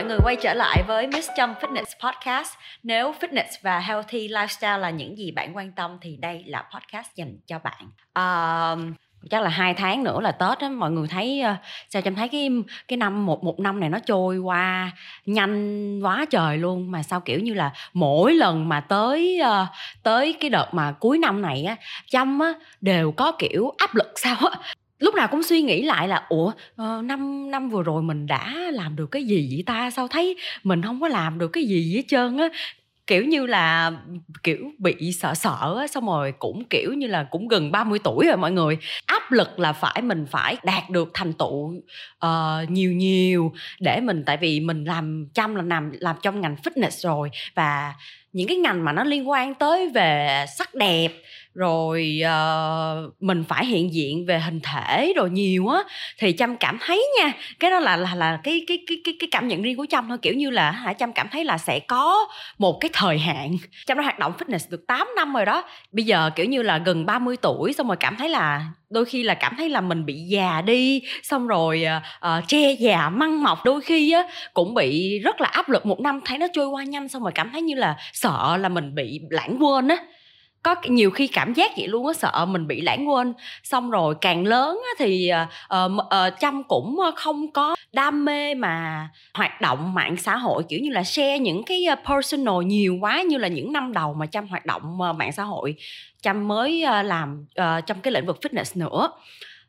mọi người quay trở lại với Miss Trâm Fitness Podcast. Nếu fitness và healthy lifestyle là những gì bạn quan tâm thì đây là podcast dành cho bạn. Um, chắc là hai tháng nữa là tết á mọi người thấy ờ, sao trâm thấy cái cái năm một một năm này nó trôi qua nhanh quá trời luôn mà sao kiểu như là mỗi lần mà tới uh, tới cái đợt mà cuối năm này á trâm á đều có kiểu áp lực sao á lúc nào cũng suy nghĩ lại là ủa ờ, năm năm vừa rồi mình đã làm được cái gì vậy ta? Sao thấy mình không có làm được cái gì hết trơn á? Kiểu như là kiểu bị sợ sợ á xong rồi cũng kiểu như là cũng gần 30 tuổi rồi mọi người. Áp lực là phải mình phải đạt được thành tựu uh, nhiều nhiều để mình tại vì mình làm chăm là làm làm trong ngành fitness rồi và những cái ngành mà nó liên quan tới về sắc đẹp rồi uh, mình phải hiện diện về hình thể rồi nhiều á thì trâm cảm thấy nha cái đó là là là cái cái cái cái cái cảm nhận riêng của trâm thôi. Kiểu như là hả trâm cảm thấy là sẽ có một cái thời hạn. Trâm đã hoạt động fitness được 8 năm rồi đó. Bây giờ kiểu như là gần 30 tuổi xong rồi cảm thấy là đôi khi là cảm thấy là mình bị già đi xong rồi uh, che già măng mọc đôi khi á cũng bị rất là áp lực. Một năm thấy nó trôi qua nhanh xong rồi cảm thấy như là sợ là mình bị lãng quên á có nhiều khi cảm giác vậy luôn á sợ mình bị lãng quên. Xong rồi càng lớn á, thì uh, uh, trâm cũng không có đam mê mà hoạt động mạng xã hội kiểu như là share những cái personal nhiều quá như là những năm đầu mà trâm hoạt động ờ, mạng xã hội trâm mới ờ, làm uh, trong cái lĩnh vực fitness nữa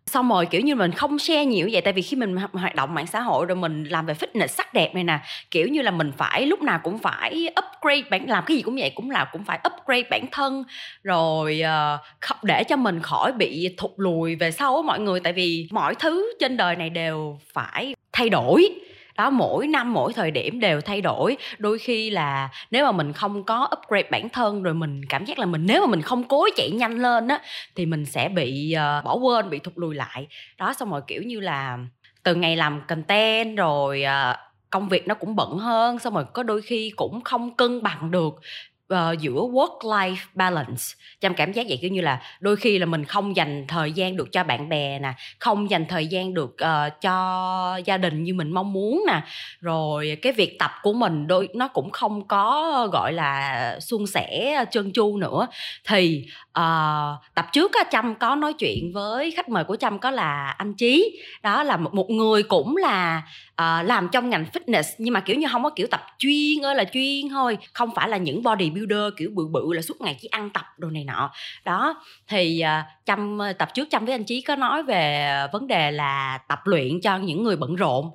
xong rồi kiểu như mình không share nhiều vậy tại vì khi mình hoạt động mạng xã hội rồi mình làm về fitness sắc đẹp này nè kiểu như là mình phải lúc nào cũng phải upgrade bản làm cái gì cũng vậy cũng là cũng phải upgrade bản thân rồi uh, để cho mình khỏi bị thụt lùi về sau á mọi người. Tại vì mọi thứ trên đời này đều phải thay đổi đó mỗi năm mỗi thời điểm đều thay đổi. Đôi khi là nếu mà mình không có upgrade bản thân rồi mình cảm giác là mình nếu mà mình không cố chạy nhanh lên á thì mình sẽ bị uh, bỏ quên bị thụt lùi lại. Đó xong rồi kiểu như là từ ngày làm content rồi uh, công việc nó cũng bận hơn xong rồi có đôi khi cũng không cân bằng được uh, giữa work life balance. Trong cảm giác vậy kiểu như là đôi khi là mình không dành thời gian được cho bạn bè nè không dành thời gian được uh, cho gia đình như mình mong muốn nè. Rồi cái việc tập của mình đôi nó cũng không có gọi là suôn sẻ ờ, trơn chu nữa. Thì uh, tập trước á trâm có nói chuyện với khách mời của trâm có là anh trí. Đó là một người cũng là uh, làm trong ngành fitness nhưng mà kiểu như không có kiểu tập chuyên ơi là chuyên thôi không phải là những body builder kiểu bự bự là suốt ngày chỉ ăn tập đồ này nọ. Đó thì uh, chăm ờ, tập trước chăm với anh trí có nói về vấn đề là tập luyện cho những người bận rộn.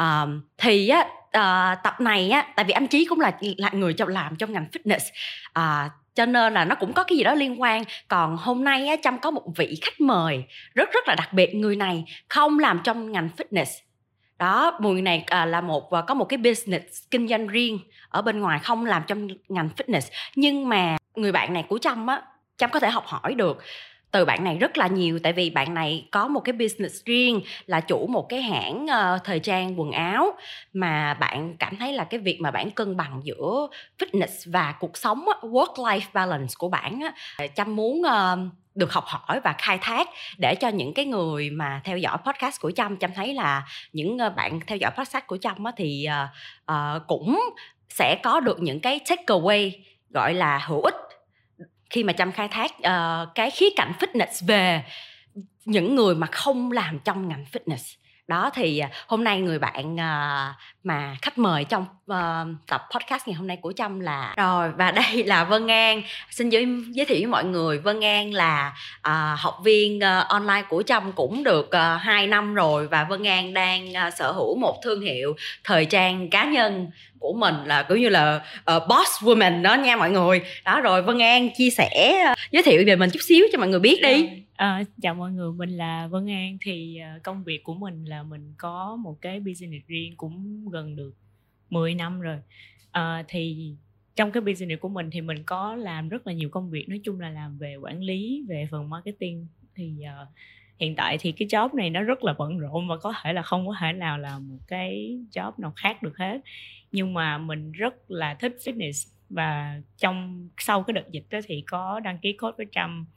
Uh, thì á uh, tập này á tại vì anh trí cũng là là người trong làm trong ngành fitness uh, cho nên là nó cũng có cái gì đó liên quan. Còn hôm nay á trâm có một vị khách mời rất rất là đặc biệt người này không làm trong ngành fitness đó mùi này à, là một và có một cái business kinh doanh riêng ở bên ngoài không làm trong ngành fitness. Nhưng mà người bạn này của trâm á trâm có thể học hỏi được từ bạn này rất là nhiều. Tại vì bạn này có một cái business riêng là chủ một cái hãng uh, thời trang quần áo mà bạn cảm thấy là cái việc mà bạn cân bằng giữa fitness và cuộc sống work life balance của bạn á. Chăm muốn uh, được học hỏi và khai thác để cho những cái người mà theo dõi podcast của trâm trâm thấy là những ờ, bạn theo dõi podcast của trâm thì uh, uh, cũng sẽ có được những cái takeaway gọi là hữu ích khi mà trâm khai thác uh, cái khía cạnh fitness về những người mà không làm trong ngành fitness đó thì à, hôm nay người bạn à, mà khách mời trong uh, tập podcast ngày hôm nay của trâm là rồi và đây là vân an. Xin giới, giới thiệu với mọi người vân an là uh, học viên uh, online của trâm cũng được ờ, uh, 2 năm rồi và vân an đang uh, sở hữu một thương hiệu thời trang cá nhân của mình là cũng như là uh, boss woman đó nha mọi người. Đó rồi vân an chia sẻ uh, giới thiệu về mình chút xíu cho mọi người biết đi. À, chào mọi người, mình là Vân An. Thì ờ, công việc của mình là mình có một cái business riêng cũng gần được 10 năm rồi. À, thì trong cái business của mình thì mình có làm rất là nhiều công việc. Nói chung là làm về quản lý, về phần marketing. Thì uh, hiện tại thì cái job này nó rất là bận rộn và có thể là không có thể nào làm một cái job nào khác được hết. Nhưng mà mình rất là thích fitness và trong sau cái đợt dịch đó thì có đăng ký code với Trump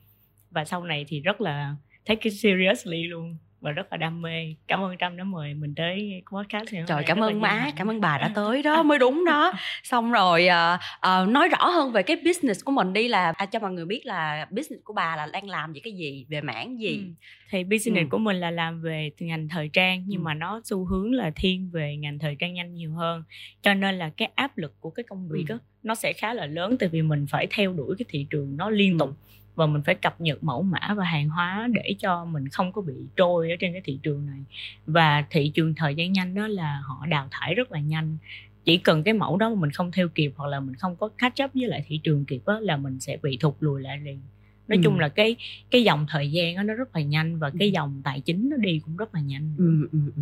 và sau này thì rất là take it seriously luôn và rất là đam mê cảm ơn trâm đã mời mình tới podcast này trời cảm ơn má cảm ơn bà đã tới đó mới đúng đó xong rồi uh, uh, nói rõ hơn về cái business của mình đi là à, cho mọi người biết là business của bà là đang làm gì cái gì về mảng gì ừ. thì business ừ. của mình là làm về ngành thời trang nhưng ừ. mà nó xu hướng là thiên về ngành thời trang nhanh nhiều hơn cho nên là cái áp lực của cái công việc ừ. đó, nó sẽ khá là lớn tại vì mình phải theo đuổi cái thị trường nó liên tục ừ và mình phải cập nhật mẫu mã và hàng hóa để cho mình không có bị trôi ở trên cái thị trường này và thị trường thời gian nhanh đó là họ đào thải rất là nhanh chỉ cần cái mẫu đó mà mình không theo kịp hoặc là mình không có catch up với lại thị trường kịp đó, là mình sẽ bị thụt lùi lại liền nói ừ. chung là cái cái dòng thời gian đó, nó rất là nhanh và cái ừ. dòng tài chính nó đi cũng rất là nhanh ừ, ừ, ừ.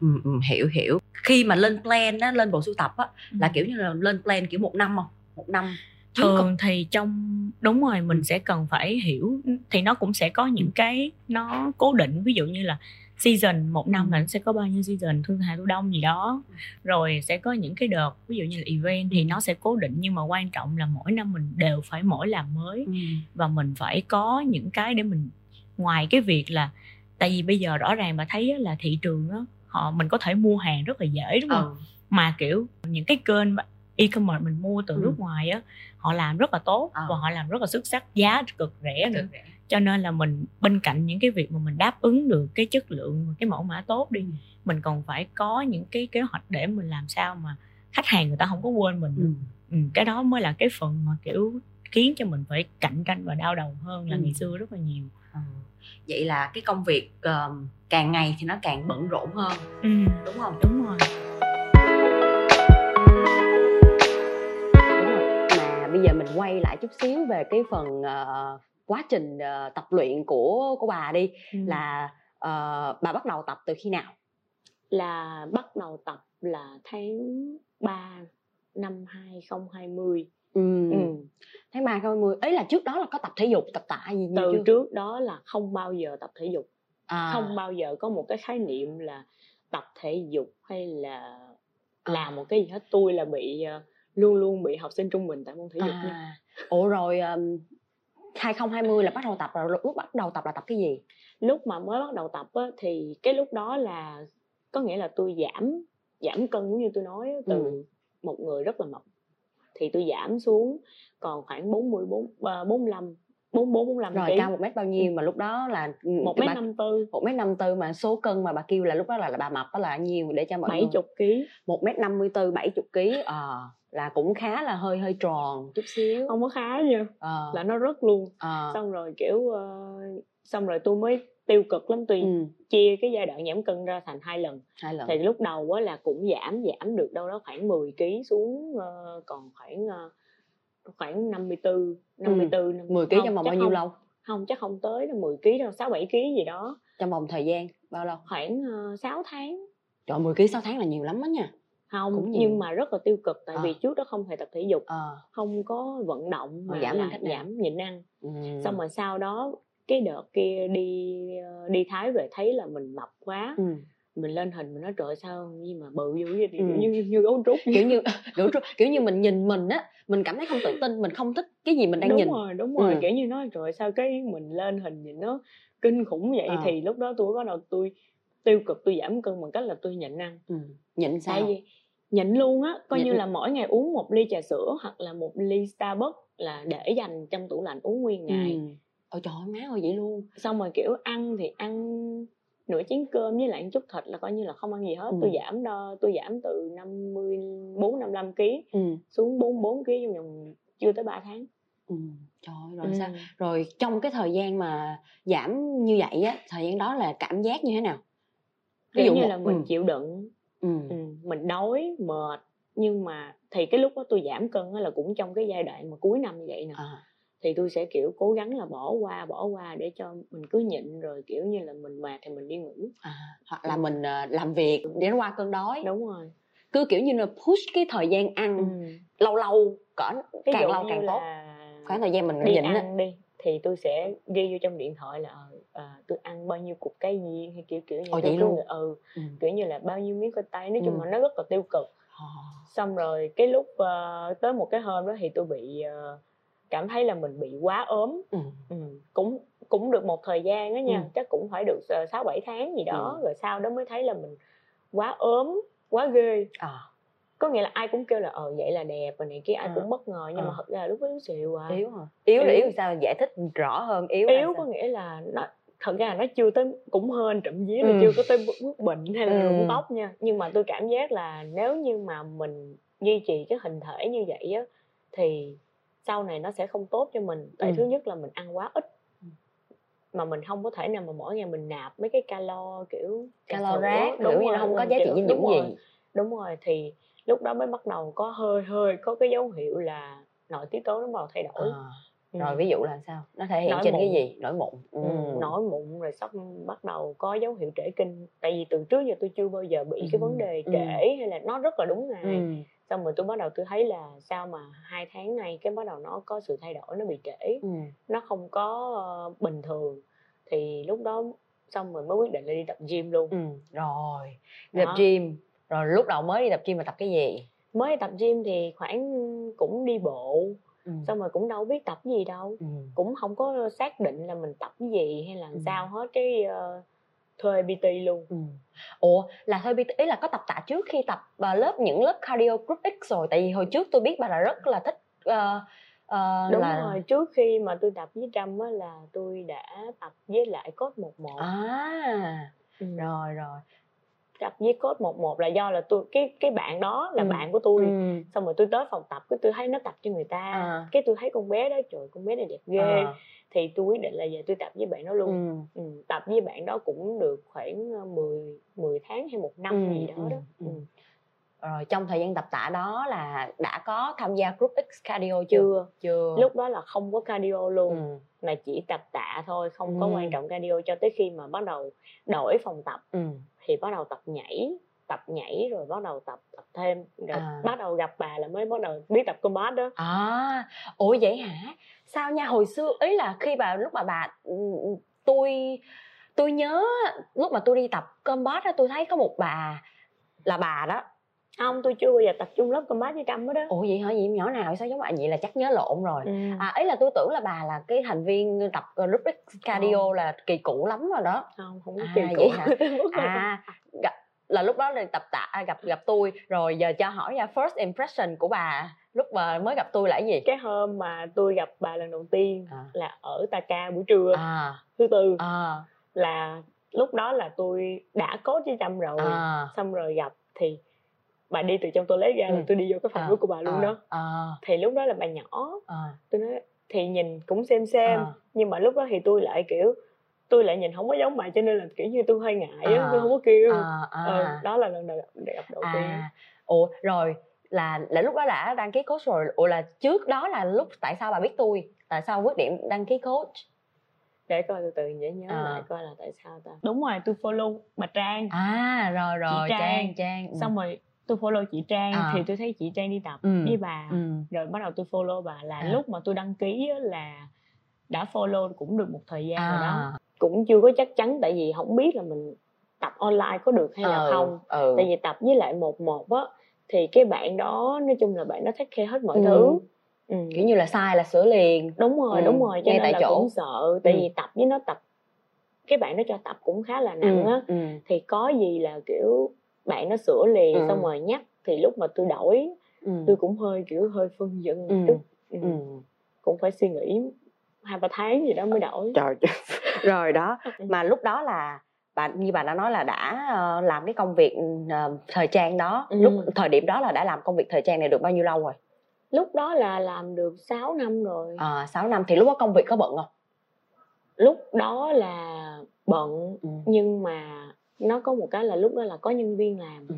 Ừ, ừ, hiểu hiểu khi mà lên plan á lên bộ sưu tập á ừ. là kiểu như là lên plan kiểu một năm không một năm thường thì trong đúng rồi mình sẽ cần phải hiểu thì nó cũng sẽ có những cái nó cố định. Ví dụ như là season một năm là nó sẽ có bao nhiêu season thương hạ thu đông gì đó. Rồi sẽ có những cái đợt ví dụ như là event thì nó sẽ cố định nhưng mà quan trọng là mỗi năm mình đều phải mỗi làm mới. Ừ. và mình phải có những cái để mình ngoài cái việc là tại vì bây giờ rõ ràng bà thấy là thị trường đó họ mình có thể mua hàng rất là dễ đúng không? Ừ. mà kiểu những cái kênh e-commerce mình mua từ ừ. nước ngoài á họ làm rất là tốt à. và họ làm rất là xuất sắc giá cực rẻ nữa rẻ. cho nên là mình bên cạnh những cái việc mà mình đáp ứng được cái chất lượng cái mẫu mã tốt đi ừ. mình còn phải có những cái kế hoạch để mình làm sao mà khách hàng người ta không có quên mình ừ. Ừ, cái đó mới là cái phần mà kiểu khiến cho mình phải cạnh tranh và đau đầu hơn là ừ. ngày xưa rất là nhiều ừ. vậy là cái công việc uh, càng ngày thì nó càng bận rộn hơn ừ. đúng không đúng rồi bây giờ mình quay lại chút xíu về cái phần uh, quá trình uh, tập luyện của của bà đi ừ. là uh, bà bắt đầu tập từ khi nào là bắt đầu tập là tháng 3 năm 2020 ừ. ừ. tháng 3 2020 ấy là trước đó là có tập thể dục tập tạ gì từ chưa? trước đó là không bao giờ tập thể dục à. không bao giờ có một cái khái niệm là tập thể dục hay là à. làm một cái gì hết tôi là bị uh, luôn luôn bị học sinh trung bình tại môn thể dục à. nha ủa rồi um, 2020 là bắt đầu tập rồi lúc bắt đầu tập là tập cái gì lúc mà mới bắt đầu tập á, thì cái lúc đó là có nghĩa là tôi giảm giảm cân giống như tôi nói từ ừ. một người rất là mập thì tôi giảm xuống còn khoảng 44 45 bốn bốn bốn rồi cao một mét bao nhiêu mà lúc đó là ừ, một mét năm tư. một mét năm tư mà số cân mà bà kêu là lúc đó là, là bà mập đó là nhiêu để cho mọi bảy chục ký. Một mét năm mươi tư bảy chục ký ờ là cũng khá là hơi hơi tròn chút xíu. Không có khá nha. À. là nó rất luôn. À. xong rồi kiểu uh, xong rồi tôi mới tiêu cực lắm tôi ừ. chia cái giai đoạn giảm cân ra thành hai lần. Hai lần. Thì lúc đầu á là cũng giảm giảm được đâu đó khoảng 10 kg xuống uh, còn khoảng uh, khoảng 54 54 ừ. 10 kg trong vòng bao nhiêu không, lâu không chắc không tới 10 kg đâu 6 7 kg gì đó trong vòng thời gian bao lâu khoảng uh, 6 tháng trời 10 kg 6 tháng là nhiều lắm đó nha không cũng nhưng mà rất là tiêu cực tại à. vì trước đó không hề tập thể dục à. không có vận động mà giảm là giảm nhịn ăn ừ. xong rồi sau đó cái đợt kia đi ờ, đi thái về thấy là mình mập quá ừ. Mình lên hình mình nói trời sao gì mà bự dữ vậy ừ. như như, như gấu trúc kiểu như gấu trúc kiểu như mình nhìn mình á mình cảm thấy không tự tin mình không thích cái gì mình đang đúng nhìn đúng rồi đúng rồi ừ. kiểu như nói trời sao cái mình lên hình nhìn nó kinh khủng vậy à. thì lúc đó tôi bắt đầu tôi tiêu cực tôi giảm cân bằng cách là tôi nhịn ăn ừ. nhịn sao tại vì nhịn luôn á coi nhịn. như là mỗi ngày uống một ly trà sữa hoặc là một ly starbucks là để dành trong tủ lạnh uống nguyên ngày ừ. ôi trời ơi má ơi vậy luôn xong rồi kiểu ăn thì ăn nửa chén cơm với lại một chút thịt là coi như là không ăn gì hết ừ. tôi giảm đo tôi giảm từ 54 55 kg ừ. xuống 44 kg trong vòng chưa tới 3 tháng ừ. trời rồi ừ. sao rồi trong cái thời gian mà giảm như vậy á thời gian đó là cảm giác như thế nào ví dụ như một... là mình ừ. chịu đựng ừ. Ừ, mình đói mệt nhưng mà thì cái lúc đó tôi giảm cân là cũng trong cái giai đoạn mà cuối năm như vậy nè à. Thì tôi sẽ kiểu cố gắng là bỏ qua bỏ qua để cho mình cứ nhịn rồi kiểu như là mình mệt thì mình đi ngủ. À, hoặc là mình uh, làm việc để nó qua cơn đói. Đúng rồi. Cứ kiểu như là push cái thời gian ăn ừ. lâu lâu cỡ càng lâu càng tốt. khoảng thời gian mình đi nhịn ăn á. đi thì tôi sẽ ghi vô trong điện thoại là à, tôi ăn bao nhiêu cục cái gì hay kiểu kiểu như Ồ, vậy luôn? ừ, ừ. kiểu như là bao nhiêu miếng khoai tây nói chung ừ. là nó rất là tiêu cực. Xong rồi cái lúc uh, tới một cái hôm đó thì tôi bị uh, cảm thấy là mình bị quá ốm ừ. Ừ, cũng cũng được một thời gian đó nha ừ. chắc cũng phải được ờ, sáu bảy tháng gì đó ừ. rồi sau đó mới thấy là mình quá ốm quá ghê à. có nghĩa là ai cũng kêu là ờ vậy là đẹp và này kia ai à. cũng bất ngờ nhưng à. mà thật ra lúc đó yếu xìu à yếu hả yếu là yếu, yếu sao giải thích rõ hơn yếu yếu có nghĩa là nó thật ra là nó chưa tới cũng hơn trậm chí là ừ. chưa có tới bước bệnh hay là rụng ừ. tóc nha nhưng mà tôi cảm giác là nếu như mà mình duy trì cái hình thể như vậy á thì sau này nó sẽ không tốt cho mình tại ừ. thứ nhất là mình ăn quá ít mà mình không có thể nào mà mỗi ngày mình nạp mấy cái calo kiểu calo rác đúng như nó không có giá trị dinh dưỡng gì đúng rồi thì lúc đó mới bắt đầu có hơi hơi có cái dấu hiệu là nội tiết tố nó bắt đầu thay đổi à rồi ừ. ví dụ là sao nó thể hiện nổi trên mụn. cái gì nổi mụn ừ. Ừ, nổi mụn rồi sắp bắt đầu có dấu hiệu trễ kinh tại vì từ trước giờ tôi chưa bao giờ bị ừ. cái vấn đề trễ ừ. hay là nó rất là đúng ngày ừ. Xong rồi tôi bắt đầu tôi thấy là sao mà hai tháng nay cái bắt đầu nó có sự thay đổi nó bị trễ ừ. nó không có uh, bình thường thì lúc đó xong rồi mới quyết định là đi tập gym luôn ừ. rồi đi tập gym rồi lúc đầu mới đi tập gym mà tập cái gì mới đi tập gym thì khoảng cũng đi bộ ừ. xong rồi cũng đâu biết tập gì đâu ừ. cũng không có xác định là mình tập cái gì hay là ừ. sao hết cái uh, thuê PT luôn ừ. ủa là thuê PT ý là có tập tạ trước khi tập uh, lớp những lớp cardio group X rồi tại vì hồi trước tôi biết bà là rất là thích uh, Uh, đúng là... rồi trước khi mà tôi tập với trâm á là tôi đã tập với lại cốt một một à ừ. rồi rồi tập với coach một một là do là tôi cái cái bạn đó là ừ. bạn của tôi ừ. xong rồi tôi tới phòng tập cái tôi thấy nó tập cho người ta à. cái tôi thấy con bé đó trời con bé này đẹp ghê à. thì tôi quyết định là về tôi tập với bạn đó luôn ừ. Ừ. tập với bạn đó cũng được khoảng 10 ờ, 10 tháng hay một năm ừ. gì đó ừ. đó ừ. Ừ. rồi trong thời gian tập tạ đó là đã có tham gia group X cardio chưa chưa, chưa. lúc đó là không có cardio luôn ừ. mà chỉ tập tạ thôi không ừ. có quan trọng cardio cho tới khi mà bắt đầu đổi phòng tập ừ thì bắt đầu tập nhảy tập nhảy rồi bắt đầu tập tập thêm. Rồi à. bắt đầu gặp bà là mới bắt đầu biết tập combat đó. À ủa vậy hả? Sao nha? Hồi xưa ý là khi bà lúc mà bà ừ, ừ, tôi tôi nhớ lúc mà tôi đi tập combat đó tôi thấy có một bà là bà đó không tôi chưa bao giờ tập trung lớp combat với trâm đó ủa vậy hả vậy nhỏ nào sao giống bạn vậy là chắc nhớ lộn rồi ừ. à ấy là tôi tưởng là bà là cái thành viên tập rubric cardio không. là kỳ cũ lắm rồi đó không không có à, kỳ cũ hả à gặp, là lúc đó là tập tạ à, gặp gặp tôi rồi giờ cho hỏi nha first impression của bà lúc mà mới gặp tôi là cái gì cái hôm mà tôi gặp bà lần đầu tiên à. là ở Taka buổi trưa à. thứ tư à. là lúc đó là tôi đã cốt với trâm rồi à. xong rồi gặp thì bà đi từ trong toilet ra ừ. là tôi đi vô cái phòng à, của bà luôn à, đó à. thì lúc đó là bà nhỏ à. tôi nói thì nhìn cũng xem xem à. nhưng mà lúc đó thì tôi lại kiểu tôi lại nhìn không có giống bà cho nên là kiểu như tôi hơi ngại à. tôi không có kêu à, à. Ừ, đó là lần đầu gặp đầu à. tiên ủa rồi là là lúc đó đã đăng ký coach rồi ủa là trước đó là lúc tại sao bà biết tôi tại sao quyết định đăng ký coach để coi từ từ nhớ nhớ à. lại coi là tại sao ta đúng rồi tôi follow bà trang à rồi rồi trang trang, trang. xong rồi tôi follow chị Trang à. thì tôi thấy chị Trang đi tập ừ. với bà ừ. rồi bắt đầu tôi follow bà là à. lúc mà tôi đăng ký là đã follow cũng được một thời gian à. rồi đó à. cũng chưa có chắc chắn tại vì không biết là mình tập online có được hay là ừ. không ừ. tại vì tập với lại một một á thì cái bạn đó nói chung là bạn đó take care hết mọi ừ. thứ ừ. kiểu như là sai là sửa liền đúng rồi ừ. đúng rồi cho Ngay nên tại là chỗ. cũng sợ tại ừ. vì tập với nó tập cái bạn đó cho tập cũng khá là nặng ừ. á ừ. thì có gì là kiểu bạn nó sửa liền ừ. xong rồi nhắc thì lúc mà tôi đổi ừ. tôi cũng hơi kiểu hơi phân dân ừ. chút ừ. Ừ. cũng phải suy nghĩ hai ba tháng gì đó mới đổi trời rồi đó mà lúc đó là bà như bà đã nói là đã uh, làm cái công việc uh, thời trang đó ừ. lúc thời điểm đó là đã làm công việc thời trang này được bao nhiêu lâu rồi lúc đó là làm được 6 năm rồi à 6 năm thì lúc đó công việc có bận không lúc đó là bận ừ. nhưng mà nó có một cái là lúc đó là có nhân viên làm ừ.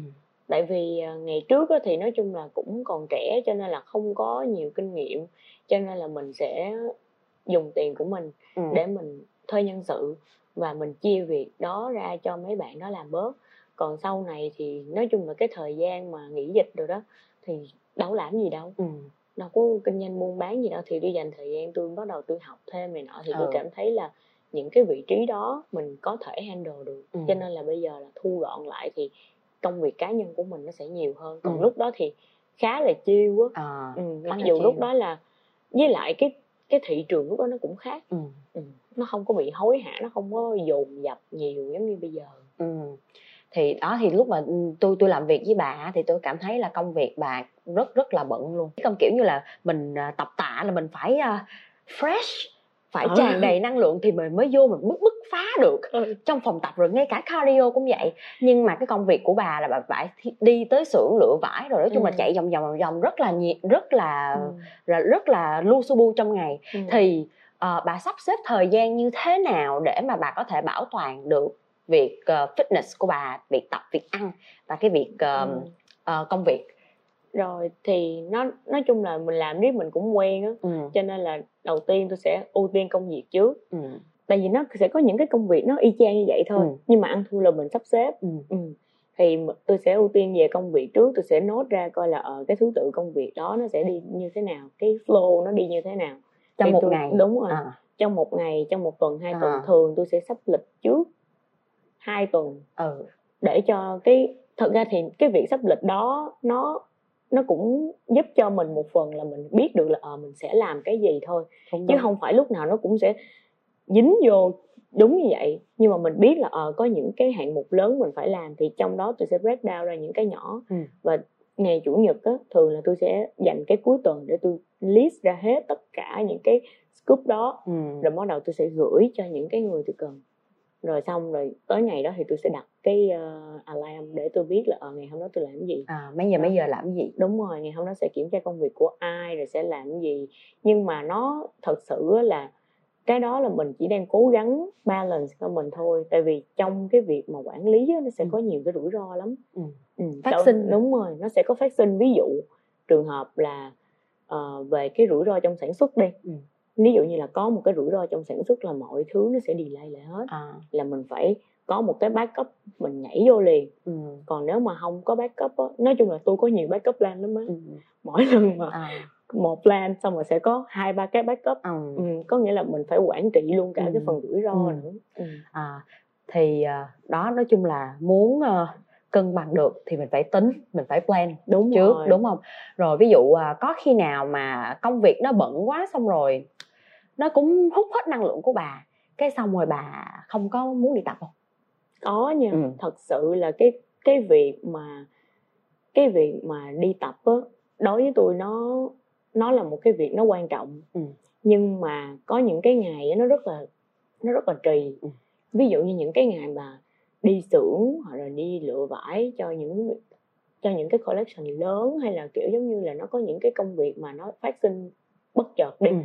tại vì à, ngày trước thì nói chung là cũng còn trẻ cho nên là không có nhiều kinh nghiệm cho nên là mình sẽ dùng tiền của mình ừ. để mình thuê nhân sự và mình chia việc đó ra cho mấy bạn đó làm bớt còn sau này thì nói chung là cái thời gian mà nghỉ dịch rồi đó thì đâu làm gì đâu ừ. đâu có kinh doanh buôn bán gì đâu thì đi dành thời gian tôi bắt đầu tôi học thêm này nọ thì ừ. tôi cảm thấy là những cái vị trí đó mình có thể handle được ừ. cho nên là bây giờ là thu gọn lại thì công việc cá nhân của mình nó sẽ nhiều hơn còn ừ. lúc đó thì khá là chiêu á à, ừ, mặc dù lúc đó là với lại cái cái thị trường lúc đó nó cũng khác ừ. Ừ. nó không có bị hối hả nó không có dồn dập nhiều giống như bây giờ ừ. thì đó thì lúc mà tôi tôi làm việc với bà thì tôi cảm thấy là công việc bà rất rất là bận luôn không kiểu như là mình à, tập tạ là mình phải uh, fresh phải ừ. tràn đầy năng lượng thì mình mới vô mình bứt bứt phá được ừ. trong phòng tập rồi ngay cả cardio cũng vậy nhưng mà cái công việc của bà là bà phải đi tới xưởng lựa vải rồi nói chung ừ. là chạy vòng vòng vòng vòng rất là nhiệt rất là ừ. là rất là lu su bu trong ngày ừ. thì uh, bà sắp xếp thời gian như thế nào để mà bà có thể bảo toàn được việc uh, fitness của bà việc tập việc ăn và cái việc uh, ừ. uh, công việc rồi thì nó nói chung là mình làm riết mình cũng quen á ừ. cho nên là đầu tiên tôi sẽ ưu tiên công việc trước ừ. tại vì nó sẽ có những cái công việc nó y chang như vậy thôi ừ. nhưng mà ăn thua là mình sắp xếp ừ. Ừ. thì tôi sẽ ưu tiên về công việc trước tôi sẽ nốt ra coi là ở ờ, cái thứ tự công việc đó nó sẽ đi như thế nào cái flow nó đi như thế nào trong thì một tôi, ngày đúng rồi à. trong một ngày trong một tuần hai à. tuần thường tôi sẽ sắp lịch trước hai tuần ừ. để cho cái thật ra thì cái việc sắp lịch đó nó nó cũng giúp cho mình một phần là mình biết được là ờ à, mình sẽ làm cái gì thôi. Không chứ không phải lúc nào nó cũng sẽ dính vô đúng như vậy. Nhưng mà mình biết là ờ à, có những cái hạng mục lớn mình phải làm thì trong đó tôi sẽ break down ra những cái nhỏ. Ừ. và ngày chủ nhật á thường là tôi sẽ dành cái cuối tuần để tôi list ra hết tất cả những cái scoop đó. Ừ. rồi bắt đầu tôi sẽ gửi cho những cái người tôi cần. Rồi xong rồi tới ngày đó thì tôi sẽ đặt cái uh, alarm để tôi biết là ờ, ngày hôm đó tôi làm gì. À mấy giờ đó. mấy giờ làm cái gì? Đúng rồi ngày hôm đó sẽ kiểm tra công việc của ai rồi sẽ làm cái gì. Nhưng mà nó thật sự là cái đó là mình chỉ đang cố gắng balance cho mình thôi. Tại vì trong cái việc mà quản lý đó, nó sẽ ừ. có nhiều cái rủi ro lắm. Ừ. Ừ, phát sinh. đúng rồi nó sẽ có phát sinh. Ví dụ trường hợp là uh, về cái rủi ro trong sản xuất đi. Ừ. Ví dụ như là có một cái rủi ro trong sản xuất là mọi thứ nó sẽ delay lại hết. À. là mình phải có một cái backup mình nhảy vô liền ừ. còn nếu mà không có backup á nói chung là tôi có nhiều backup plan lắm á ừ. mỗi lần mà à. một plan xong rồi sẽ có hai ba cái backup ừ. Ừ, có nghĩa là mình phải quản trị luôn cả ừ. cái phần rủi ro ừ. nữa ừ. à, thì uh, đó nói chung là muốn uh, cân bằng được thì mình phải tính mình phải plan đúng trước rồi. đúng không rồi ví dụ uh, có khi nào mà công việc nó bận quá xong rồi nó cũng hút hết năng lượng của bà cái xong rồi bà không có muốn đi tập không có nha ừ. thật sự là cái cái việc mà cái việc mà đi tập á đối với tôi nó nó là một cái việc nó quan trọng ừ. nhưng mà có những cái ngày nó rất là nó rất là trì ừ. ví dụ như những cái ngày mà đi xưởng hoặc là đi lựa vải cho những cho những cái collection lớn hay là kiểu giống như là nó có những cái công việc mà nó phát sinh bất chợt đi ừ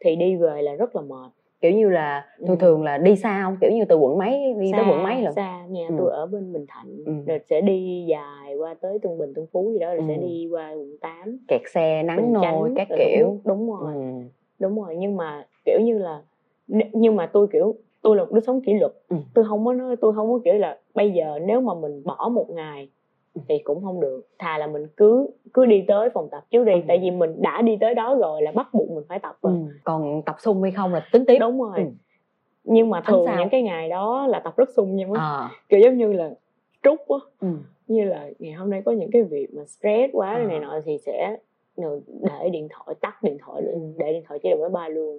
thì đi về là rất là mệt kiểu như là thường ừ. thường là đi xa không kiểu như từ quận mấy đi xa, tới quận mấy lần xa nhà ừ. tôi ở bên bình thạnh ừ. rồi sẽ đi dài qua tới tân bình tân phú gì đó rồi ừ. sẽ đi qua quận 8 kẹt xe nắng nôi các kiểu đúng, đúng rồi ừ. đúng rồi nhưng mà kiểu như là nhưng mà tôi kiểu tôi là một đứa sống kỷ luật ừ. tôi không có nói tôi không có kiểu là bây giờ nếu mà mình bỏ một ngày thì cũng không được thà là mình cứ cứ đi tới phòng tập trước đi ừ. tại vì mình đã đi tới đó rồi là bắt buộc mình phải tập rồi ừ. còn tập sung hay không là tính tiếp đúng rồi ừ. nhưng mà thường những cái ngày đó là tập rất sung nhưng mà à. kiểu giống như là trút á ừ. như là ngày hôm nay có những cái việc mà stress quá à. này nọ thì sẽ để điện thoại tắt điện thoại ừ. để điện thoại chế độ máy bay luôn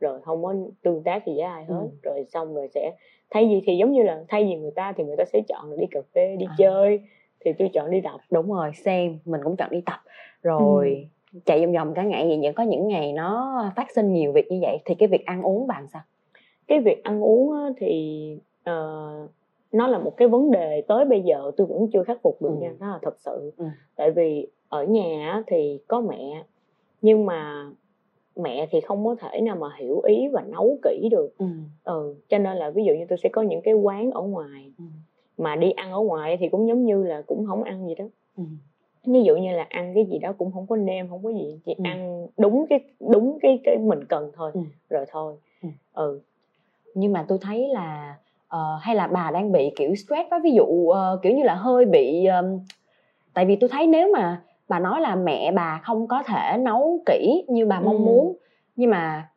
rồi không có tương tác gì với ai hết ừ. rồi xong rồi sẽ thay vì thì giống như là thay vì người ta thì người ta sẽ chọn là đi cà phê đi à. chơi thì tôi chọn đi tập đúng rồi xem mình cũng chọn đi tập rồi ừ. chạy vòng vòng cả ngày vậy nhưng có những ngày nó phát sinh nhiều việc như vậy thì cái việc ăn uống bạn sao cái việc ăn uống thì uh, nó là một cái vấn đề tới bây giờ tôi vẫn chưa khắc phục được ừ. nha đó là thật sự ừ. tại vì ở nhà thì có mẹ nhưng mà mẹ thì không có thể nào mà hiểu ý và nấu kỹ được ừ. ừ cho nên là ví dụ như tôi sẽ có những cái quán ở ngoài ừ mà đi ăn ở ngoài thì cũng giống như là cũng không ăn gì đó ừ. ví dụ như là ăn cái gì đó cũng không có nêm không có gì chỉ ừ. ăn đúng cái đúng cái cái mình cần thôi ừ. rồi thôi ừ. ừ nhưng mà tôi thấy là uh, hay là bà đang bị kiểu stress đó ví dụ uh, kiểu như là hơi bị um, tại vì tôi thấy nếu mà bà nói là mẹ bà không có thể nấu kỹ như bà mong ừ. muốn nhưng mà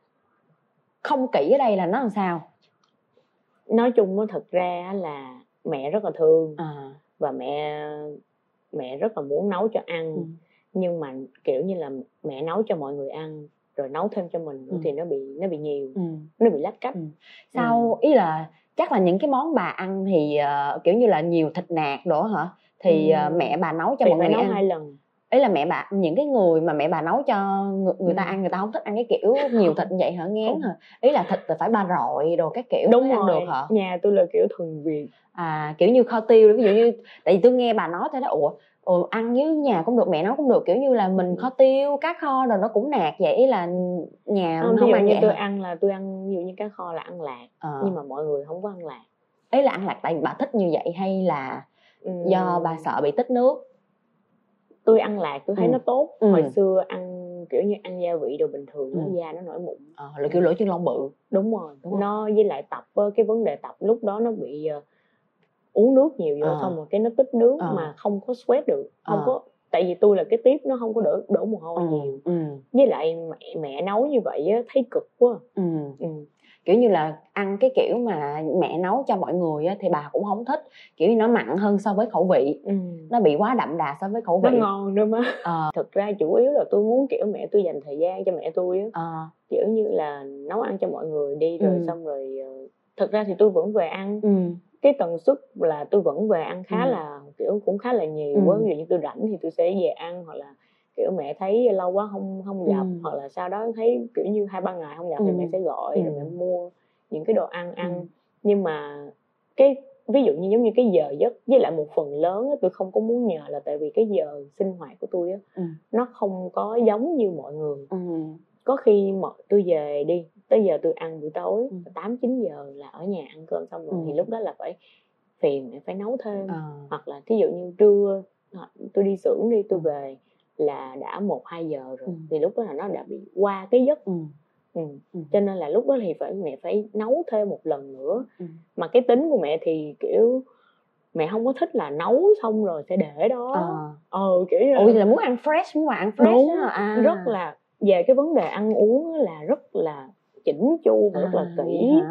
không kỹ ở đây là nó làm sao nói chung thật ra là mẹ rất là thương à. và mẹ mẹ rất là muốn nấu cho ăn ừ. nhưng mà kiểu như là mẹ nấu cho mọi người ăn rồi nấu thêm cho mình ừ. thì nó bị nó bị nhiều ừ. nó bị lách cách ừ. sau ừ. ý là chắc là những cái món bà ăn thì uh, kiểu như là nhiều thịt nạc đó hả thì ừ. uh, mẹ bà nấu cho thì mọi người nấu ăn hai lần ấy là mẹ bà những cái người mà mẹ bà nấu cho người, người ta ăn người ta không thích ăn cái kiểu nhiều thịt như vậy hả? Ngán hả? Ý là thịt là phải ba rọi đồ các kiểu đúng rồi được hả? Nhà tôi là kiểu thuần việt. À kiểu như kho tiêu ví dụ như tại vì tôi nghe bà nói thế đó ủa ừ, ăn với nhà cũng được mẹ nấu cũng được kiểu như là mình kho tiêu cá kho rồi nó cũng nạt vậy là nhà không, không ăn như tôi hả? ăn là tôi ăn ví dụ như cá kho là ăn lạc à. nhưng mà mọi người không có ăn lạc. Ấy là ăn lạc tại vì bà thích như vậy hay là ừ. do bà sợ bị tích nước tôi ăn lạc tôi thấy ừ. nó tốt ừ. hồi xưa ăn kiểu như ăn gia vị đồ bình thường ừ. nó da nó nổi mụn à, là kiểu lỗ chân lông bự đúng rồi đúng nó rồi. với lại tập cái vấn đề tập lúc đó nó bị uh, uống nước nhiều vô à. xong rồi cái nó tích nước à. mà không có sweat được không à. có tại vì tôi là cái tiếp nó không có đổ đổ mồ hôi ừ. nhiều ừ. với lại mẹ mẹ nấu như vậy á thấy cực quá ừ. Ừ kiểu như là ăn cái kiểu mà mẹ nấu cho mọi người á, thì bà cũng không thích kiểu như nó mặn hơn so với khẩu vị ừ. nó bị quá đậm đà so với khẩu vị nó ngon nữa mà à. thực ra chủ yếu là tôi muốn kiểu mẹ tôi dành thời gian cho mẹ tôi á à. kiểu như là nấu ăn cho mọi người đi rồi ừ. xong rồi ờ, thực ra thì tôi vẫn về ăn ừ. cái tần suất là tôi vẫn về ăn khá ừ. là kiểu cũng khá là nhiều ừ. ví dụ như tôi rảnh thì tôi sẽ về ăn hoặc là kiểu mẹ thấy lâu quá không không gặp ừ. hoặc là sau đó thấy kiểu như hai ba ngày không gặp ừ. thì mẹ sẽ gọi ừ. rồi mẹ mua những cái đồ ăn ăn ừ. nhưng mà cái ví dụ như giống như cái giờ giấc với lại một phần lớn á, tôi không có muốn nhờ là tại vì cái giờ sinh hoạt của tôi á ừ. nó không có giống như mọi người ừ. có khi mọi tôi về đi tới giờ tôi ăn buổi tối ừ. tám chín giờ là ở nhà ăn cơm xong rồi ừ. thì lúc đó là phải phiền mẹ phải nấu thêm à. hoặc là thí dụ như trưa tôi đi xưởng đi tôi ừ. về là đã một hai giờ rồi ừ. thì lúc đó là nó đã bị qua cái giấc ừ. Ừ. Ừ. cho nên là lúc đó thì phải mẹ phải nấu thêm một lần nữa ừ. mà cái tính của mẹ thì kiểu mẹ không có thích là nấu xong rồi sẽ để đó ờ ờ kiểu như là... ủa là muốn ăn fresh muốn ăn fresh Đúng, đó. À. rất là về cái vấn đề ăn uống là rất là chỉnh chu và à, rất là à, kỹ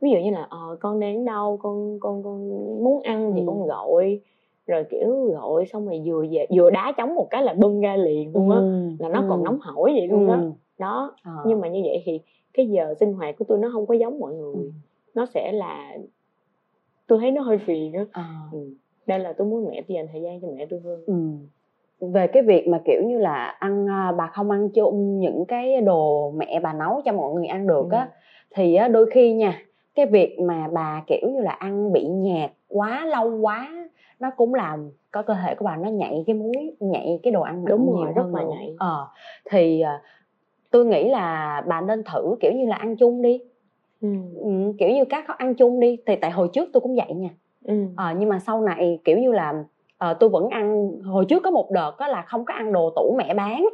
ví dụ như là ờ con đang đâu con con con muốn ăn thì ừ. con gọi rồi kiểu gọi xong rồi vừa về vừa đá chống một cái là bưng ra liền luôn á ừ. là nó ừ. còn nóng hổi vậy luôn đó ừ. đó à. nhưng mà như vậy thì cái giờ sinh hoạt của tôi nó không có giống mọi người ừ. nó sẽ là tôi thấy nó hơi phiền á à. ừ. nên là tôi muốn mẹ tôi dành thời gian cho mẹ tôi hơn ừ. về cái việc mà kiểu như là ăn à, bà không ăn chung những cái đồ mẹ bà nấu cho mọi người ăn được ừ. á thì đôi khi nha cái việc mà bà kiểu như là ăn bị nhạt quá lâu quá nó cũng làm có cơ thể của bà nó nhạy cái muối nhạy cái đồ ăn đúng nhiều rồi, rất là nhạy ờ thì uh, tôi nghĩ là bà nên thử kiểu như là ăn chung đi ừ. Ừ, kiểu như các ăn chung đi thì tại hồi trước tôi cũng vậy nha ừ. à, nhưng mà sau này kiểu như là uh, tôi vẫn ăn hồi trước có một đợt đó là không có ăn đồ tủ mẹ bán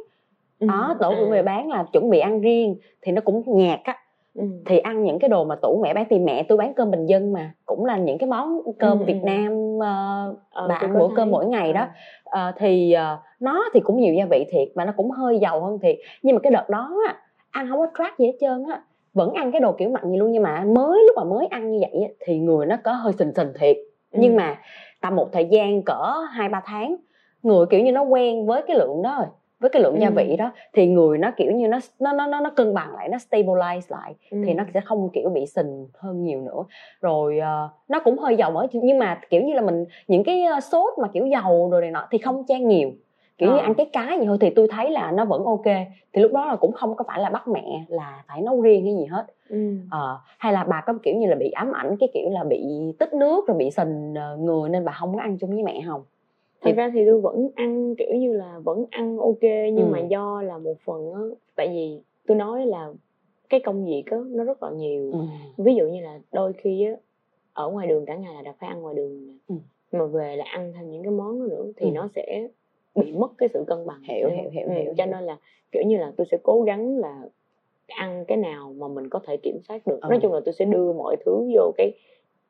ừ. đó tủ của mẹ bán là chuẩn bị ăn riêng thì nó cũng nhạt á Ừ. thì ăn những cái đồ mà tủ mẹ bán thì mẹ tôi bán cơm bình dân mà cũng là những cái món cơm ừ. Việt Nam uh, ờ, bà ăn bữa thấy. cơm mỗi ngày đó uh, thì uh, nó thì cũng nhiều gia vị thiệt mà nó cũng hơi giàu hơn thiệt nhưng mà cái đợt đó á, ăn không có track gì hết trơn á vẫn ăn cái đồ kiểu mặn gì luôn nhưng mà mới lúc mà mới ăn như vậy á, thì người nó có hơi sình sình thiệt ừ. nhưng mà tầm một thời gian cỡ hai ba tháng người kiểu như nó quen với cái lượng đó rồi với cái lượng ừ. gia vị đó thì người nó kiểu như nó nó nó nó cân bằng lại nó stabilize lại ừ. thì nó sẽ không kiểu bị sình hơn nhiều nữa rồi uh, nó cũng hơi dầu mỡ nhưng mà kiểu như là mình những cái uh, sốt mà kiểu dầu rồi này nọ thì không chan nhiều kiểu à. như ờ. ăn cái cá gì thôi thì tôi thấy là nó vẫn ok thì lúc đó là cũng không có phải là bắt mẹ là phải nấu riêng hay gì hết ừ. à, hay là bà có kiểu như là bị ám ảnh cái kiểu là bị tích nước rồi bị sình người nên bà không có ăn chung với mẹ không thật ra thì tôi vẫn ăn kiểu như là vẫn ăn ok nhưng ừ. mà do là một phần á tại vì tôi nói là cái công việc á nó rất là nhiều ừ. ví dụ như là đôi khi á ở ngoài đường cả ngày là đã phải ăn ngoài đường ừ. mà về là ăn thêm những cái món đó nữa thì ừ. nó sẽ bị mất cái sự cân bằng hiểu hiểu hiểu, ừ. hiểu cho nên là kiểu như là tôi sẽ cố gắng là ăn cái nào mà mình có thể kiểm soát được ừ. nói chung là tôi sẽ đưa mọi thứ vô cái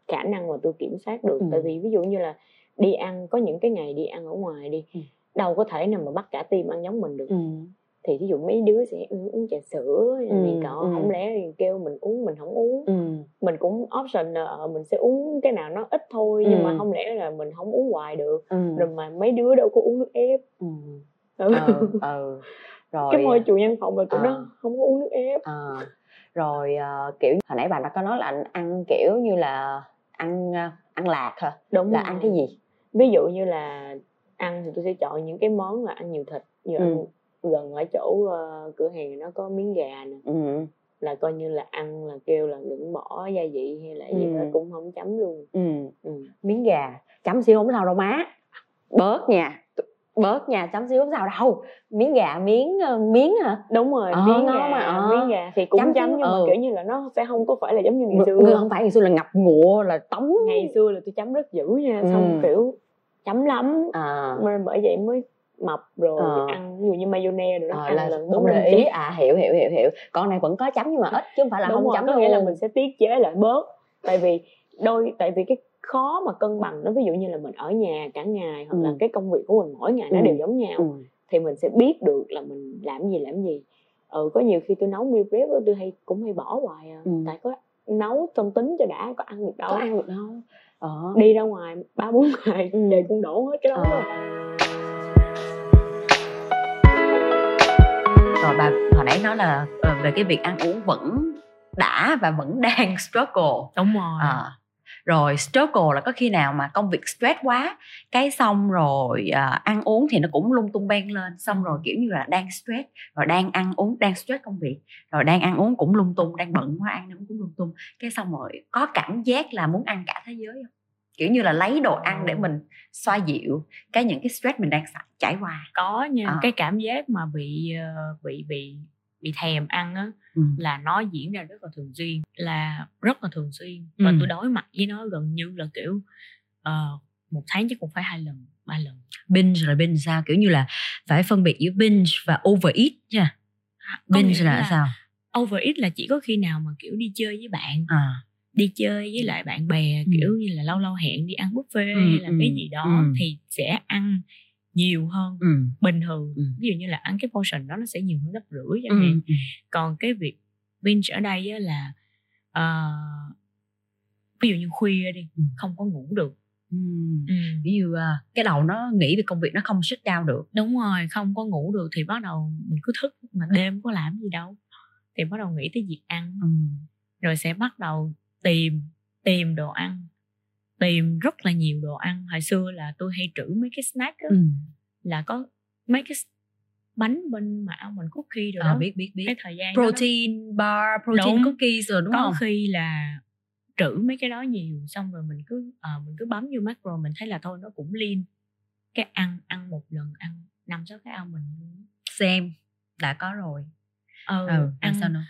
khả năng mà tôi kiểm soát được ừ. tại vì ví dụ như là đi ăn có những cái ngày đi ăn ở ngoài đi ừ. đâu có thể nào mà bắt cả tim ăn giống mình được ừ. thì ví dụ mấy đứa sẽ uống, uống trà sữa ừ. này cọ ừ. không lẽ kêu mình uống mình không uống ừ. mình cũng option là ờ, mình sẽ uống cái nào nó ít thôi ừ. nhưng mà không lẽ là mình không uống hoài được ừ. rồi mà mấy đứa đâu có uống nước ép ừ. ừ. ừ. ừ. rồi cái môi trường văn phòng là tụi à. nó không có uống nước ép à. rồi uh, kiểu hồi nãy bạn đã có nói là anh ăn kiểu như là ăn uh, ăn lạc hả đúng là rồi. ăn cái gì ví dụ như là ăn thì tôi sẽ chọn những cái món là ăn nhiều thịt như ừ. ăn gần ở chỗ uh, cửa hàng nó có miếng gà nè ừ. là coi như là ăn là kêu là đừng bỏ gia vị hay là ừ. gì đó cũng không chấm luôn ừ. Ừ. miếng gà chấm xíu không sao đâu má bớt nha bớt nhà chấm xíu sao đâu miếng gà miếng uh, miếng hả đúng rồi ờ, miếng gà mà, ờ. miếng gà thì cũng chấm, chấm nhưng ừ. mà kiểu như là nó sẽ không có phải là giống như ngày xưa không phải ngày xưa là ngập ngụa là tống ngày xưa là tôi chấm rất dữ nha ừ. xong kiểu chấm lắm à. mà bởi vậy mới mập rồi à. ăn ví dụ như mayonnaise rồi đó ăn là lần không để ý à hiểu hiểu hiểu hiểu con này vẫn có chấm nhưng mà ít chứ không phải là Đúng không rồi, chấm có nghĩa là mình sẽ tiết chế lại bớt tại vì đôi tại vì cái khó mà cân bằng nó ví dụ như là mình ở nhà cả ngày hoặc ừ. là cái công việc của mình mỗi ngày nó ừ. đều giống nhau ừ. thì mình sẽ biết được là mình làm gì làm gì ừ có nhiều khi tôi nấu meal prep tôi hay cũng hay bỏ hoài à ừ. tại có nấu trong tính cho đã có ăn được đâu có ăn được đâu ờ. đi ra ngoài ba bốn ngày ừ. về cũng đổ hết cái đó ờ. rồi bà hồi nãy nói là ờ, về cái việc ăn uống vẫn đã và vẫn đang struggle đúng rồi à, rồi struggle là có khi nào mà công việc stress quá cái xong rồi uh, ăn uống thì nó cũng lung tung beng lên xong rồi kiểu như là đang stress rồi đang ăn uống đang stress công việc rồi đang ăn uống cũng lung tung đang bận quá ăn uống cũng lung tung. Cái xong rồi có cảm giác là muốn ăn cả thế giới không? Kiểu như là lấy đồ ăn để mình xoa dịu cái những cái stress mình đang trải qua. Có nha à. cái cảm giác mà bị ờ, bị bị bị thèm ăn á ừ. là nó diễn ra rất là thường xuyên là rất là thường xuyên và ừ. tôi đối mặt với nó gần như là kiểu uh, một tháng chắc cũng phải hai lần ba lần binge là binge sao kiểu như là phải phân biệt giữa binge và overeat nha binge là, là sao overeat là chỉ có khi nào mà kiểu đi chơi với bạn à đi chơi với lại bạn bè ừ. kiểu như là lâu lâu hẹn đi ăn buffet ừ, hay là ừ, cái gì đó ừ. thì sẽ ăn nhiều hơn ừ. bình thường ừ. ví dụ như là ăn cái portion đó nó sẽ nhiều hơn gấp rưỡi chẳng hạn ừ. còn cái việc binge ở đây á là uh, ví dụ như khuya đi ừ. không có ngủ được Ừ. Ừ. ví dụ uh, cái đầu nó nghĩ về công việc nó không shut down được đúng rồi không có ngủ được thì bắt đầu mình cứ thức mà đêm có làm gì đâu thì bắt đầu nghĩ tới việc ăn ừ. rồi sẽ bắt đầu tìm tìm đồ ăn tìm rất là nhiều đồ ăn. Hồi xưa là tôi hay trữ mấy cái snack đó, ừ. là có mấy cái bánh bên mà almond cookie rồi à, đó. biết biết biết. Cái thời gian protein đó, bar protein đúng, cookies rồi đúng có không? có khi là trữ mấy cái đó nhiều xong rồi mình cứ uh, mình cứ bấm vô macro mình thấy là thôi nó cũng lean. Cái ăn ăn một lần ăn năm sáu cái almond luôn xem đã có rồi. Ừ, ừ ăn sao nữa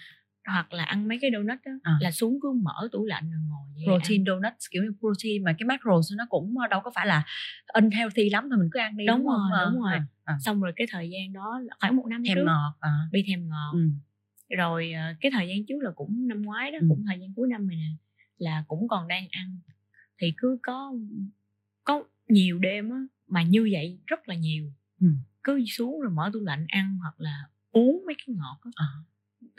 hoặc là ăn mấy cái donut đó à. là xuống cứ mở tủ lạnh rồi ngồi vậy protein ăn. donuts kiểu như protein mà cái macros nó cũng ờ, đâu có phải là unhealthy lắm thôi mình cứ ăn đi đúng, đúng rồi không? đúng à, rồi à. xong rồi cái thời gian đó khoảng một năm thèm trước ngọt à. bị thèm ngọt ừ. rồi ờ, cái thời gian trước là cũng năm ngoái đó ừ. cũng thời gian cuối năm này nè là cũng còn đang ăn thì cứ có có nhiều đêm á mà như vậy rất là nhiều ừ. cứ xuống rồi mở tủ lạnh ăn hoặc là uống mấy cái ngọt á à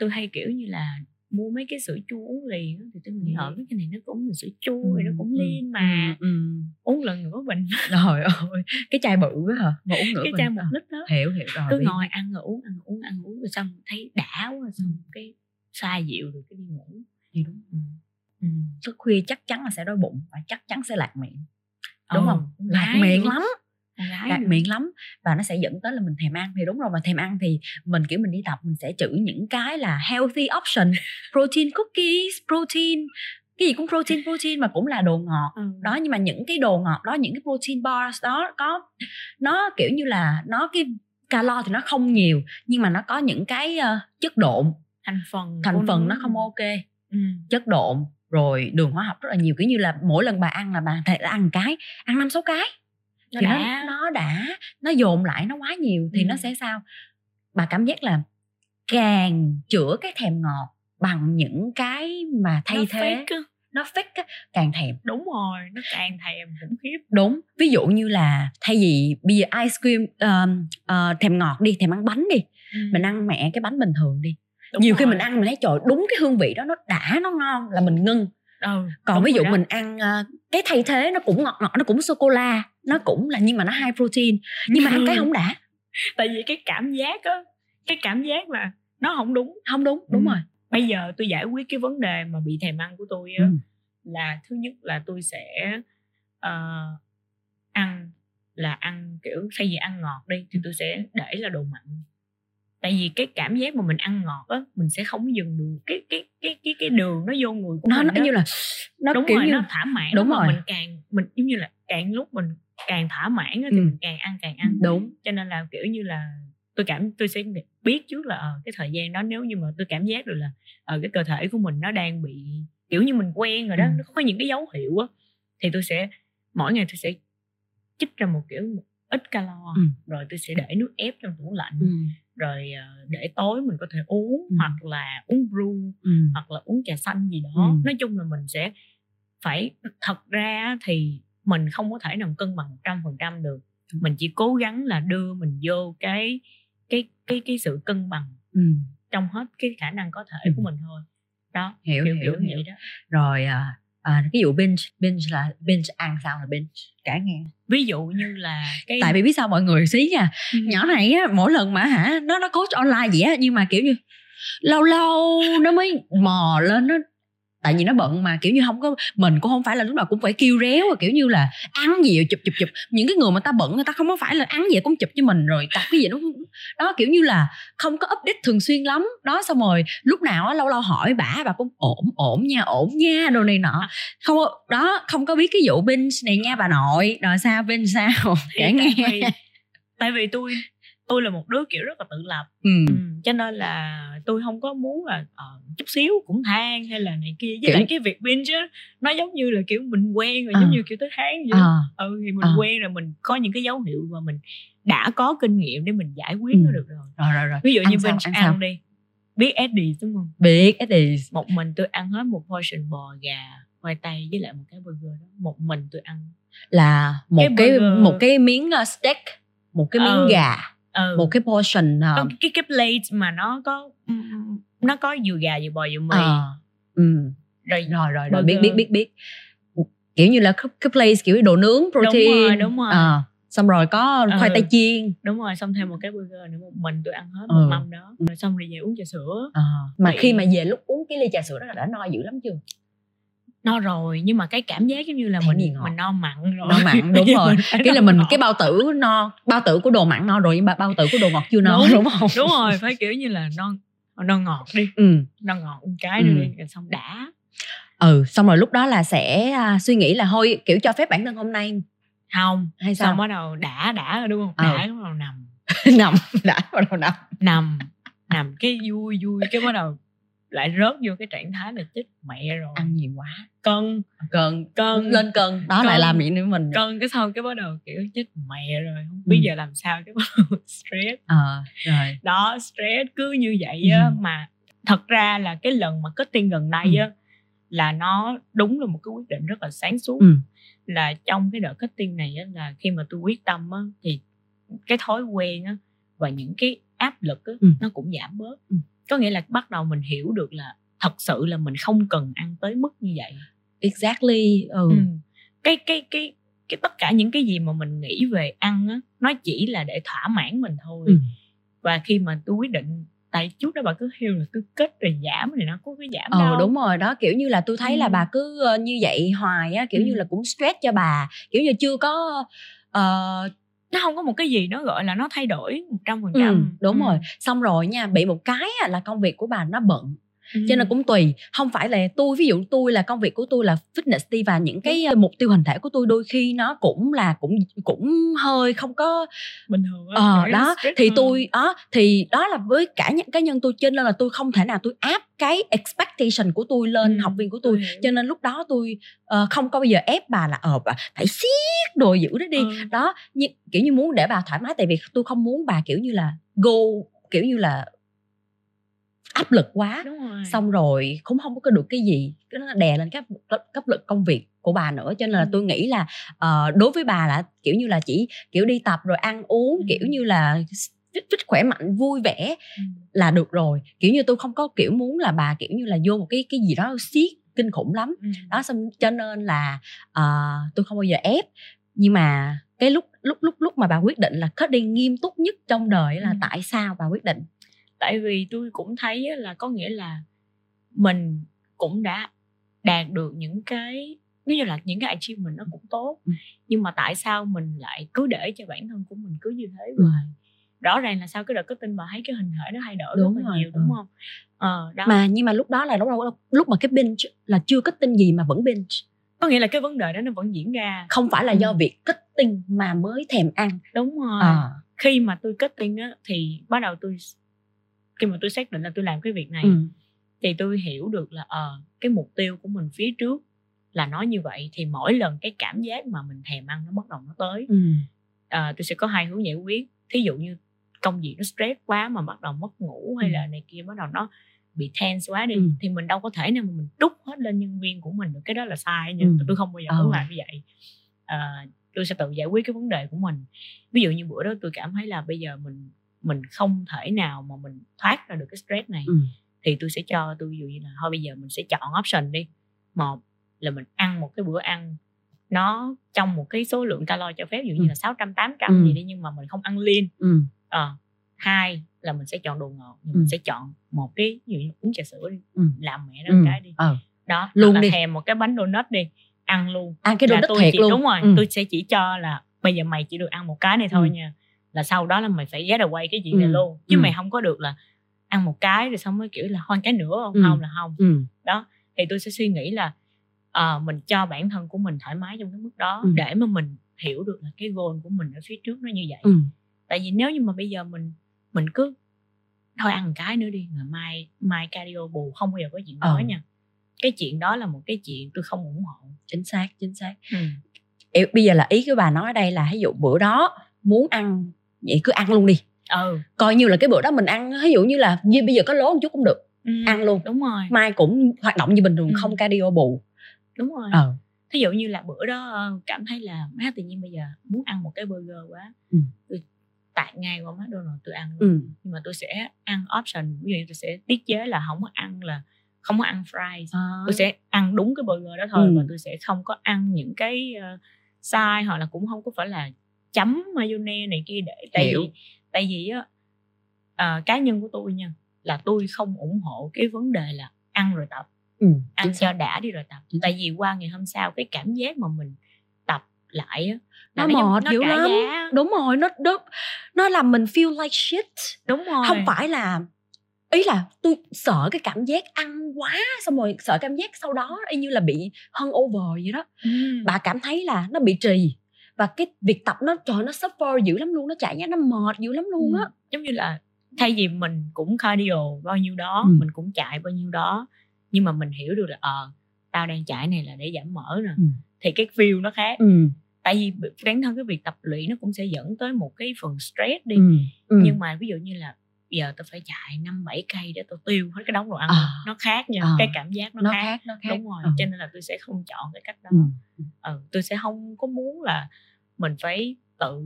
tôi hay kiểu như là mua mấy cái sữa chua uống liền thì tôi nghĩ ừ. mấy cái này nó cũng là sữa chua ừ, nó cũng liên mà ừ, ừ. uống lần nữa bình rồi ơi cái chai bự á hả mà uống nữa cái chai một lít đó hiểu hiểu rồi biết. ngồi ăn rồi uống ăn rồi uống ăn rồi uống rồi xong thấy đã quá xong ừ. cái xoa dịu được cái đi ngủ thì đúng ừ. Ừ. thức khuya chắc chắn là sẽ đói bụng và chắc chắn sẽ lạc miệng đúng ừ, không lạc miệng lắm gạt miệng lắm. Và nó sẽ dẫn tới là mình thèm ăn thì đúng rồi mà thèm ăn thì mình kiểu mình đi tập mình sẽ trữ những cái là healthy option. Protein cookies protein cái gì cũng protein protein mà cũng là đồ ngọt. Ừ. đó nhưng mà những cái đồ ngọt đó những cái protein bars đó có nó kiểu như là nó cái calo thì nó không nhiều nhưng mà nó có những cái uh, chất độn. Thành phần thành phần nó. không ok. Ừ. chất độn rồi đường hóa học rất là nhiều. Kiểu như là mỗi lần bà ăn là bà thể ăn cái ăn năm sáu cái nó thì đã. nó nó đã nó dồn lại nó quá nhiều thì ừ. nó sẽ sao bà cảm giác là càng chữa cái thèm ngọt bằng những cái mà thay nó thế fake. nó fake càng thèm đúng rồi nó càng thèm khủng khiếp đúng ví dụ như là thay vì bây giờ ice cream uh, uh, thèm ngọt đi thèm ăn bánh đi ừ. mình ăn mẹ cái bánh bình thường đi đúng nhiều rồi. khi mình ăn mình thấy trời đúng cái hương vị đó nó đã nó ngon là mình ngưng ừ, còn ví dụ mình ăn uh, cái thay thế nó cũng ngọt ngọt nó cũng sô cô la nó cũng là nhưng mà nó high protein nhưng mà ăn cái không đã. Tại vì cái cảm giác á cái cảm giác là nó không đúng. Không đúng đúng ừ. rồi. Bây giờ tôi giải quyết cái vấn đề mà bị thèm ăn của tôi á ừ. là thứ nhất là tôi sẽ uh, ăn là ăn kiểu thay vì ăn ngọt đi thì tôi sẽ để là đồ mặn. Tại vì cái cảm giác mà mình ăn ngọt á mình sẽ không dừng được cái cái cái cái cái đường nó vô người của nó, mình nó đó. như là nó đúng kiểu rồi như... nó thỏa mãn đúng rồi. mình càng mình giống như là càng lúc mình càng thỏa mãn thì ừ. mình càng ăn càng ăn đúng cho nên là kiểu như là tôi cảm tôi sẽ biết trước là uh, cái thời gian đó nếu như mà tôi cảm giác được là ở uh, cái cơ thể của mình nó đang bị kiểu như mình quen rồi đó ừ. nó có những cái dấu hiệu á thì tôi sẽ mỗi ngày tôi sẽ chích ra một kiểu một ít calo ừ. rồi tôi sẽ để nước ép trong tủ lạnh ừ. rồi uh, để tối mình có thể uống ừ. hoặc là uống brew ừ. hoặc là uống trà xanh gì đó ừ. nói chung là mình sẽ phải thật ra thì mình không có thể nào cân bằng trăm phần trăm được mình chỉ cố gắng là đưa mình vô cái cái cái cái sự cân bằng ừ. trong hết cái khả năng có thể ừ. của mình thôi đó hiểu kiểu, hiểu, kiểu hiểu. vậy đó rồi à, à, cái vụ binge binge là binge ăn sao là binge cả nghe ví dụ như là cái tại vì biết sao mọi người xí nha ừ. nhỏ này á mỗi lần mà hả nó nó coach online vậy á nhưng mà kiểu như lâu lâu nó mới mò lên nó tại vì nó bận mà kiểu như không có mình cũng không phải là lúc nào cũng phải kêu réo kiểu như là ăn gì chụp chụp chụp. Những cái người mà ta bận người ta không có phải là ăn gì cũng chụp cho mình rồi tập cái gì nó đó kiểu như là không có update thường xuyên lắm. Đó xong rồi lúc nào á lâu lâu hỏi bả bà cũng ổn ổn nha ổn nha đồ này nọ. Không đó không có biết cái vụ binh này nha bà nội. Rồi sao bên sao? Kể nghe. tại vì tôi tôi là một đứa kiểu rất là tự lập ừ. Ừ, cho nên là tôi không có muốn là uh, chút xíu cũng than hay là này kia với kiểu... lại cái việc binge chứ nó giống như là kiểu mình quen rồi à. giống như kiểu tới tháng vậy à. ừ thì mình à. quen rồi mình có những cái dấu hiệu mà mình đã có kinh nghiệm để mình giải quyết ừ. nó được rồi rồi rồi rồi ví dụ ăn như sao, binge ăn, ăn đi biết Eddie đúng không biết Eddie một mình tôi ăn hết một portion bò gà khoai tây với lại một cái burger đó một mình tôi ăn là một cái, cái một cái miếng uh, steak một cái miếng ừ. gà ừ. một cái portion uh, cái cái plate mà nó có nó có vừa gà vừa bò vừa mì. À, ừ. rồi rồi rồi, rồi. Biết biết biết biết. Kiểu như là cái place kiểu đồ nướng protein. đúng rồi đúng rồi. À, xong rồi có khoai ừ. tây chiên. Đúng rồi xong thêm một cái burger nữa một mình tôi ăn hết một ừ. mâm đó. Rồi xong rồi về uống trà sữa. À, mà Vậy... khi mà về lúc uống cái ly trà sữa đó là đã no dữ lắm chưa no rồi nhưng mà cái cảm giác giống như là mình mình no mặn rồi. No mặn đúng rồi. cái là mình ngọt. cái bao tử no bao tử của đồ mặn no rồi nhưng mà bao tử của đồ ngọt chưa no đúng, đúng không? đúng rồi phải kiểu như là no no ngọt đi. Ừ. no ngọt một cái ừ. đi xong đã. Ừ xong rồi lúc đó là sẽ uh, suy nghĩ là thôi kiểu cho phép bản thân hôm nay không hay sao? xong bắt đầu đã đã rồi đúng không? Đã ừ. bắt đầu nằm. Nằm đã bắt đầu nằm. Nằm nằm cái vui vui cái bắt đầu lại rớt vô cái trạng thái là chết mẹ rồi. Ăn nhiều quá cân cân cân lên cân đó cân, lại làm gì nữa mình. Cân cái sau cái bắt đầu kiểu chết mẹ rồi không biết ừ. giờ làm sao cái bắt đầu stress. Ờ à, rồi. Đó stress cứ như vậy á ừ. mà thật ra là cái lần mà kết tiên gần đây ừ. á là nó đúng là một cái quyết định rất là sáng suốt. Ừ. là trong cái đợt kết tiên này á là khi mà tôi quyết tâm á thì cái thói quen á và những cái áp lực á, ừ. nó cũng giảm bớt. Ừ. Có nghĩa là bắt đầu mình hiểu được là thật sự là mình không cần ăn tới mức như vậy exactly ừ. ừ. cái cái cái cái tất cả những cái gì mà mình nghĩ về ăn á nó chỉ là để thỏa mãn mình thôi ừ. và khi mà tôi quyết định tại trước đó bà cứ kêu là cứ kết rồi giảm thì nó có cái giảm ờ, đâu đúng rồi đó kiểu như là tôi thấy ừ. là bà cứ uh, như vậy hoài á kiểu ừ. như là cũng stress cho bà kiểu như chưa có uh, nó không có một cái gì nó gọi là nó thay đổi một trăm phần trăm ừ, đúng ừ. rồi xong rồi nha bị một cái là công việc của bà nó bận Ừ. cho nên cũng tùy không phải là tôi ví dụ tôi là công việc của tôi là fitness đi và những cái ừ. mục tiêu hình thể của tôi đôi khi nó cũng là cũng cũng hơi không có bình thường ờ đó thì hơn. tôi đó thì đó là với cả những cá nhân tôi cho nên là tôi không thể nào tôi áp cái expectation của tôi lên ừ. học viên của tôi ừ. cho nên lúc đó tôi uh, không có bao giờ ép bà là ờ bà phải siết đồ giữ đó đi ừ. đó như, kiểu như muốn để bà thoải mái tại vì tôi không muốn bà kiểu như là go kiểu như là áp lực quá rồi. xong rồi cũng không có được cái gì nó đè lên cái cấp lực công việc của bà nữa cho nên là ừ. tôi nghĩ là uh, đối với bà là kiểu như là chỉ kiểu đi tập rồi ăn uống ừ. kiểu như là phích phích khỏe mạnh vui vẻ ừ. là được rồi kiểu như tôi không có kiểu muốn là bà kiểu như là vô một cái cái gì đó siết kinh khủng lắm ừ. đó xong cho nên là uh, tôi không bao giờ ép nhưng mà cái lúc lúc lúc lúc mà bà quyết định là có đi nghiêm túc nhất trong đời là ừ. tại sao bà quyết định tại vì tôi cũng thấy là có nghĩa là mình cũng đã đạt được những cái ví như là những cái achievement nó cũng tốt ừ. nhưng mà tại sao mình lại cứ để cho bản thân của mình cứ như thế ừ. hoài rõ ràng là sao cái đợt có tin bà thấy cái hình thể nó thay đổi đúng rất là rồi. nhiều đúng ừ. không ờ, đó. mà nhưng mà lúc đó là lúc đó, lúc mà cái binge là chưa có tin gì mà vẫn binge có nghĩa là cái vấn đề đó nó vẫn diễn ra không phải là ừ. do việc kết tinh mà mới thèm ăn đúng rồi à. khi mà tôi kết tinh á thì bắt đầu tôi khi mà tôi xác định là tôi làm cái việc này ừ. thì tôi hiểu được là ờ uh, cái mục tiêu của mình phía trước là nói như vậy thì mỗi lần cái cảm giác mà mình thèm ăn nó bắt đầu nó tới ừ. à, tôi sẽ có hai hướng giải quyết thí dụ như công việc nó stress quá mà bắt đầu mất ngủ hay ừ. là này kia bắt đầu nó bị tense quá đi ừ. thì mình đâu có thể nào mà mình trút hết lên nhân viên của mình được cái đó là sai nha ừ. tôi không bao giờ muốn ừ. làm như vậy à, tôi sẽ tự giải quyết cái vấn đề của mình ví dụ như bữa đó tôi cảm thấy là bây giờ mình mình không thể nào mà mình thoát ra được cái stress này ừ. thì tôi sẽ cho tôi ví dụ như là thôi bây giờ mình sẽ chọn option đi một là mình ăn một cái bữa ăn nó trong một cái số lượng calo cho phép ví dụ như ừ. là 600 800 ừ. gì đi nhưng mà mình không ăn liên ừ. à, hai là mình sẽ chọn đồ ngọt ừ. mình sẽ chọn một cái ví dụ như uống trà sữa đi ừ. làm mẹ đó ừ. cái đi ừ. đó luôn đi. thèm một cái bánh donut đi ăn luôn ăn cái donut thiệt chỉ, luôn đúng rồi ừ. tôi sẽ chỉ cho là bây giờ mày chỉ được ăn một cái này thôi ừ. nha là sau đó là mày phải ghé đầu quay cái chuyện ừ. này luôn chứ ừ. mày không có được là ăn một cái rồi xong mới kiểu là hoan cái nữa không ừ. không là không ừ. đó thì tôi sẽ suy nghĩ là uh, mình cho bản thân của mình thoải mái trong cái mức đó ừ. để mà mình hiểu được là cái goal của mình ở phía trước nó như vậy ừ. tại vì nếu như mà bây giờ mình mình cứ thôi ăn cái nữa đi ngày mai mai cardio bù không bao giờ có chuyện đó ừ. nha cái chuyện đó là một cái chuyện tôi không ủng hộ chính xác chính xác ừ. bây giờ là ý của bà nói ở đây là ví dụ bữa đó muốn ăn vậy cứ ăn luôn đi ừ. coi như là cái bữa đó mình ăn ví dụ như là như bây giờ có lố một chút cũng được ừ, ăn luôn đúng rồi mai cũng hoạt động như bình thường ừ. không cardio bù đúng rồi ờ. thí dụ như là bữa đó ờ, cảm thấy là má tự nhiên bây giờ muốn ăn một cái burger quá ừ. tôi tại ngay qua McDonald's tôi ăn ừ. nhưng mà tôi sẽ ăn option ví dụ tôi sẽ tiết chế là không có ăn là không có ăn fries à. tôi sẽ ăn đúng cái burger đó thôi ừ. và tôi sẽ không có ăn những cái uh, sai hoặc là cũng không có phải là chấm mayonnaise này kia để tại Hiểu. vì tại vì á uh, cá nhân của tôi nha là tôi không ủng hộ cái vấn đề là ăn rồi tập. Ừ, ăn cho đã đi rồi tập. Chính tại vì qua ngày hôm sau cái cảm giác mà mình tập lại á nó, nó mệt dữ lắm. giá. đúng rồi nó nó nó làm mình feel like shit. Đúng rồi. Không phải là ý là tôi sợ cái cảm giác ăn quá xong rồi sợ cảm giác sau đó y như là bị over vậy đó. Ừ. bà cảm thấy là nó bị trì và cái việc tập nó trời nó suffer dữ lắm luôn nó chạy nhá nó mệt dữ lắm luôn á ừ. giống như là thay vì mình cũng cardio bao nhiêu đó ừ. mình cũng chạy bao nhiêu đó nhưng mà mình hiểu được là ờ à, tao đang chạy này là để giảm mỡ nè ừ. thì cái feel nó khác ừ. tại vì bản thân cái việc tập luyện nó cũng sẽ dẫn tới một cái phần stress đi ừ. Ừ. nhưng mà ví dụ như là giờ tao phải chạy năm bảy cây để tao tiêu hết cái đống đồ ăn à. nó khác nha à. cái cảm giác nó, nó khác. khác nó khác đúng rồi ừ. cho nên là tôi sẽ không chọn cái cách đó ừ. ừ tôi sẽ không có muốn là mình phải tự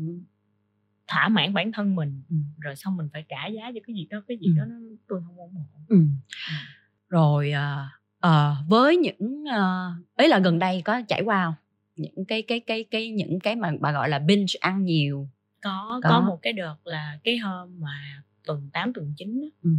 thỏa mãn bản thân mình ừ. rồi xong mình phải trả giá cho cái gì đó cái gì ừ. đó nó tôi không ủng hộ ừ. ừ rồi à, à, với những à, ấy là gần đây có trải qua không những cái cái cái cái những cái mà bà gọi là binge ăn nhiều có có, có một cái đợt là cái hôm mà tuần 8 tuần 9 ừ.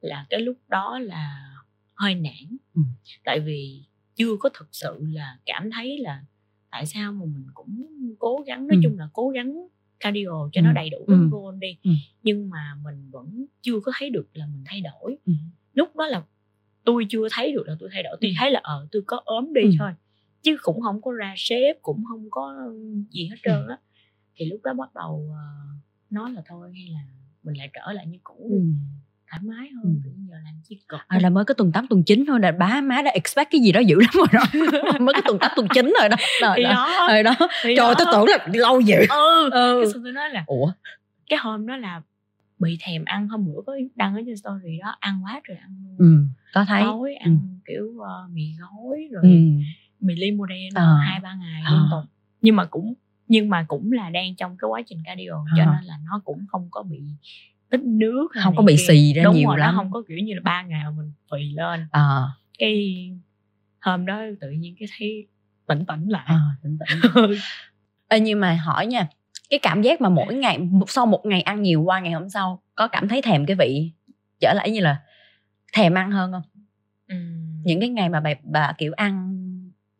là cái lúc đó là hơi nản ừ. tại vì chưa có thực sự là cảm thấy là tại sao mà mình cũng cố gắng nói ừ. chung là cố gắng cardio cho ừ. nó đầy đủ ừ. đi ừ. nhưng mà mình vẫn chưa có thấy được là mình thay đổi ừ. lúc đó là tôi chưa thấy được là tôi thay đổi tôi ừ. thấy là ờ tôi có ốm đi ừ. thôi chứ cũng không có ra sếp cũng không có gì hết trơn á thì lúc đó bắt đầu uh, nói là thôi hay là mình lại trở lại như cũ ừ. thoải mái hơn ừ. giờ làm chi cực à, là mới có tuần 8 tuần 9 thôi là bá má đã expect cái gì đó dữ lắm rồi đó mới có tuần 8 tuần 9 rồi đó rồi thì đó. Rồi đó. Thì trời tôi tưởng là lâu dữ ừ, ừ. cái tôi nói là ủa cái hôm đó là bị thèm ăn hôm bữa có đăng ở trên story đó ăn quá trời ăn luôn ừ, có thấy tối ăn ừ. kiểu uh, mì gói rồi ừ. mì limo đen ờ. hai ba ngày liên tục nhưng mà cũng nhưng mà cũng là đang trong cái quá trình cardio à. cho nên là nó cũng không có bị tích nước không có bị kia. xì ra Đúng nhiều rồi, lắm nó không có kiểu như là ba ngày mà mình phì lên à. cái hôm đó tự nhiên cái thấy tỉnh tỉnh lại à, tỉnh tỉnh Ê, nhưng mà hỏi nha cái cảm giác mà mỗi ngày sau một ngày ăn nhiều qua ngày hôm sau có cảm thấy thèm cái vị trở lại như là thèm ăn hơn không ừ. những cái ngày mà bà, bà kiểu ăn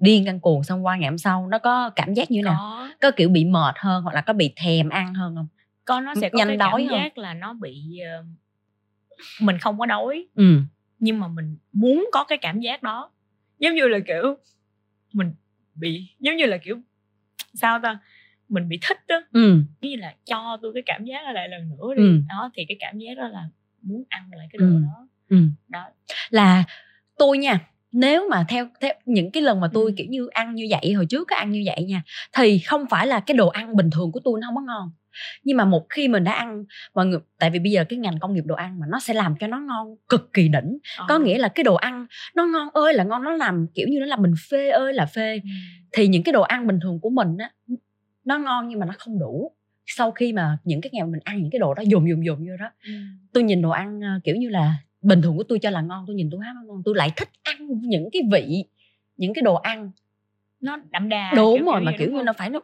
điên ăn cuồng xong qua ngày hôm sau nó có cảm giác như thế nào? Có. Kiểu bị mệt hơn hoặc là có bị thèm ăn hơn không? Có nó sẽ có nhanh cái đói cảm giác là nó bị uh, mình không có đói. Ừ. nhưng mà mình muốn có cái cảm giác đó. Giống như là kiểu mình bị giống như là kiểu sao ta? Mình bị thích đó ừ. như là cho tôi cái cảm giác lại lần nữa đi. Ừ. đó thì cái cảm giác đó là muốn ăn lại cái đồ ừ. đó. Ừ. đó. Là tôi nha nếu mà theo theo những cái lần mà tôi ừ. kiểu như ăn như vậy hồi trước có ăn như vậy nha thì không phải là cái đồ ăn bình thường của tôi nó không có ngon nhưng mà một khi mình đã ăn mọi người tại vì bây giờ cái ngành công nghiệp đồ ăn mà nó sẽ làm cho nó ngon cực kỳ đỉnh ờ. có nghĩa là cái đồ ăn nó ngon ơi là ngon nó làm kiểu như nó làm mình phê ơi là phê ừ. thì những cái đồ ăn bình thường của mình á nó ngon nhưng mà nó không đủ sau khi mà những cái ngày mà mình ăn những cái đồ đó dùng dùng dùng vô đó ừ. tôi nhìn đồ ăn ờ, kiểu như là bình thường của tôi cho là ngon tôi nhìn tôi hát ngon tôi lại thích ăn những cái vị những cái đồ ăn nó đậm đà đúng kiểu rồi kiểu mà kiểu như nó phải nó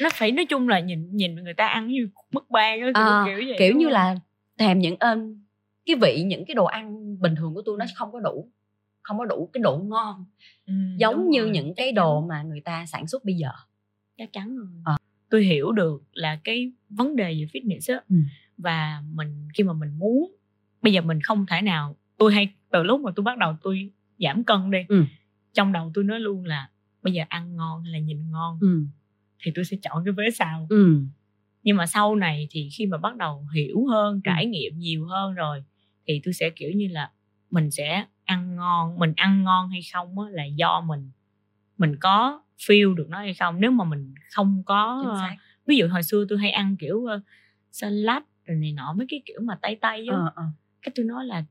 nó phải nói chung là nhìn nhìn người ta ăn như mất ban á à, kiểu, vậy kiểu như không? là thèm những um, cái vị những cái đồ ăn bình thường của tôi nó không có đủ không có đủ cái độ ngon ừ, giống như rồi. những cái đồ mà người ta sản xuất bây giờ chắc chắn rồi à. tôi hiểu được là cái vấn đề về fitness á ừ. và mình khi mà mình muốn bây giờ mình không thể nào tôi hay từ lúc mà tôi bắt đầu tôi giảm cân đi ừ. trong đầu tôi nói luôn là bây giờ ăn ngon hay là nhìn ngon ừ. thì tôi sẽ chọn cái vế sau ừ. nhưng mà sau này thì khi mà bắt đầu hiểu hơn ừ. trải nghiệm nhiều hơn rồi thì tôi sẽ kiểu như là mình sẽ ăn ngon mình ăn ngon hay không á là do mình mình có feel được nó hay không nếu mà mình không có uh, ví dụ hồi xưa tôi hay ăn kiểu uh, salad rồi này nọ mấy cái kiểu mà tay tay á uh, uh cái tôi nói là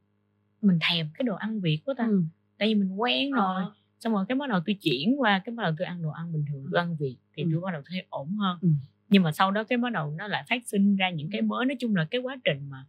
mình thèm cái đồ ăn việt quá ta ừ. tại vì mình quen rồi ờ. xong rồi cái bắt đầu tôi chuyển qua cái bắt đầu tôi ăn đồ ăn bình thường tôi ăn việt thì ừ. tôi bắt đầu thấy ổn hơn ừ. nhưng mà sau đó cái bắt đầu nó lại phát sinh ra những cái mới nói chung là cái quá trình mà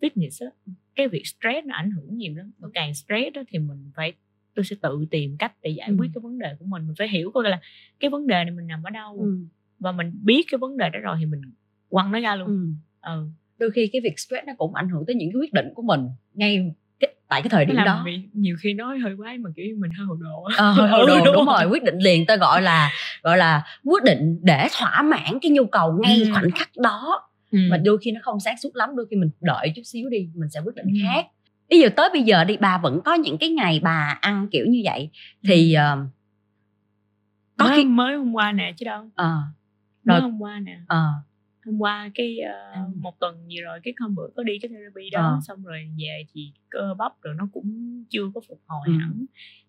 fitness á cái việc stress nó ảnh hưởng nhiều lắm và càng stress đó thì mình phải tôi sẽ tự tìm cách để giải quyết ừ. cái vấn đề của mình mình phải hiểu coi là cái vấn đề này mình nằm ở đâu ừ. và mình biết cái vấn đề đó rồi thì mình quăng nó ra luôn ừ. ừ đôi khi cái việc stress nó cũng ảnh hưởng tới những cái quyết định của mình ngay cái, tại cái thời điểm đó. bị, nhiều khi nói hơi quá mà kiểu mình hơi hồ đồ à, hơi hồ đồ đúng, đúng rồi. quyết định liền ta gọi là gọi là quyết định để thỏa mãn cái nhu cầu ngay ừ. khoảnh khắc đó. Ừ. mà đôi khi nó không sáng suốt lắm đôi khi mình đợi chút xíu đi mình sẽ quyết định ừ. khác. Bây giờ tới bây giờ đi bà vẫn có những cái ngày bà ăn kiểu như vậy thì uh, có mới, khi mới hôm qua nè chứ đâu. À, rồi, mới hôm qua nè. À, hôm qua cái uh, ừ. một tuần gì rồi cái hôm bữa có đi cái therapy đó à. xong rồi về thì cơ bắp rồi nó cũng chưa có phục hồi ừ. hẳn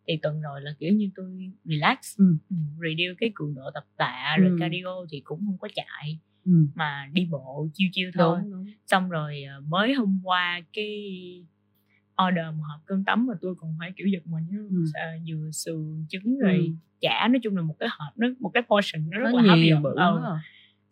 thì tuần rồi là kiểu như tôi relax ừ. ừ reduce cái cường độ tập tạ rồi ừ. cardio thì cũng không có chạy ừ. mà đi bộ chiêu chiêu thôi đúng, đúng. xong rồi uh, mới hôm qua cái order một hộp cơm tấm mà tôi còn phải kiểu giật mình ừ. uh, vừa sườn trứng rồi ừ. chả nói chung là một cái hộp nó một cái portion nó rất nó là hấp dẫn ừ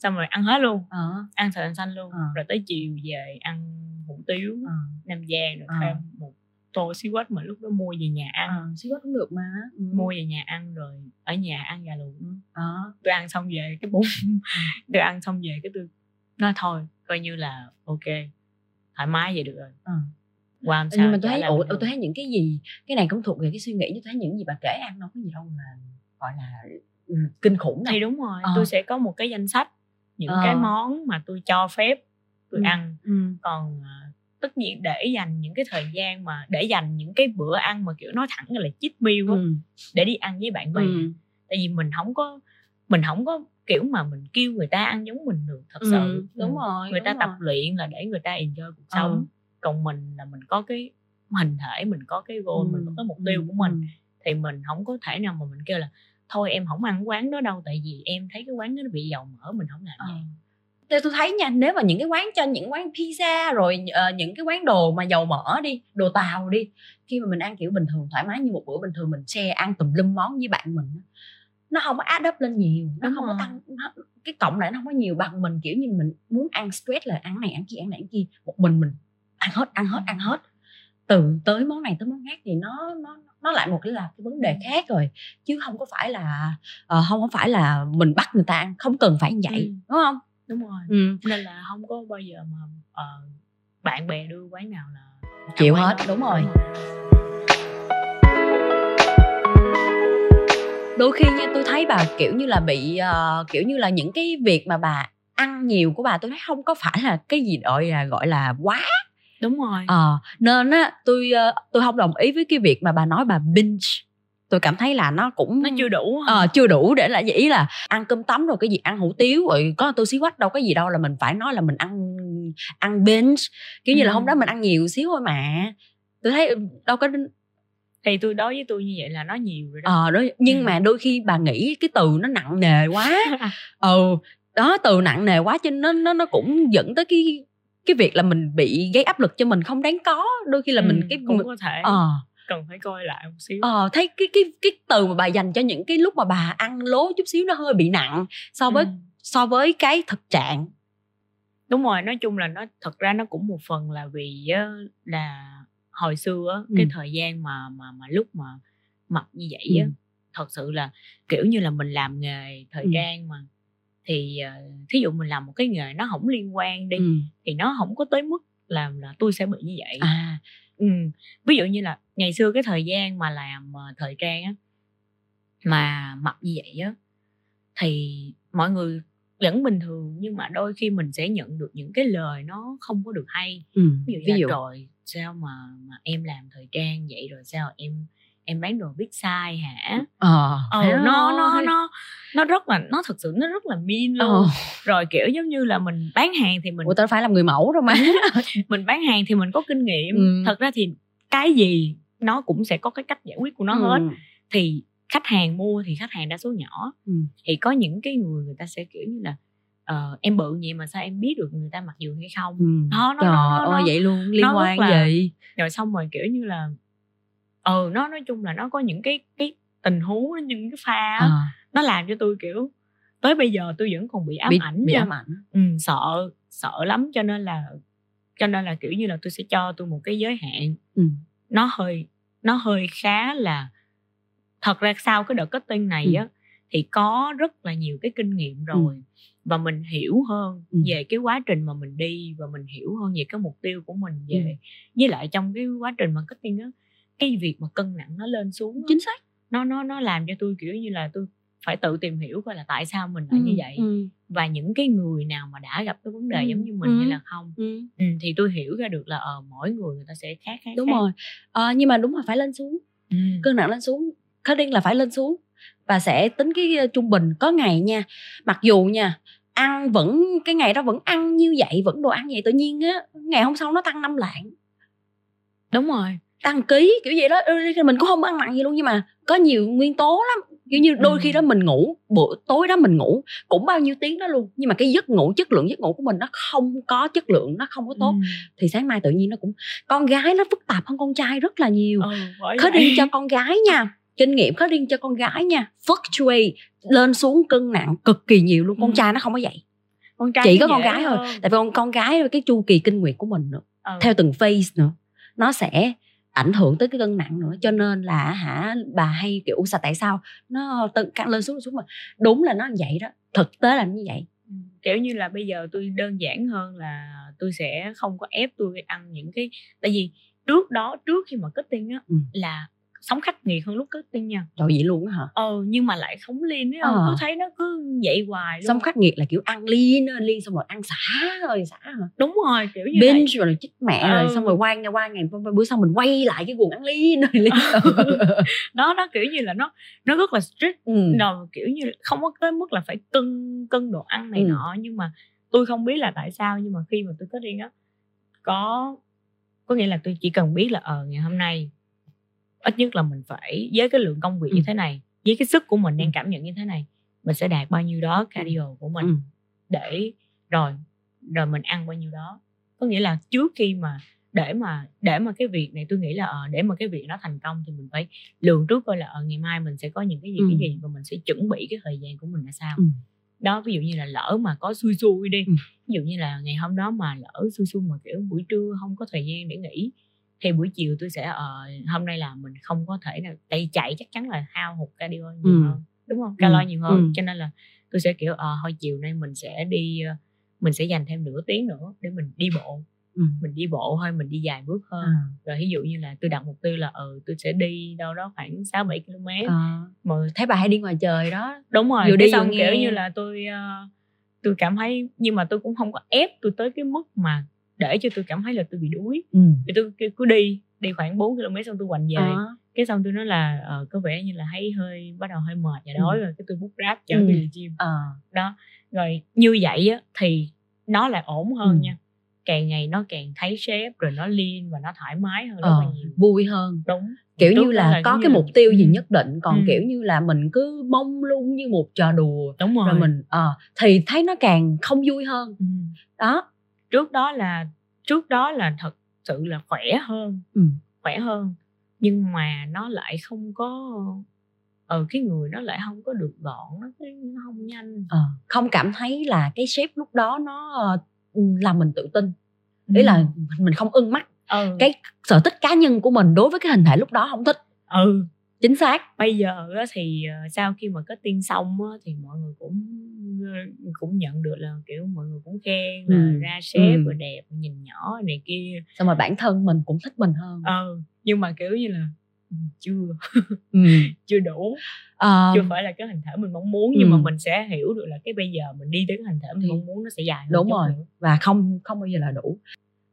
xong rồi ăn hết luôn à. ăn sợi đằng xanh luôn à. rồi tới chiều về ăn hủ tiếu à. nam giang rồi à. thêm một tô xí quết mà lúc đó mua về nhà ăn à, xí quết cũng được mà ừ. mua về nhà ăn rồi ở nhà ăn gà luộc à. tôi ăn xong về cái bún tôi ăn xong về cái tôi nói thôi coi như là ok thoải mái vậy được rồi à. qua sao nhưng mà tôi thấy ủa, tôi thấy những cái gì cái này cũng thuộc về cái suy nghĩ tôi thấy những gì bà kể ăn đâu có gì đâu mà gọi là ừ, kinh khủng này thì đúng rồi à. tôi sẽ có một cái danh sách những ờ. cái món mà tôi cho phép tôi ừ. ăn ừ. còn uh, tất nhiên để dành những cái thời gian mà để dành những cái bữa ăn mà kiểu nói thẳng là cheat meal ừ. để đi ăn với bạn bè ừ. tại vì mình không có mình không có kiểu mà mình kêu người ta ăn giống mình được thật ừ. sự đúng rồi người đúng ta rồi. tập luyện là để người ta enjoy cuộc sống ừ. còn mình là mình có cái hình thể mình có cái goal ừ. mình có cái mục tiêu của mình ừ. thì mình không có thể nào mà mình kêu là thôi em không ăn quán đó đâu tại vì em thấy cái quán đó nó bị dầu mỡ mình không làm vậy ờ. tôi thấy nha nếu mà những cái quán cho những quán pizza rồi uh, những cái quán đồ mà dầu mỡ đi đồ tàu đi khi mà mình ăn kiểu bình thường thoải mái như một bữa bình thường mình share ăn tùm lum món với bạn mình nó không có add up lên nhiều nó Đúng không rồi. có tăng nó, cái cộng lại nó không có nhiều bằng mình kiểu như mình muốn ăn stress là ăn này ăn kia ăn này ăn kia một mình mình ăn hết ăn hết ăn hết từ tới món này tới món khác thì nó nó nó lại một cái là cái vấn đề khác rồi chứ không có phải là uh, không có phải là mình bắt người ta ăn không cần phải như vậy ừ. đúng không? Đúng rồi. Ừ. nên là không có bao giờ mà uh, bạn bè đưa quán nào là chịu hết đúng rồi. Đôi khi như tôi thấy bà kiểu như là bị uh, kiểu như là những cái việc mà bà ăn nhiều của bà tôi thấy không có phải là cái gì gọi là gọi là quá đúng rồi. Ờ nên á tôi uh, tôi không đồng ý với cái việc mà bà nói bà binge. Tôi cảm thấy là nó cũng nó chưa đủ ờ chưa đủ để là ý là ăn cơm tấm rồi cái gì ăn hủ tiếu rồi có tô xí quách đâu cái gì đâu là mình phải nói là mình ăn ăn binge. Kiểu như ừ. là hôm đó mình ăn nhiều xíu thôi mà. Tôi thấy đâu có thì tôi đối với tôi như vậy là nó nhiều rồi đó. Ờ đó nhưng ừ. mà đôi khi bà nghĩ cái từ nó nặng nề quá. Ừ đó từ nặng nề quá cho nên nó nó nó cũng dẫn tới cái cái việc là mình bị gây áp lực cho mình không đáng có đôi khi là ừ, mình cái cũng có thể ờ cần phải coi lại một xíu ờ thấy cái cái cái từ mà bà dành cho những cái lúc mà bà ăn lố chút xíu nó hơi bị nặng so với ừ. so với cái thực trạng đúng rồi nói chung là nó thật ra nó cũng một phần là vì là hồi xưa á ừ. cái thời gian mà mà mà lúc mà mập như vậy á ừ. thật sự là kiểu như là mình làm nghề thời ừ. trang mà thì uh, thí dụ mình làm một cái nghề nó không liên quan đi ừ. thì nó không có tới mức làm là tôi sẽ bị như vậy à ừ. ví dụ như là ngày xưa cái thời gian mà làm uh, thời trang á mà mập như vậy á thì mọi người vẫn bình thường nhưng mà đôi khi mình sẽ nhận được những cái lời nó không có được hay ừ, ví dụ, ví dụ. rồi sao mà mà em làm thời trang vậy rồi sao em em bán đồ biết sai hả ờ ờ nó nó nó nó rất là nó thực sự nó rất là mean luôn ờ. rồi kiểu giống như là mình bán hàng thì mình ủa tao phải làm người mẫu đâu mà mình bán hàng thì mình có kinh nghiệm ừ. thật ra thì cái gì nó cũng sẽ có cái cách giải quyết của nó ừ. hết thì khách hàng mua thì khách hàng đa số nhỏ ừ. thì có những cái người người ta sẽ kiểu như là uh, em bự gì mà sao em biết được người ta mặc dù hay không ừ. đó nó, Trời nó, nó, ơi, vậy luôn liên quan là, gì rồi xong rồi kiểu như là ừ nó nói chung là nó có những cái cái tình huống những cái pha à. nó làm cho tôi kiểu tới bây giờ tôi vẫn còn bị ám bị, ảnh bị ám ảnh ừ, sợ sợ lắm cho nên là cho nên là kiểu như là tôi sẽ cho tôi một cái giới hạn ừ. nó hơi nó hơi khá là thật ra sau cái đợt cutting này ừ. á thì có rất là nhiều cái kinh nghiệm ừ. rồi ừ. và mình hiểu hơn ừ. về cái quá trình mà mình đi và mình hiểu hơn về cái mục tiêu của mình về ừ. với lại trong cái quá trình marketing á cái việc mà cân nặng nó lên xuống chính xác nó nó nó làm cho tôi kiểu như là tôi phải tự tìm hiểu coi là tại sao mình lại ừ, như vậy ừ. và những cái người nào mà đã gặp cái vấn đề ừ, giống như mình ừ, hay là không ừ. Ừ, thì tôi hiểu ra được là ờ uh, mỗi người người ta sẽ khác khác đúng khác. rồi à, nhưng mà đúng là phải lên xuống ừ. cân nặng lên xuống khá điên là phải lên xuống và sẽ tính cái trung bình có ngày nha mặc dù nha ăn vẫn cái ngày đó vẫn ăn như vậy vẫn đồ ăn vậy tự nhiên á ngày hôm sau nó tăng năm lạng đúng rồi tăng ký kiểu vậy đó. Mình cũng không ăn mặn gì luôn nhưng mà có nhiều nguyên tố lắm. Kiểu như đôi khi đó mình ngủ bữa tối đó mình ngủ cũng bao nhiêu tiếng đó luôn. Nhưng mà cái giấc ngủ chất lượng giấc ngủ của mình nó không có chất lượng nó không có tốt. Ừ. thì sáng mai tự nhiên nó cũng con gái nó phức tạp hơn con trai rất là nhiều. Ừ, khó đi cho con gái nha. Kinh nghiệm có riêng cho con gái nha. Fluctuate lên xuống cân nặng cực kỳ nhiều luôn. Con ừ. trai nó không có vậy. Con trai chỉ có con gái thôi. tại vì con con gái cái chu kỳ kinh nguyệt của mình nữa. Ừ. theo từng phase nữa nó sẽ ảnh hưởng tới cái cân nặng nữa. Cho nên là hả bà hay kiểu sao tại sao nó tự căng lên xuống xuống mà? Đúng là nó như vậy đó thực tế là như vậy. Kiểu như là bây giờ tôi đơn giản hơn là tôi sẽ không có ép tôi ăn những cái tại vì trước đó trước khi mà cutting á ừ. là sống khắc nghiệt hơn lúc cutting nha trời vậy luôn á hả ờ nhưng mà lại sống liên ấy không ờ. cứ thấy nó cứ vậy hoài luôn sống khắc nghiệt là kiểu ăn liên liên xong rồi ăn xả rồi xả hả đúng rồi kiểu như binge vậy. rồi chích mẹ ờ. rồi xong rồi quay ngày qua ngày bữa sau mình quay lại cái guồng ăn liên rồi liên đó nó kiểu như là nó nó rất là strict ừ. rồi kiểu như không có tới mức là phải cân cân đồ ăn này ừ. nọ nhưng mà tôi không biết là tại sao nhưng mà khi mà tôi có đi á có có nghĩa là tôi chỉ cần biết là ờ ngày hôm nay ít nhất là mình phải với cái lượng công việc ừ. như thế này với cái sức của mình đang ừ. cảm nhận như thế này mình sẽ đạt bao nhiêu đó ừ. cardio của mình ừ. để rồi rồi mình ăn bao nhiêu đó có nghĩa là trước khi mà để mà để mà cái việc này tôi nghĩ là ờ, để mà cái việc nó thành công thì mình phải lường trước coi là ở ờ, ngày mai mình sẽ có những cái gì ừ. cái gì và mình sẽ chuẩn bị cái thời gian của mình là sao ừ. đó ví dụ như là lỡ mà có xui xui đi ừ. ví dụ như là ngày hôm đó mà lỡ xui xui mà kiểu buổi trưa không có thời gian để nghỉ thì buổi chiều tôi sẽ uh, hôm nay là mình không có thể nào tay chạy chắc chắn là hao hụt cardio nhiều ừ. hơn đúng không calo ừ. nhiều hơn ừ. cho nên là tôi sẽ kiểu uh, thôi chiều nay mình sẽ đi uh, mình sẽ dành thêm nửa tiếng nữa để mình đi bộ ừ. mình đi bộ thôi mình đi dài bước hơn à. rồi ví dụ như là tôi đặt mục tiêu là ừ tôi sẽ đi đâu đó khoảng sáu bảy km à. mà thấy bà hay đi ngoài trời đó đúng rồi vừa đi xong kiểu như là tôi uh, tôi cảm thấy nhưng mà tôi cũng không có ép tôi tới cái mức mà để cho tôi cảm thấy là tôi bị đuối ừ. thì tôi cứ đi đi khoảng 4 km xong tôi quành về à. cái xong tôi nói là uh, có vẻ như là thấy hơi bắt đầu hơi mệt và đói ừ. rồi cái tôi bút ráp chở ừ. đi gym à. đó rồi như vậy á thì nó lại ổn hơn ừ. nha càng ngày nó càng thấy sếp rồi nó liên và nó thoải mái hơn rất ờ, là nhiều vui hơn đúng kiểu như là, là có cái mục tiêu gì ừ. nhất định còn ừ. kiểu như là mình cứ mông lung như một trò đùa đúng rồi, rồi mình à, thì thấy nó càng không vui hơn ừ. đó trước đó là trước đó là thật sự là khỏe hơn ừ. khỏe hơn nhưng mà nó lại không có ừ cái người nó lại không có được gọn nó nó không nhanh ờ, không cảm thấy là cái sếp lúc đó nó ờ, làm mình tự tin ý ừ. là mình không ưng mắt ừ. cái sở thích cá nhân của mình đối với cái hình thể lúc đó không thích ừ chính xác bây giờ thì ờ, sau khi mà kết tiên xong thì mọi người cũng cũng nhận được là kiểu mọi người cũng khen là ừ. ra sếp ừ. rồi đẹp nhìn nhỏ này kia xong rồi bản thân mình cũng thích mình hơn ừ nhưng mà kiểu như là chưa ừ. chưa đủ à, chưa phải là cái hình thể mình mong muốn nhưng ừ. mà mình sẽ hiểu được là cái bây giờ mình đi tới cái hình thể mình mong muốn nó sẽ dài hơn đúng rồi nữa. và không không bao giờ là đủ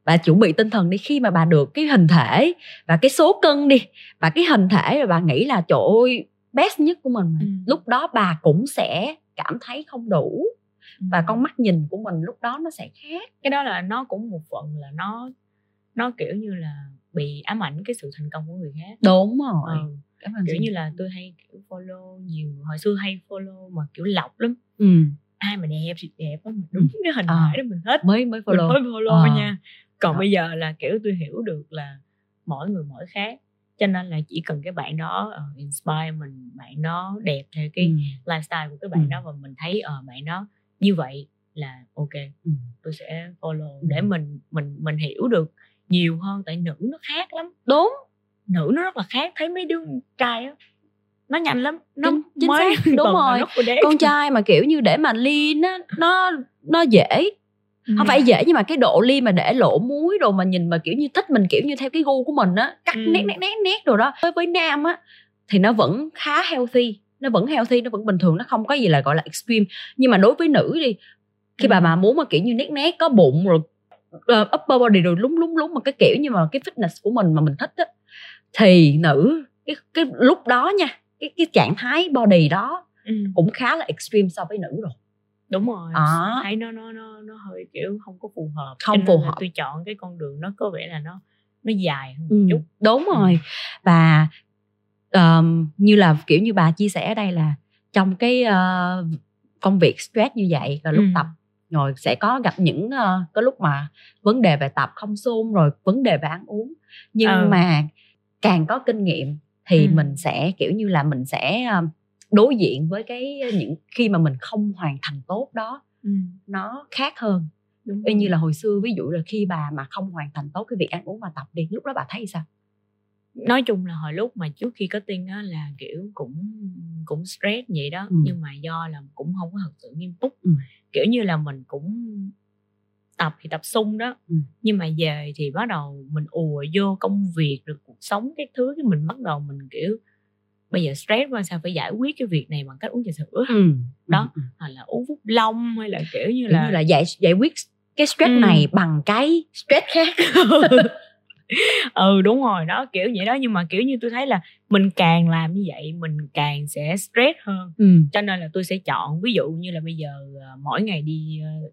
bà chuẩn bị tinh thần đi khi mà bà được cái hình thể và cái số cân đi và cái hình thể rồi bà nghĩ là trời ơi best nhất của mình ừ. lúc đó bà cũng sẽ cảm thấy không đủ và ừ. con mắt nhìn của mình lúc đó nó sẽ khác cái đó là nó cũng một phần là nó nó kiểu như là bị ám ảnh cái sự thành công của người khác đúng rồi ừ. kiểu như là tôi hay kiểu follow nhiều hồi xưa hay follow mà kiểu lọc lắm ừ. ai mà đẹp thì đẹp mà đúng ừ. cái hình à. thể đó mình hết mới mới follow mình mới follow à. nha còn à. bây giờ là kiểu tôi hiểu được là mỗi người mỗi khác cho nên là chỉ cần cái bạn đó uh, inspire mình bạn đó đẹp theo cái ừ. lifestyle của cái bạn ừ. đó và mình thấy ở uh, bạn đó như vậy là ok ừ. tôi sẽ follow ừ. để mình mình mình hiểu được nhiều hơn tại nữ nó khác lắm đúng nữ nó rất là khác thấy mấy đứa trai á nó nhanh lắm nó chính, chính mới xác. đúng rồi con trai mà kiểu như để mà lean á nó nó dễ ừ. không phải dễ nhưng mà cái độ ly mà để lỗ muối đồ mà nhìn mà kiểu như thích mình kiểu như theo cái gu của mình á cắt ừ. nét nét nét nét đồ đó với với nam á thì nó vẫn khá healthy nó vẫn healthy nó vẫn bình thường nó không có gì là gọi là extreme nhưng mà đối với nữ đi khi ừ. bà mà muốn mà kiểu như nét nét có bụng rồi uh, upper body rồi lúng lúng lúng mà cái kiểu như mà cái fitness của mình mà mình thích á thì nữ cái cái lúc đó nha cái cái trạng thái body đó ừ. cũng khá là extreme so với nữ rồi đúng rồi à. thấy nó nó nó nó hơi kiểu không có phù hợp không phù hợp tôi chọn cái con đường nó có vẻ là nó nó dài hơn một ừ, chút đúng ừ. rồi và um, như là kiểu như bà chia sẻ ở đây là trong cái uh, công việc stress như vậy là lúc ừ. tập rồi sẽ có gặp những uh, có lúc mà vấn đề về tập không xung rồi vấn đề về ăn uống nhưng ừ. mà càng có kinh nghiệm thì ừ. mình sẽ kiểu như là mình sẽ uh, đối diện với cái những khi mà mình không hoàn thành tốt đó ừ. nó khác hơn Đúng y như là hồi xưa ví dụ là khi bà mà không hoàn thành tốt cái việc ăn uống và tập đi lúc đó bà thấy sao nói chung là hồi lúc mà trước khi có tin á là kiểu cũng cũng stress vậy đó ừ. nhưng mà do là cũng không có thật sự nghiêm túc ừ. kiểu như là mình cũng tập thì tập sung đó ừ. nhưng mà về thì bắt đầu mình ùa vô công việc rồi cuộc sống cái thứ cái mình bắt đầu mình kiểu bây giờ stress quá sao phải giải quyết cái việc này bằng cách uống trà sữa ừ. đó ừ. hoặc là uống phúc long hay là kiểu như là như là giải giải quyết cái stress ừ. này bằng cái stress khác ừ đúng rồi đó kiểu vậy đó nhưng mà kiểu như tôi thấy là mình càng làm như vậy mình càng sẽ stress hơn ừ. cho nên là tôi sẽ chọn ví dụ như là bây giờ ờ, mỗi ngày đi ờ,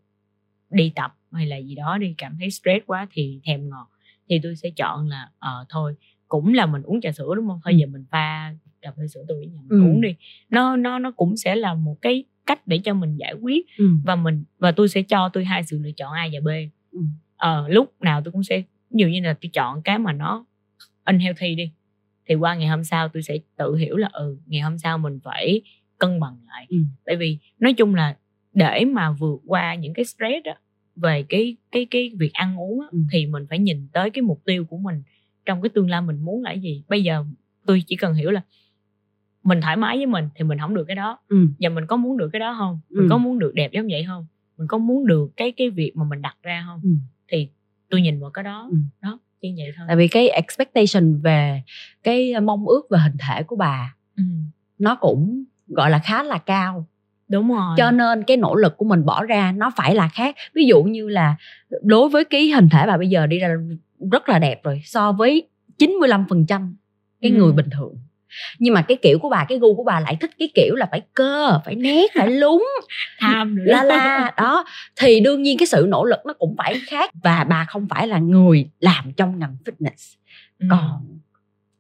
đi tập hay là gì đó đi cảm thấy stress quá thì thèm ngọt thì tôi sẽ chọn là ờ uh, thôi cũng là mình uống trà sữa đúng không thôi ừ. giờ mình pha cà phê sữa tôi nhà mình ừ. uống đi nó nó nó cũng sẽ là một cái cách để cho mình giải quyết ừ. và mình và tôi sẽ cho tôi hai sự lựa chọn a và b ừ. ờ, lúc nào tôi cũng sẽ dụ như là tôi chọn cái mà nó unhealthy đi thì qua ngày hôm sau tôi sẽ tự hiểu là ừ ngày hôm sau mình phải cân bằng lại ừ. tại vì nói chung là để mà vượt qua những cái stress đó về cái cái cái việc ăn uống á, ừ. thì mình phải nhìn tới cái mục tiêu của mình trong cái tương lai mình muốn là gì bây giờ tôi chỉ cần hiểu là mình thoải mái với mình thì mình không được cái đó ừ. và mình có muốn được cái đó không mình ừ. có muốn được đẹp giống vậy không mình có muốn được cái cái việc mà mình đặt ra không ừ. thì tôi nhìn vào cái đó ừ. đó như vậy thôi tại vì cái expectation về cái mong ước về hình thể của bà ừ. nó cũng gọi là khá là cao đúng rồi cho nên cái nỗ lực của mình bỏ ra nó phải là khác ví dụ như là đối với cái hình thể bà bây giờ đi ra rất là đẹp rồi so với 95% cái ừ. người bình thường nhưng mà cái kiểu của bà cái gu của bà lại thích cái kiểu là phải cơ phải nét phải lúng tham la la đó thì đương nhiên cái sự nỗ lực nó cũng phải khác và bà không phải là người làm trong ngành fitness ừ. còn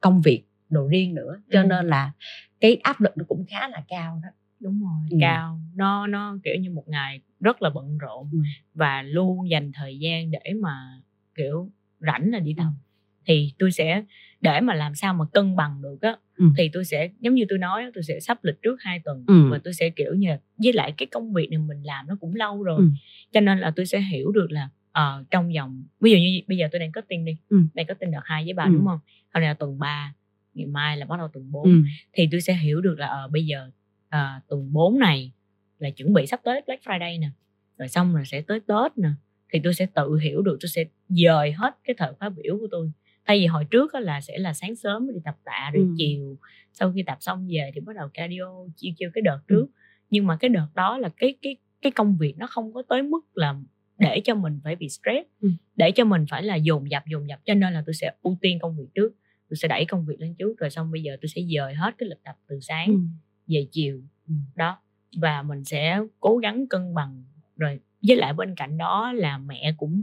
công việc đồ riêng nữa cho ừ. nên là cái áp lực nó cũng khá là cao đó đúng rồi ừ. cao nó nó kiểu như một ngày rất là bận rộn ừ. và luôn dành thời gian để mà kiểu rảnh là đi tập ừ. Thì tôi sẽ để mà làm sao mà cân bằng được á ừ. thì tôi sẽ giống như tôi nói tôi sẽ sắp lịch trước hai tuần ừ. và tôi sẽ kiểu như với lại cái công việc này mình làm nó cũng lâu rồi ừ. cho nên là tôi sẽ hiểu được là uh, trong vòng ví dụ như bây giờ tôi đang cutting đi ừ. đang cutting đợt hai với bà ừ. đúng không hôm nay là tuần 3 ngày mai là bắt đầu tuần 4 ừ. thì tôi sẽ hiểu được là uh, bây giờ uh, tuần 4 này là chuẩn bị sắp tới Black Friday nè rồi xong rồi sẽ tới Tết nè thì tôi sẽ tự hiểu được tôi sẽ dời hết cái thời khóa biểu của tôi thay vì hồi trước là sẽ là sáng sớm đi tập tạ rồi ừ. chiều sau khi tập xong về thì bắt đầu cardio chiêu chiêu cái đợt trước ừ. nhưng mà cái đợt đó là cái cái cái công việc nó không có tới mức là để cho mình phải bị stress ừ. để cho mình phải là dồn dập dồn dập cho nên là tôi sẽ ưu tiên công việc trước tôi sẽ đẩy công việc lên trước rồi xong bây giờ tôi sẽ dời hết cái lịch tập từ sáng ừ. về chiều ừ. đó và mình sẽ cố gắng cân bằng rồi với lại bên cạnh đó là mẹ cũng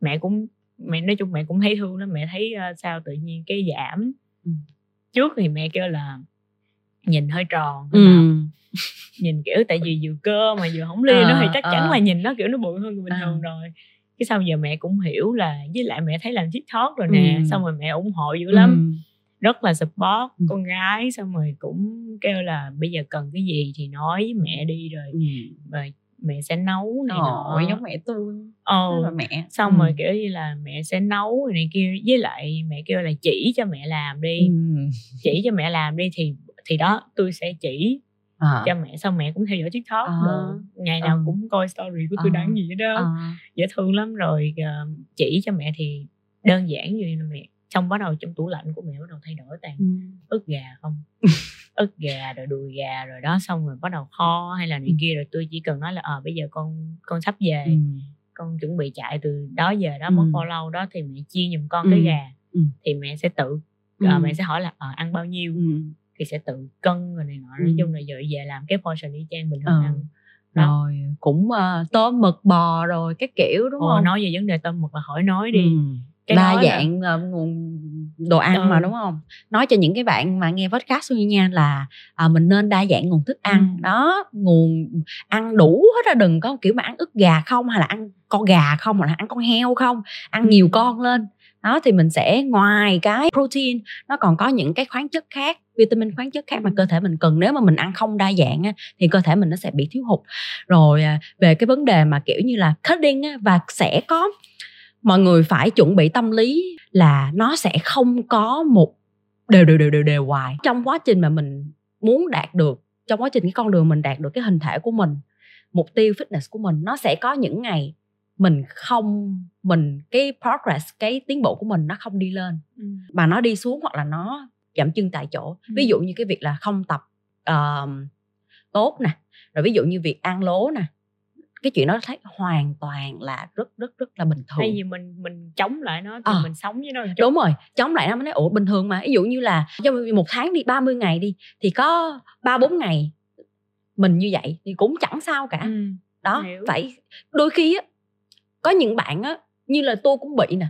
mẹ cũng mẹ nói chung mẹ cũng thấy thương lắm mẹ thấy uh, sao tự nhiên cái giảm ừ. trước thì mẹ kêu là nhìn hơi tròn ừ. nhìn kiểu tại vì vừa cơ mà vừa không liên à, nó thì chắc à. chắn là nhìn nó kiểu nó bự hơn bình à. thường rồi cái sau giờ mẹ cũng hiểu là với lại mẹ thấy làm tiktok rồi nè ừ. xong rồi mẹ ủng hộ dữ lắm ừ. rất là support ừ. con gái xong rồi cũng kêu là bây giờ cần cái gì thì nói với mẹ đi rồi ừ. rồi mẹ sẽ nấu này nọ giống mẹ tôi ờ là mẹ xong ừ. rồi kiểu như là mẹ sẽ nấu này kia với lại mẹ kêu là chỉ cho mẹ làm đi ừ. chỉ cho mẹ làm đi thì thì đó tôi sẽ chỉ à. cho mẹ xong mẹ cũng theo dõi tiktok à. ngày nào à. cũng coi story của tôi à. đăng gì đó à. dễ thương lắm rồi uh, chỉ cho mẹ thì đơn giản như là mẹ xong bắt đầu trong tủ lạnh của mẹ bắt đầu thay đổi toàn ừ. ức gà không ức gà rồi đùi gà rồi đó xong rồi bắt đầu kho hay là này ừ. kia rồi tôi chỉ cần nói là ờ à, bây giờ con con sắp về ừ. con chuẩn bị chạy từ đó giờ đó ừ. mất bao lâu đó thì mẹ chia giùm con ừ. cái gà ừ. thì mẹ sẽ tự ừ. uh, mẹ sẽ hỏi là ờ à, ăn bao nhiêu ừ. thì sẽ tự cân rồi này nọ ừ. nói chung là giờ về làm cái portion y chang bình thường ừ. ăn đó. rồi cũng uh, tôm mực bò rồi cái kiểu đúng Ồ, không nói về vấn đề tôm mực là hỏi nói đi ừ cái đa dạng là... nguồn đồ ăn ừ. mà đúng không nói cho những cái bạn mà nghe podcast như nha là à, mình nên đa dạng nguồn thức ăn ừ. đó nguồn ăn đủ hết ra đừng có kiểu mà ăn ức gà không hay là ăn con gà không hoặc là ăn con heo không ăn ừ. nhiều con lên đó thì mình sẽ ngoài cái protein nó còn có những cái khoáng chất khác vitamin khoáng chất khác mà cơ thể mình cần nếu mà mình ăn không đa dạng á, thì cơ thể mình nó sẽ bị thiếu hụt rồi à, về cái vấn đề mà kiểu như là cutting á, và sẽ có mọi người phải chuẩn bị tâm lý là nó sẽ không có một đều đều đều đều đều hoài. Trong quá trình mà mình muốn đạt được trong quá trình cái con đường mình đạt được cái hình thể của mình mục tiêu fitness của mình nó sẽ có những ngày mình không mình cái progress cái tiến bộ của mình nó không đi lên. Ừ. mà nó đi xuống hoặc là nó giảm chân tại chỗ. Ừ. ví dụ như cái việc là không tập uh, tốt nè. Rồi ví dụ như việc ăn lố nè cái chuyện đó thấy hoàn toàn là rất rất rất là bình thường. thay vì mình mình chống lại nó thì à, mình sống với nó đúng rồi chống lại nó mới nói ủa bình thường mà. Ví dụ như là trong một tháng đi 30 ngày đi thì có ba bốn ngày mình như vậy thì cũng chẳng sao cả. Ừ, đó hiểu. phải đôi khi á có những bạn á như là tôi cũng bị nè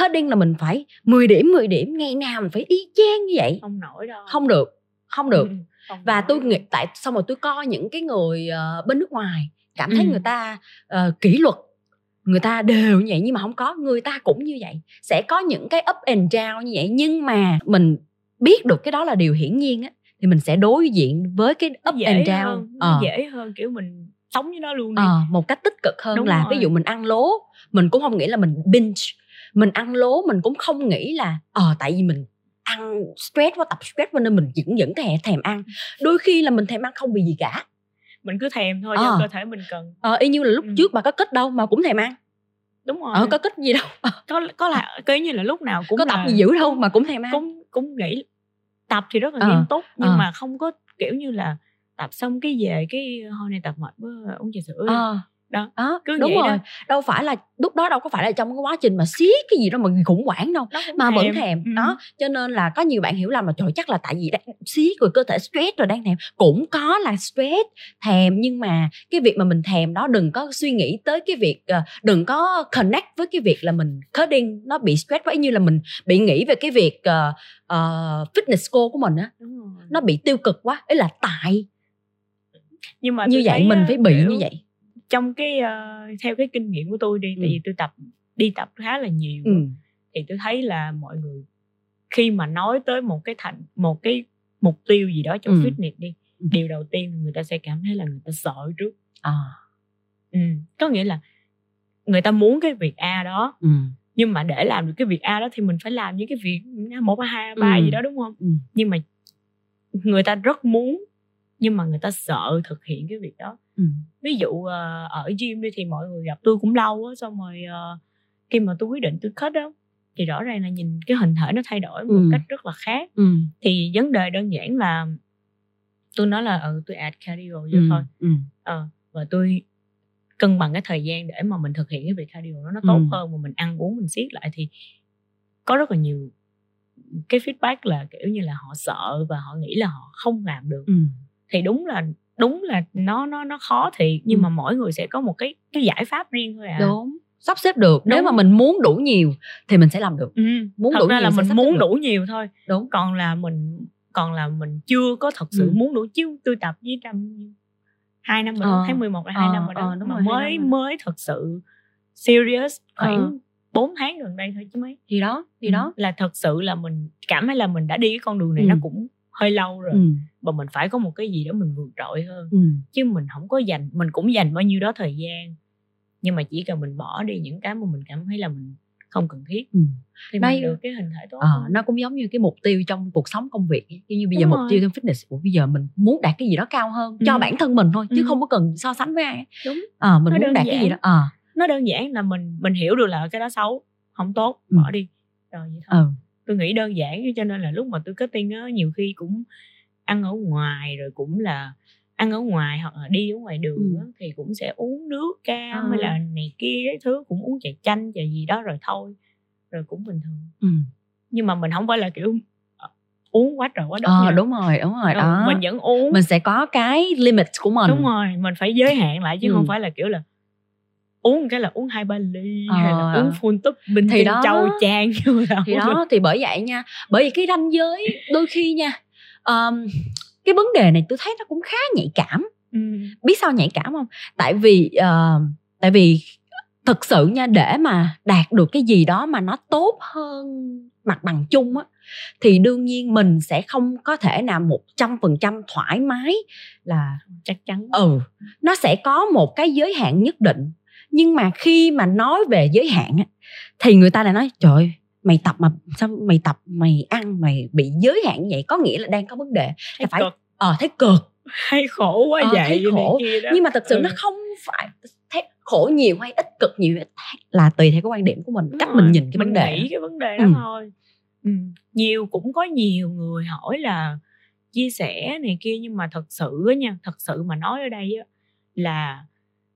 coding là mình phải 10 điểm 10 điểm ngày nào mình phải y chang như vậy. Không nổi đâu. Không được không được. Không và tôi nghĩ tại xong rồi tôi coi những cái người uh, bên nước ngoài cảm thấy ừ. người ta uh, kỷ luật người ta đều như vậy nhưng mà không có người ta cũng như vậy sẽ có những cái up and down như vậy nhưng mà mình biết được cái đó là điều hiển nhiên á thì mình sẽ đối diện với cái up dễ and down hơn, ờ. dễ hơn kiểu mình sống với nó luôn đi. Ờ, một cách tích cực hơn Đúng là rồi. ví dụ mình ăn lố mình cũng không nghĩ là mình binge mình ăn lố mình cũng không nghĩ là ờ tại vì mình ăn stress quá tập stress quá nên mình vẫn vẫn thèm thèm ăn đôi khi là mình thèm ăn không vì gì cả mình cứ thèm thôi à. cơ thể mình cần ờ y như là lúc ừ. trước bà có kết đâu mà cũng thèm ăn đúng rồi ờ có kích gì đâu có có là cứ như là lúc nào cũng có tập là, gì dữ đâu mà cũng thèm ăn cũng cũng nghĩ tập thì rất là Ờ, nghiêm túc nhưng ờ. mà không có kiểu như là tập xong cái về cái hôm nay tập mệt quá uống trà sữa đi. Đó đó Cứ đúng vậy rồi. Đó. đâu phải là lúc đó đâu có phải là trong cái quá trình mà siết cái gì đó mà khủng hoảng đâu mà vẫn thèm Ừ. đó cho nên là có nhiều bạn hiểu lầm là trời chắc là tại vì đang siết rồi cơ thể stress rồi đang thèm. Cũng có là stress thèm nhưng mà cái việc mà mình thèm đó đừng có suy nghĩ tới cái việc ờ, đừng có connect với cái việc là mình coding nó bị stress quá. Như là mình bị nghĩ về cái việc ờ, ờ, fitness goal của mình á nó bị tiêu cực quá. Ấy là tại nhưng mà như vậy thấy, mình phải bị kiểu như vậy trong cái ờ, theo cái kinh nghiệm của tôi đi Ừ. tại vì tôi tập đi tập khá là nhiều ừ. thì tôi thấy là mọi người khi mà nói tới một cái thành một cái mục tiêu gì đó trong Ừ. fitness đi Ừ. điều đầu tiên người ta sẽ cảm thấy là người ta sợ trước à ừ. có nghĩa là người ta muốn cái việc a đó ừ. nhưng mà để làm được cái việc a đó thì mình phải làm những cái việc một hai ba Ừ. gì đó đúng không Ừ. nhưng mà người ta rất muốn nhưng mà người ta sợ thực hiện cái việc đó Ừ. ví dụ ờ, ở gym đi thì mọi người gặp tôi cũng lâu á xong rồi ờ, khi mà tôi quyết định tôi cut đó thì rõ ràng là nhìn cái hình thể nó thay đổi một Ừ. cách rất là khác Ừ. thì vấn đề đơn giản là tôi nói là ừ tôi add cardio vô Ừ. thôi Ừ. ờ và tôi cân bằng cái thời gian để mà mình thực hiện cái việc cardio đó nó tốt Ừ. hơn mà mình ăn uống mình siết lại thì có rất là nhiều cái feedback là kiểu như là họ sợ và họ nghĩ là họ không làm được Ừ. thì đúng là đúng là nó nó nó khó thiệt nhưng Ừ. mà mỗi người sẽ có một cái cái giải pháp riêng thôi à đúng sắp xếp được nếu Đúng. mà mình muốn đủ nhiều thì mình sẽ làm được ừ. muốn thật đủ ra nhiều là mình muốn đủ nhiều thôi đúng còn là mình còn là mình chưa có thật sự Ừ. muốn đủ chứ tôi tập với trăm hai năm rồi Ờ, tháng 11 là hai ờ, năm rồi đó ờ, đúng mà rồi, mới mới thật sự serious khoảng Ờ. 4 tháng gần đây thôi chứ mấy thì đó thì Ừ, đó là thật sự là mình cảm thấy là mình đã đi cái con đường này Ừ. nó cũng hơi lâu rồi ừ. Và mình phải có một cái gì đó mình vượt trội hơn Ừ. chứ mình không có dành mình cũng dành bao nhiêu đó thời gian nhưng mà chỉ cần mình bỏ đi những cái mà mình cảm thấy là mình không cần thiết Ừ. thì Đây- mình được cái hình thể tốt hơn. nó cũng giống như cái mục tiêu trong cuộc sống công việc như bây giờ Đúng mục rồi. tiêu trong fitness Ủa, bây giờ mình muốn đạt cái gì đó cao hơn cho Ừ. bản thân mình thôi chứ Ừ. không có cần so sánh với ai đúng ờ mình Nó muốn đạt cái gì giản. đó ờ nó đơn giản là mình mình hiểu được là cái đó xấu không tốt Ừ. bỏ đi rồi vậy thôi ờ tôi nghĩ đơn giản cho nên là lúc mà tôi cutting á nhiều khi cũng ăn ở ngoài rồi cũng là ăn ở ngoài hoặc là đi ở ngoài đường Ừ. á, thì cũng sẽ uống nước cam Ờ. hay là này kia cái thứ cũng uống trà chanh trà gì đó rồi thôi rồi cũng bình thường ừ. nhưng mà mình không phải là kiểu ờ, uống quá trời quá đất ờ nha. đúng rồi đúng rồi Ừ, đó mình vẫn uống mình sẽ có cái limit của mình đúng rồi mình phải giới hạn lại chứ Ừ. không phải là kiểu là uống cái là uống hai ba ly Ờ. hay là uống full tub bình Thì đó. châu là thì đó thì bởi vậy nha bởi vì cái ranh giới đôi khi nha um, cái vấn đề này tôi thấy nó cũng khá nhạy cảm. Ừ. biết sao nhạy cảm không? Tại vì ờ, tại vì thực sự nha để mà đạt được cái gì đó mà nó tốt hơn mặt bằng chung á thì đương nhiên mình sẽ không có thể nào một trăm phần trăm thoải mái là chắc chắn. Ừ nó sẽ có một cái giới hạn nhất định. Nhưng mà khi mà nói về giới hạn á, thì người ta lại nói trời ơi, mày tập mà sao mày tập mày ăn mày bị giới hạn như vậy có nghĩa là đang có vấn đề là phải ờ thấy cực hay khổ quá Ờ, vậy thấy khổ. kia đó nhưng mà thật sự Ừ. nó không phải thấy khổ nhiều hay ít cực nhiều hay ít là tùy theo cái quan điểm của mình Đúng cách rồi, mình nhìn cái vấn đề nghĩ cái vấn đề đó Ừ. thôi ừ. nhiều cũng có nhiều người hỏi là chia sẻ này kia nhưng mà thật sự á nha thật sự mà nói ở đây á là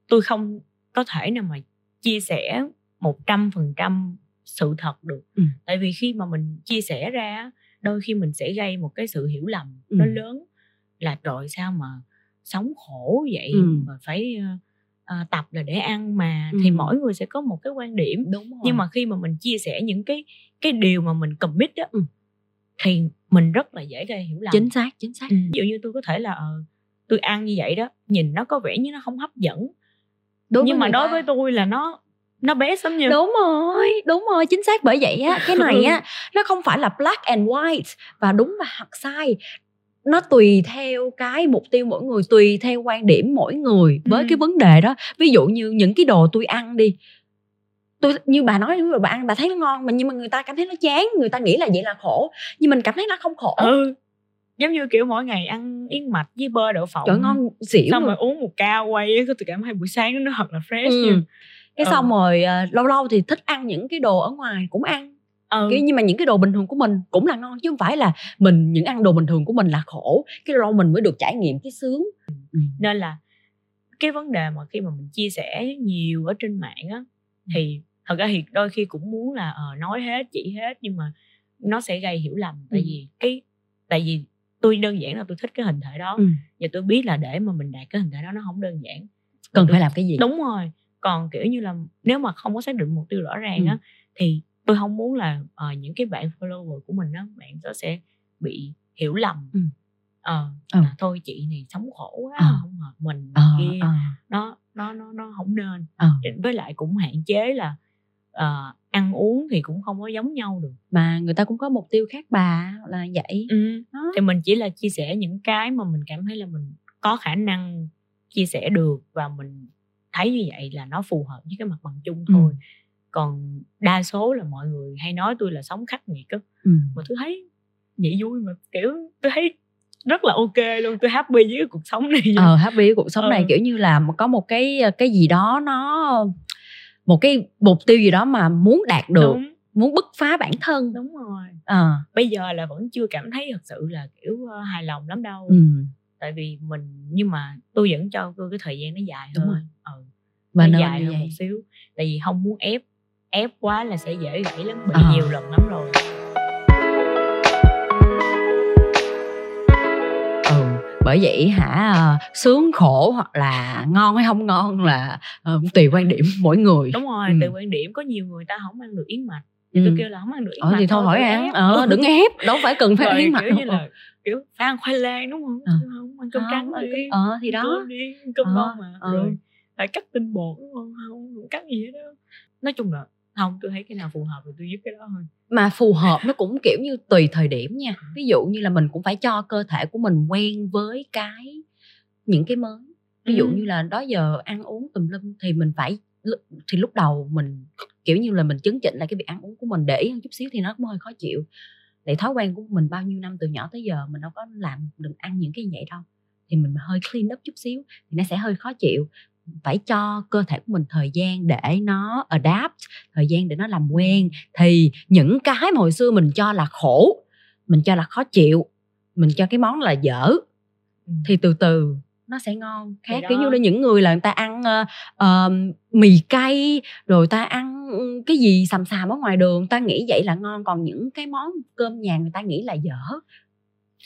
tôi không có thể nào mà chia sẻ một trăm phần trăm sự thật được Ừ. tại vì khi mà mình chia sẻ ra đôi khi mình sẽ gây một cái sự hiểu lầm Ừ. nó lớn là trời sao mà sống khổ vậy Ừ. mà phải ờ, tập là để ăn mà thì Ừ. mỗi người sẽ có một cái quan điểm đúng rồi. nhưng mà khi mà mình chia sẻ những cái cái điều mà mình commit đó Ừ. thì mình rất là dễ gây hiểu lầm chính xác chính xác ừ. ví dụ như tôi có thể là ờ, tôi ăn như vậy đó nhìn nó có vẻ như nó không hấp dẫn đối nhưng mà đối ta. với tôi là nó nó best lắm nha đúng rồi đúng rồi chính xác bởi vậy á cái này á nó không phải là black and white và đúng và hoặc sai. Nó tùy theo cái mục tiêu mỗi người tùy theo quan điểm mỗi người với Ừ. cái vấn đề đó. Ví dụ như những cái đồ tôi ăn đi. Tôi như bà nói mà bà ăn bà thấy nó ngon mà nhưng mà người ta cảm thấy nó chán người ta nghĩ là vậy là khổ nhưng mình cảm thấy nó không khổ. Ừ giống như kiểu mỗi ngày ăn yến mạch với bơ đậu phộng. Trời ngon xỉu xong rồi uống một cao quay á tôi cảm thấy buổi sáng nó thật là fresh Ừ. nha cái ừ. xong rồi uh, lâu lâu thì thích ăn những cái đồ ở ngoài cũng ăn ừ. kiểu nhưng mà những cái đồ bình thường của mình cũng là ngon chứ không phải là mình những ăn đồ bình thường của mình là khổ cái lâu mình mới được trải nghiệm cái sướng ừ. nên là cái vấn đề mà khi mà mình chia sẻ nhiều ở trên mạng á thì thật ra thì đôi khi cũng muốn là uh, nói hết chỉ hết nhưng mà nó sẽ gây hiểu lầm tại ừ. vì cái tại vì tôi đơn giản là tôi thích cái hình thể đó ừ. và tôi biết là để mà mình đạt cái hình thể đó nó không đơn giản cần tôi, phải làm cái gì đúng rồi còn kiểu như là nếu mà không có xác định mục tiêu rõ ràng ừ. á thì tôi không muốn là uh, những cái bạn follower của mình á bạn đó sẽ bị hiểu lầm ừ. ờ ừ. à, thôi chị này sống khổ quá à. không hợp mình à, kia à. nó nó nó nó không nên à. với lại cũng hạn chế là uh, ăn uống thì cũng không có giống nhau được mà người ta cũng có mục tiêu khác bà là vậy ừ. thì mình chỉ là chia sẻ những cái mà mình cảm thấy là mình có khả năng chia sẻ được và mình thấy như vậy là nó phù hợp với cái mặt bằng chung ừ. thôi ừ. còn đa số là mọi người hay nói tôi là sống khắc nghiệt á ừ. mà tôi thấy vậy vui mà kiểu tôi thấy rất là ok luôn tôi happy với cái cuộc sống này ờ happy với cuộc sống ờ. này kiểu như là có một cái cái gì đó nó một cái mục tiêu gì đó mà muốn đạt được Đúng. muốn bứt phá bản thân Đúng rồi à. bây giờ là vẫn chưa cảm thấy thật sự là kiểu uh, hài lòng lắm đâu ừ. Tại vì mình nhưng mà tôi vẫn cho tôi cái thời gian nó dài Đúng hơn rồi. ừ. và nó dài hơn một xíu tại vì không muốn ép ép quá là sẽ dễ gãy lắm bị à. nhiều lần lắm rồi bởi vậy hả ờ, sướng khổ hoặc là ngon hay không ngon là uh, tùy quan điểm mỗi người đúng rồi ừ. tùy quan điểm có nhiều người ta không ăn được yến mạch thì ừ. tôi kêu là không ăn được ờ, thì thôi hỏi ăn ờ đừng ép đâu phải cần phải ăn mạch kiểu như là kiểu phải ăn khoai lang đúng không? Ờ. không ăn cơm trắng đi. ờ thì đó. cơm đi cơm ờ, ngon mà. ờ. rồi phải cắt tinh bột đúng không? Không cắt gì hết đó nói chung là không tôi thấy cái nào phù hợp thì tôi giúp cái đó thôi. Mà phù hợp nó cũng kiểu như tùy thời điểm nha. Ừ. ví dụ như là mình cũng phải cho cơ thể của mình quen với cái những cái mới. Ví dụ ừ. như là đó giờ ăn uống tùm lum thì mình phải thì lúc đầu mình kiểu như là mình chấn chỉnh lại cái việc ăn uống của mình để ý hơn chút xíu thì nó cũng hơi khó chịu. Để thói quen của mình bao nhiêu năm từ nhỏ tới giờ mình đâu có làm được ăn những cái vậy đâu. Thì mình hơi clean up chút xíu thì nó sẽ hơi khó chịu. Phải cho cơ thể của mình thời gian để nó adapt thời gian để nó làm quen. Thì những cái mà hồi xưa mình cho là khổ mình cho là khó chịu mình cho cái món là dở ừ. thì từ từ nó sẽ ngon khác kiểu như là những người là người ta ăn uh, uh, mì cay rồi ta ăn cái gì xàm xàm ở ngoài đường ta nghĩ vậy là ngon còn những cái món cơm nhà người ta nghĩ là dở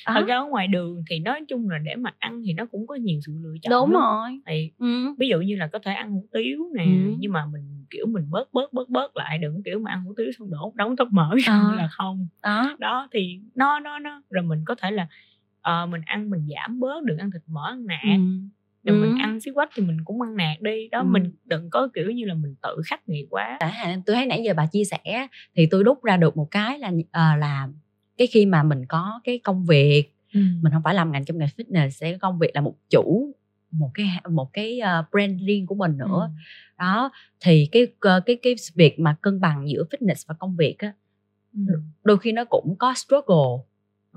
à. thật ra ở ngoài đường thì nói chung là để mà ăn thì nó cũng có nhiều sự lựa chọn đúng rồi thì ừ. ví dụ như là có thể ăn hủ tiếu nè ừ. nhưng mà mình kiểu mình bớt bớt bớt bớt lại đừng kiểu mà ăn hủ tiếu xong đổ đóng tóc mỡ à. là không đó. đó thì nó nó nó rồi mình có thể là uh, mình ăn mình giảm bớt đừng ăn thịt mỡ ăn nạc ừ. rồi ừ. mình ăn xí quách thì mình cũng ăn nạc đi đó ừ. mình đừng có kiểu như là mình tự khắc nghiệt quá à, tôi thấy nãy giờ bà chia sẻ thì tôi đúc ra được một cái là uh, là cái khi mà mình có cái công việc ừ. mình không phải làm ngành trong ngành fitness sẽ công việc là một chủ một cái một cái uh, brand riêng của mình nữa ừ. đó thì cái cái cái việc mà cân bằng giữa fitness và công việc á ừ. đôi khi nó cũng có struggle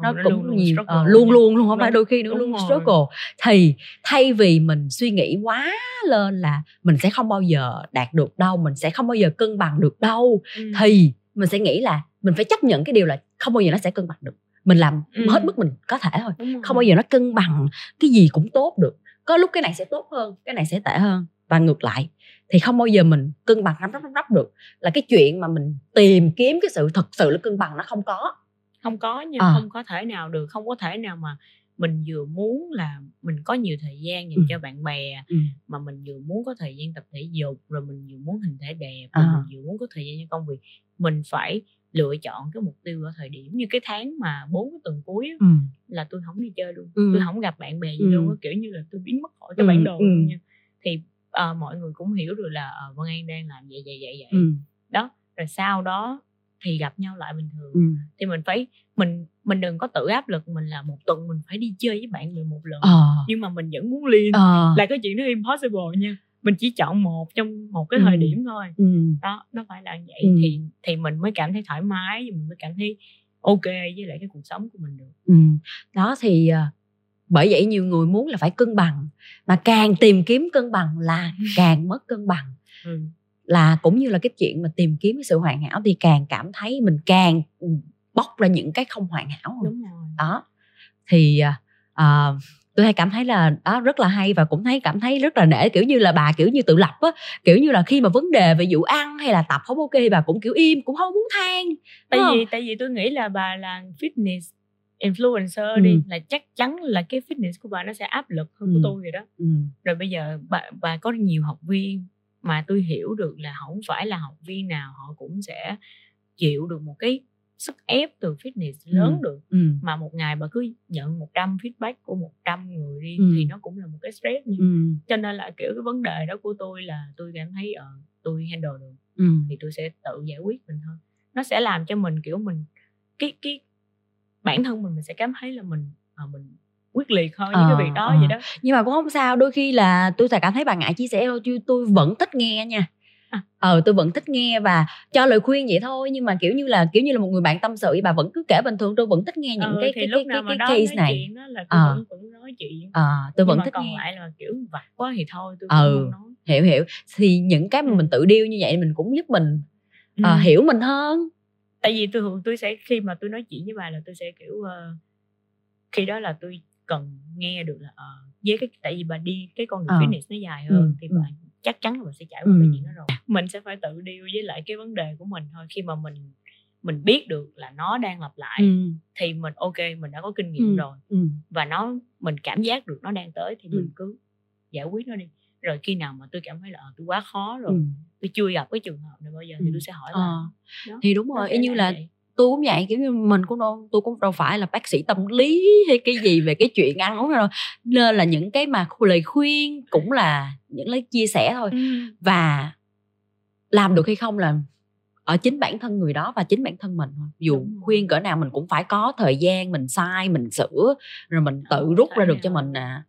nó, nó cũng luôn, nhiều luôn, uh, luôn luôn luôn không phải đôi khi nữa luôn rồi. struggle. Thì thay vì mình suy nghĩ quá lên là mình sẽ không bao giờ đạt được đâu mình sẽ không bao giờ cân bằng được đâu ừ. thì mình sẽ nghĩ là mình phải chấp nhận cái điều là không bao giờ nó sẽ cân bằng được. Mình làm ừ. hết mức mình có thể thôi không bao giờ nó cân bằng cái gì cũng tốt được. Có lúc cái này sẽ tốt hơn cái này sẽ tệ hơn. Và ngược lại thì không bao giờ mình cân bằng rắp rắp rắp được là cái chuyện mà mình tìm kiếm cái sự thực sự là cân bằng nó không có không có nha à. không có thể nào được không có thể nào mà mình vừa muốn là mình có nhiều thời gian dành ừ. cho bạn bè ừ. mà mình vừa muốn có thời gian tập thể dục rồi mình vừa muốn hình thể đẹp rồi à. mình vừa muốn có thời gian cho công việc mình phải lựa chọn cái mục tiêu ở thời điểm như cái tháng mà bốn cái tuần cuối ừ. là tôi không đi chơi luôn ừ. tôi không gặp bạn bè gì ừ. luôn kiểu như là tôi biến mất khỏi cái ừ. bản đồ ừ. luôn nha thì uh, mọi người cũng hiểu được là uh, Vân An đang làm vậy vậy vậy vậy ừ. đó rồi sau đó thì gặp nhau lại bình thường ừ. thì mình phải mình mình đừng có tự áp lực mình là một tuần mình phải đi chơi với bạn mình một lần ờ. nhưng mà mình vẫn muốn liên ờ. là cái chuyện nó impossible nha mình chỉ chọn một trong một cái ừ. thời điểm thôi ừ. đó nó phải là vậy ừ. thì thì mình mới cảm thấy thoải mái mình mới cảm thấy ok với lại cái cuộc sống của mình được ừ. đó thì uh, bởi vậy nhiều người muốn là phải cân bằng mà càng tìm kiếm cân bằng là càng mất cân bằng ừ là cũng như là cái chuyện mà tìm kiếm cái sự hoàn hảo thì càng cảm thấy mình càng bóc ra những cái không hoàn hảo đúng rồi đó thì uh, tôi hay cảm thấy là đó rất là hay và cũng thấy cảm thấy rất là nể kiểu như là bà kiểu như tự lập á kiểu như là khi mà vấn đề về vụ ăn hay là tập không ok bà cũng kiểu im cũng không muốn than tại vì tại vì tôi nghĩ là bà là fitness influencer ừ. đi là chắc chắn là cái fitness của bà nó sẽ áp lực hơn ừ. của tôi rồi đó ừ. rồi bây giờ bà bà có nhiều học viên mà tôi hiểu được là không phải là học viên nào họ cũng sẽ chịu được một cái sức ép từ fitness lớn ừ. được ừ. mà một ngày bà cứ nhận 100 feedback của 100 người đi ừ. thì nó cũng là một cái stress như ừ. cho nên là kiểu cái vấn đề đó của tôi là tôi cảm thấy uh, tôi handle được ừ. thì tôi sẽ tự giải quyết mình thôi nó sẽ làm cho mình kiểu mình cái cái bản thân mình mình sẽ cảm thấy là mình uh, mình quyết liệt hơn những cái việc đó à. vậy đó nhưng mà cũng không sao đôi khi là tôi sẽ cảm thấy bà ngại chia sẻ thôi chứ tôi vẫn thích nghe nha à. ờ tôi vẫn thích nghe và cho lời khuyên vậy thôi nhưng mà kiểu như là kiểu như là một người bạn tâm sự bà vẫn cứ kể bình thường tôi vẫn thích nghe những ừ, cái cái cái, cái, cái, cái case này đó là tôi ờ. vẫn, vẫn nói chuyện ờ, tôi vẫn nhưng thích còn nghe lại là kiểu vặt quá thì thôi tôi ừ, không nói hiểu hiểu thì những cái mà ừ. mình tự điêu như vậy mình cũng giúp mình ừ. uh, hiểu mình hơn tại vì tôi thường tôi sẽ khi mà tôi nói chuyện với bà là tôi sẽ kiểu uh, khi đó là tôi cần nghe được là uh, với cái tại vì bà đi cái con đường uh. fitness nó dài hơn ừ. thì bà ừ. chắc chắn là bà sẽ trải qua ừ. cái chuyện đó rồi mình sẽ phải tự deal với lại cái vấn đề của mình thôi khi mà mình mình biết được là nó đang lặp lại ừ. thì mình ok mình đã có kinh nghiệm ừ. rồi ừ. và nó mình cảm giác được nó đang tới thì ừ. mình cứ giải quyết nó đi rồi khi nào mà tôi cảm thấy là tôi quá khó rồi ừ. tôi chưa gặp cái trường hợp này bao giờ thì tôi sẽ hỏi là ờ. thì đúng rồi y như là vậy tôi cũng vậy kiểu như mình cũng đâu tôi cũng đâu phải là bác sĩ tâm lý hay cái gì về cái chuyện ăn uống đâu. Nên là những cái mà lời khuyên cũng là những lời chia sẻ thôi. Ừ. và làm được hay không là ở chính bản thân người đó và chính bản thân mình thôi. Dù khuyên cỡ nào mình cũng phải có thời gian mình sai mình sửa rồi mình tự rút ra được cho mình à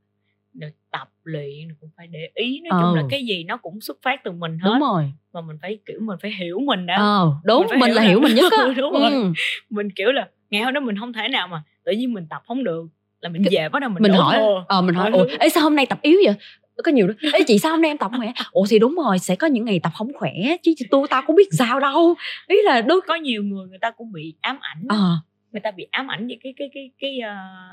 tập luyện cũng phải để ý. Nói chung là cái gì nó cũng xuất phát từ mình hết. đúng rồi. Mà mình phải kiểu mình phải hiểu mình đã. Ờ đúng mình, mình là hiểu mình nhất á. Đúng rồi. Ừ. mình kiểu là ngày hôm đó mình không thể nào mà tự nhiên mình tập không được là mình về bắt đầu mình mình hỏi ờ mình hỏi ủa ê sao hôm nay tập yếu vậy? Có nhiều đó ê chị sao hôm nay em tập khỏe? Ủa thì đúng rồi sẽ có những ngày tập không khỏe chứ tôi tao cũng biết sao đâu. Ý là đôi có nhiều người người ta cũng bị ám ảnh ờ. người ta bị ám ảnh với cái cái cái cái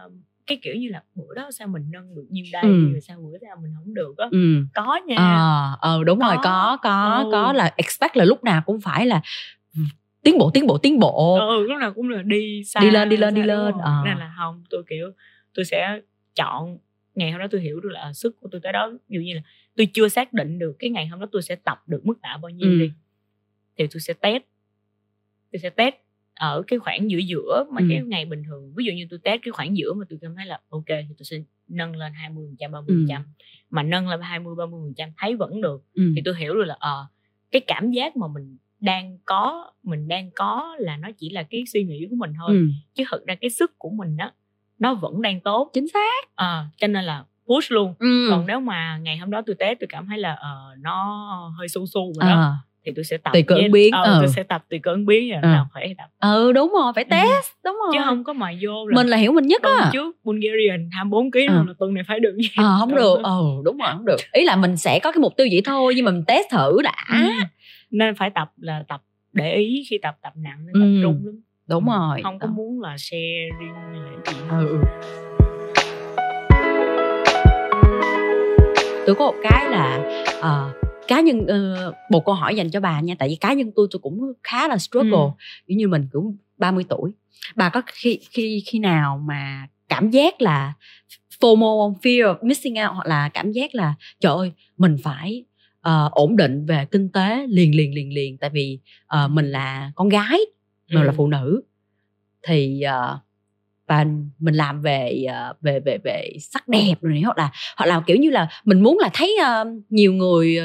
uh, cái kiểu như là bữa đó sao mình nâng được nhiêu đây ừ. rồi sao bữa sao mình không được á ừ. có nha ờ ờ đúng có. rồi có có ừ. có là expect là lúc nào cũng phải là tiến bộ tiến bộ tiến bộ ừ lúc nào cũng là đi xa đi lên đi lên đi lên ờ. nên là không tôi kiểu tôi sẽ chọn ngày hôm đó tôi hiểu được là sức của tôi tới đó ví dụ như là tôi chưa xác định được cái ngày hôm đó tôi sẽ tập được mức tạ bao nhiêu ừ. đi thì tôi sẽ test tôi sẽ test ở cái khoảng giữa giữa mà ừ. cái ngày bình thường ví dụ như tôi test cái khoảng giữa mà tôi cảm thấy là ok thì tôi sẽ nâng lên 20 phần trăm 30 phần trăm ừ. mà nâng lên 20 30 phần trăm thấy vẫn được ừ. thì tôi hiểu được là ờ à, cái cảm giác mà mình đang có mình đang có là nó chỉ là cái suy nghĩ của mình thôi ừ. chứ thực ra cái sức của mình á nó vẫn đang tốt chính xác à, cho nên là push luôn ừ. còn nếu mà ngày hôm đó tôi test tôi cảm thấy là uh, nó hơi su su rồi đó à thì tôi sẽ tập tùy cơ ứng biến ờ, ừ. tôi sẽ tập tùy cơ ứng biến rồi ừ. nào phải tập ừ đúng rồi phải ừ. test ừ. đúng rồi chứ không có mà vô là mình là hiểu mình nhất á trước Bulgarian 24 kg ừ. là tuần này phải được gì ờ không được ừ đúng rồi không được ý là mình sẽ có cái mục tiêu vậy thôi nhưng mà mình test thử đã ừ. nên phải tập là tập để ý khi tập tập nặng nên tập ừ. trung lắm đúng rồi không có muốn là share riêng hay là gì ừ. tôi có một cái là uh, cá nhân uh, một câu hỏi dành cho bà nha tại vì cá nhân tôi tôi cũng khá là struggle ừ. giống như mình cũng 30 tuổi bà có khi khi khi nào mà cảm giác là FOMO fear of missing out hoặc là cảm giác là trời ơi mình phải uh, ổn định về kinh tế liền liền liền liền tại vì uh, mình là con gái mình ừ. là phụ nữ thì uh, và mình làm về về về về sắc đẹp rồi hoặc là hoặc là kiểu như là mình muốn là thấy uh, nhiều người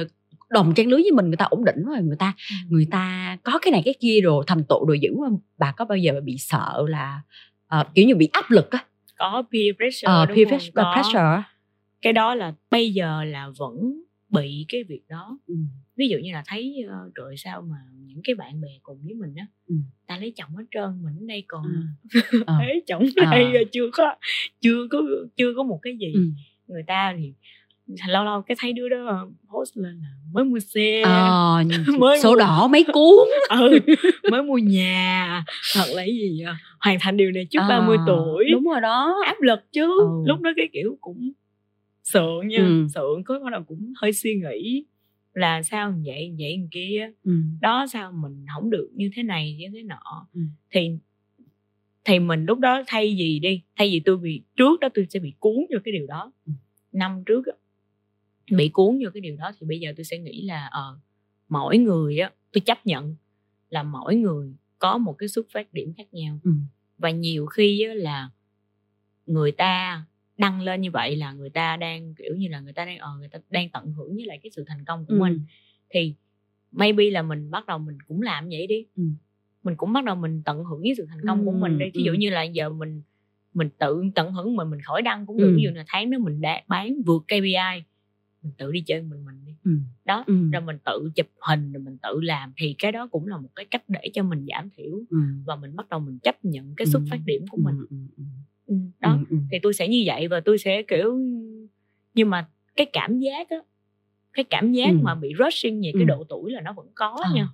đồng trang lưới với mình người ta ổn định rồi người ta ừ. người ta có cái này cái kia rồi thành tựu rồi dữ không bà có bao giờ bị sợ là uh, kiểu như bị áp lực á có peer pressure uh, đúng peer không? Có. pressure cái đó là bây giờ là vẫn bị cái việc đó ừ. ví dụ như là thấy uh, trời sao mà những cái bạn bè cùng với mình á ừ. ta lấy chồng hết trơn mình ở đây còn à. thấy chồng này à. chưa có chưa có chưa có một cái gì ừ. người ta thì lâu lâu cái thấy đứa đó post lên là mới mua xe à, mới số mua... đỏ mấy cuốn ừ, mới mua nhà hoặc là cái gì hoàn thành điều này trước à, 30 tuổi đúng rồi đó áp lực chứ ừ. lúc đó cái kiểu cũng sượng nha ừ. sượng có bắt đầu cũng hơi suy nghĩ là sao vậy vậy kia ừ. đó sao mình không được như thế này như thế nọ ừ. thì thì mình lúc đó thay gì đi thay vì tôi bị trước đó tôi sẽ bị cuốn vô cái điều đó ừ. năm trước bị cuốn vô cái điều đó thì bây giờ tôi sẽ nghĩ là ờ uh, mỗi người á tôi chấp nhận là mỗi người có một cái xuất phát điểm khác nhau ừ. và nhiều khi á, là người ta đăng lên như vậy là người ta đang kiểu như là người ta đang ờ người ta đang tận hưởng với lại cái sự thành công của ừ. mình thì maybe là mình bắt đầu mình cũng làm vậy đi ừ. mình cũng bắt đầu mình tận hưởng với sự thành công ừ. của mình đi ví dụ ừ. như là giờ mình mình tự tận hưởng mình mình khỏi đăng cũng được ừ. ví dụ là tháng đó mình đã bán vượt KPI mình tự đi chơi mình mình đi ừ. đó ừ. rồi mình tự chụp hình rồi mình tự làm thì cái đó cũng là một cái cách để cho mình giảm thiểu ừ. và mình bắt đầu mình chấp nhận cái xuất phát điểm của mình ừ. Ừ. Ừ. đó ừ. Ừ. thì tôi sẽ như vậy và tôi sẽ kiểu nhưng mà cái cảm giác á cái cảm giác ừ. mà bị rushing về cái độ tuổi là nó vẫn có à. nha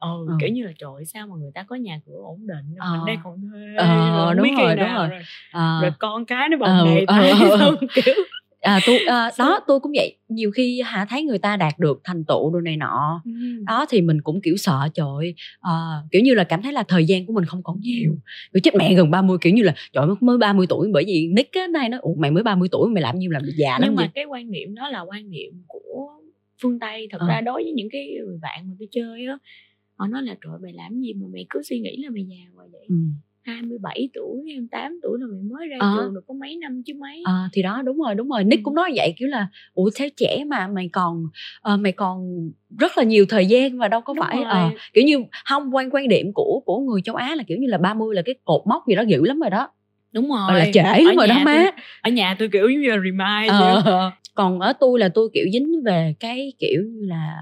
ừ, ừ, kiểu như là trời sao mà người ta có nhà cửa ổn định à. mình đây còn thuê ờ, rồi, đúng rồi, đúng rồi. rồi à. rồi con cái nó bồng ừ, này ừ, ừ. kiểu à, tôi à, đó tôi cũng vậy. Nhiều khi hà thấy người ta đạt được thành tựu đồ này nọ. Ừ. đó thì mình cũng kiểu sợ trời à, kiểu như là cảm thấy là thời gian của mình không còn nhiều. Kiểu chết mẹ gần 30 kiểu như là trời mới 30 tuổi bởi vì nick á nay nó mày mới 30 tuổi mày làm như làm già nhưng mà vậy? cái quan niệm đó là quan niệm của phương tây. Thật à. ra đối với những cái người bạn mà tôi chơi á họ nói là trời mày làm gì mà mày cứ suy nghĩ là mày già qua vậy? Ừ 27 tuổi 28 tuổi là mày mới ra à. trường được có mấy năm chứ mấy. À, thì đó đúng rồi đúng rồi. Nick ừ. cũng nói vậy kiểu là ủa thế trẻ mà mày còn uh, mày còn rất là nhiều thời gian và đâu có đúng phải uh, kiểu như không quan quan điểm của của người châu Á là kiểu như là 30 là cái cột mốc gì đó dữ lắm rồi đó. Đúng rồi là trễ lắm rồi đó má tôi, ở nhà tôi kiểu như là remind ờ, còn ở tôi là tôi kiểu dính về cái kiểu như là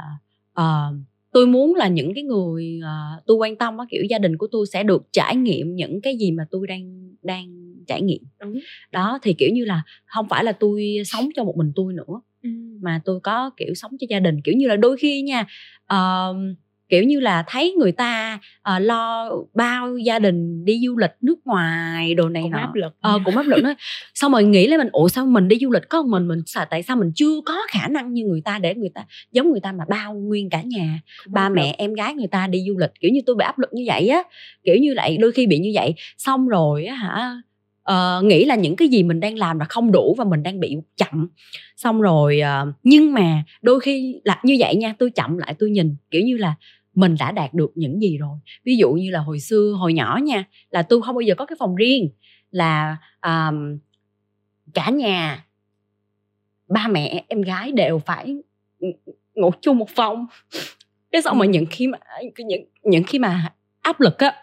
uh, tôi muốn là những cái người uh, tôi quan tâm á kiểu gia đình của tôi sẽ được trải nghiệm những cái gì mà tôi đang đang trải nghiệm Đúng. đó thì kiểu như là không phải là tôi sống cho một mình tôi nữa ừ. mà tôi có kiểu sống cho gia đình kiểu như là đôi khi nha uh, kiểu như là thấy người ta uh, lo bao gia đình đi du lịch nước ngoài đồ này cũng nọ. áp lực ờ cũng áp lực đó. Xong rồi nghĩ là mình ủa sao mình đi du lịch có mình mình sao tại sao mình chưa có khả năng như người ta để người ta giống người ta mà bao nguyên cả nhà cũng ba mẹ em gái người ta đi du lịch? Kiểu như tôi bị áp lực như vậy á. Kiểu như lại đôi khi bị như vậy. Xong rồi á hả uh, nghĩ là những cái gì mình đang làm là không đủ và mình đang bị chậm. Xong rồi uh, nhưng mà đôi khi là như vậy nha tôi chậm lại tôi nhìn. Kiểu như là mình đã đạt được những gì rồi. Ví dụ như là hồi xưa hồi nhỏ nha là tôi không bao giờ có cái phòng riêng là um, cả nhà ba mẹ em gái đều phải ngủ chung một phòng. Cái xong mà những khi mà những những khi mà áp lực á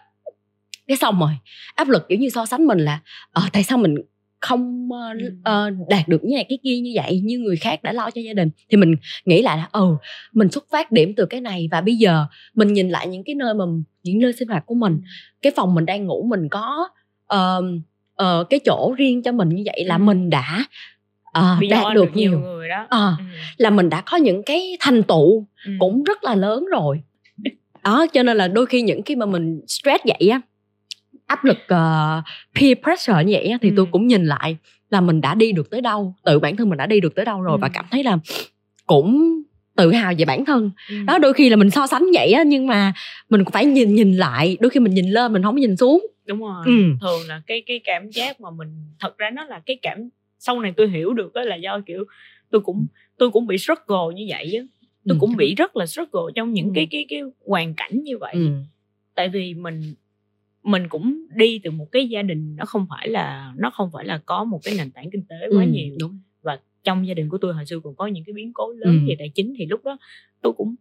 cái xong rồi áp lực kiểu như so sánh mình là ờ tại sao mình không uh, đạt được như này cái kia như vậy như người khác đã lo cho gia đình. Thì mình nghĩ lại là ừ mình xuất phát điểm từ cái này và bây giờ mình nhìn lại những cái nơi mà những nơi sinh hoạt của mình. Cái phòng mình đang ngủ mình có uh, uh, cái chỗ riêng cho mình như vậy là ừ. mình đã uh, đạt được, được nhiều, nhiều. người đó. Uh, ừ. là mình đã có những cái thành tựu ừ. cũng rất là lớn rồi. Đó cho nên là đôi khi những khi mà mình stress vậy á áp lực uh, peer pressure như vậy thì ừ. tôi cũng nhìn lại là mình đã đi được tới đâu tự bản thân mình đã đi được tới đâu rồi ừ. và cảm thấy là cũng tự hào về bản thân ừ. đó đôi khi là mình so sánh vậy á nhưng mà mình cũng phải nhìn nhìn lại đôi khi mình nhìn lên mình không nhìn xuống đúng rồi ừ. thường là cái cái cảm giác mà mình thật ra nó là cái cảm sau này tôi hiểu được đó là do kiểu tôi cũng tôi cũng bị struggle như vậy á tôi ừ. cũng bị rất là struggle trong những ừ. cái cái cái hoàn cảnh như vậy ừ. tại vì mình mình cũng đi từ một cái gia đình nó không phải là nó không phải là có một cái nền tảng kinh tế quá ừ, nhiều đúng. và trong gia đình của tôi hồi xưa còn có những cái biến cố lớn ừ. về tài chính thì lúc đó tôi cũng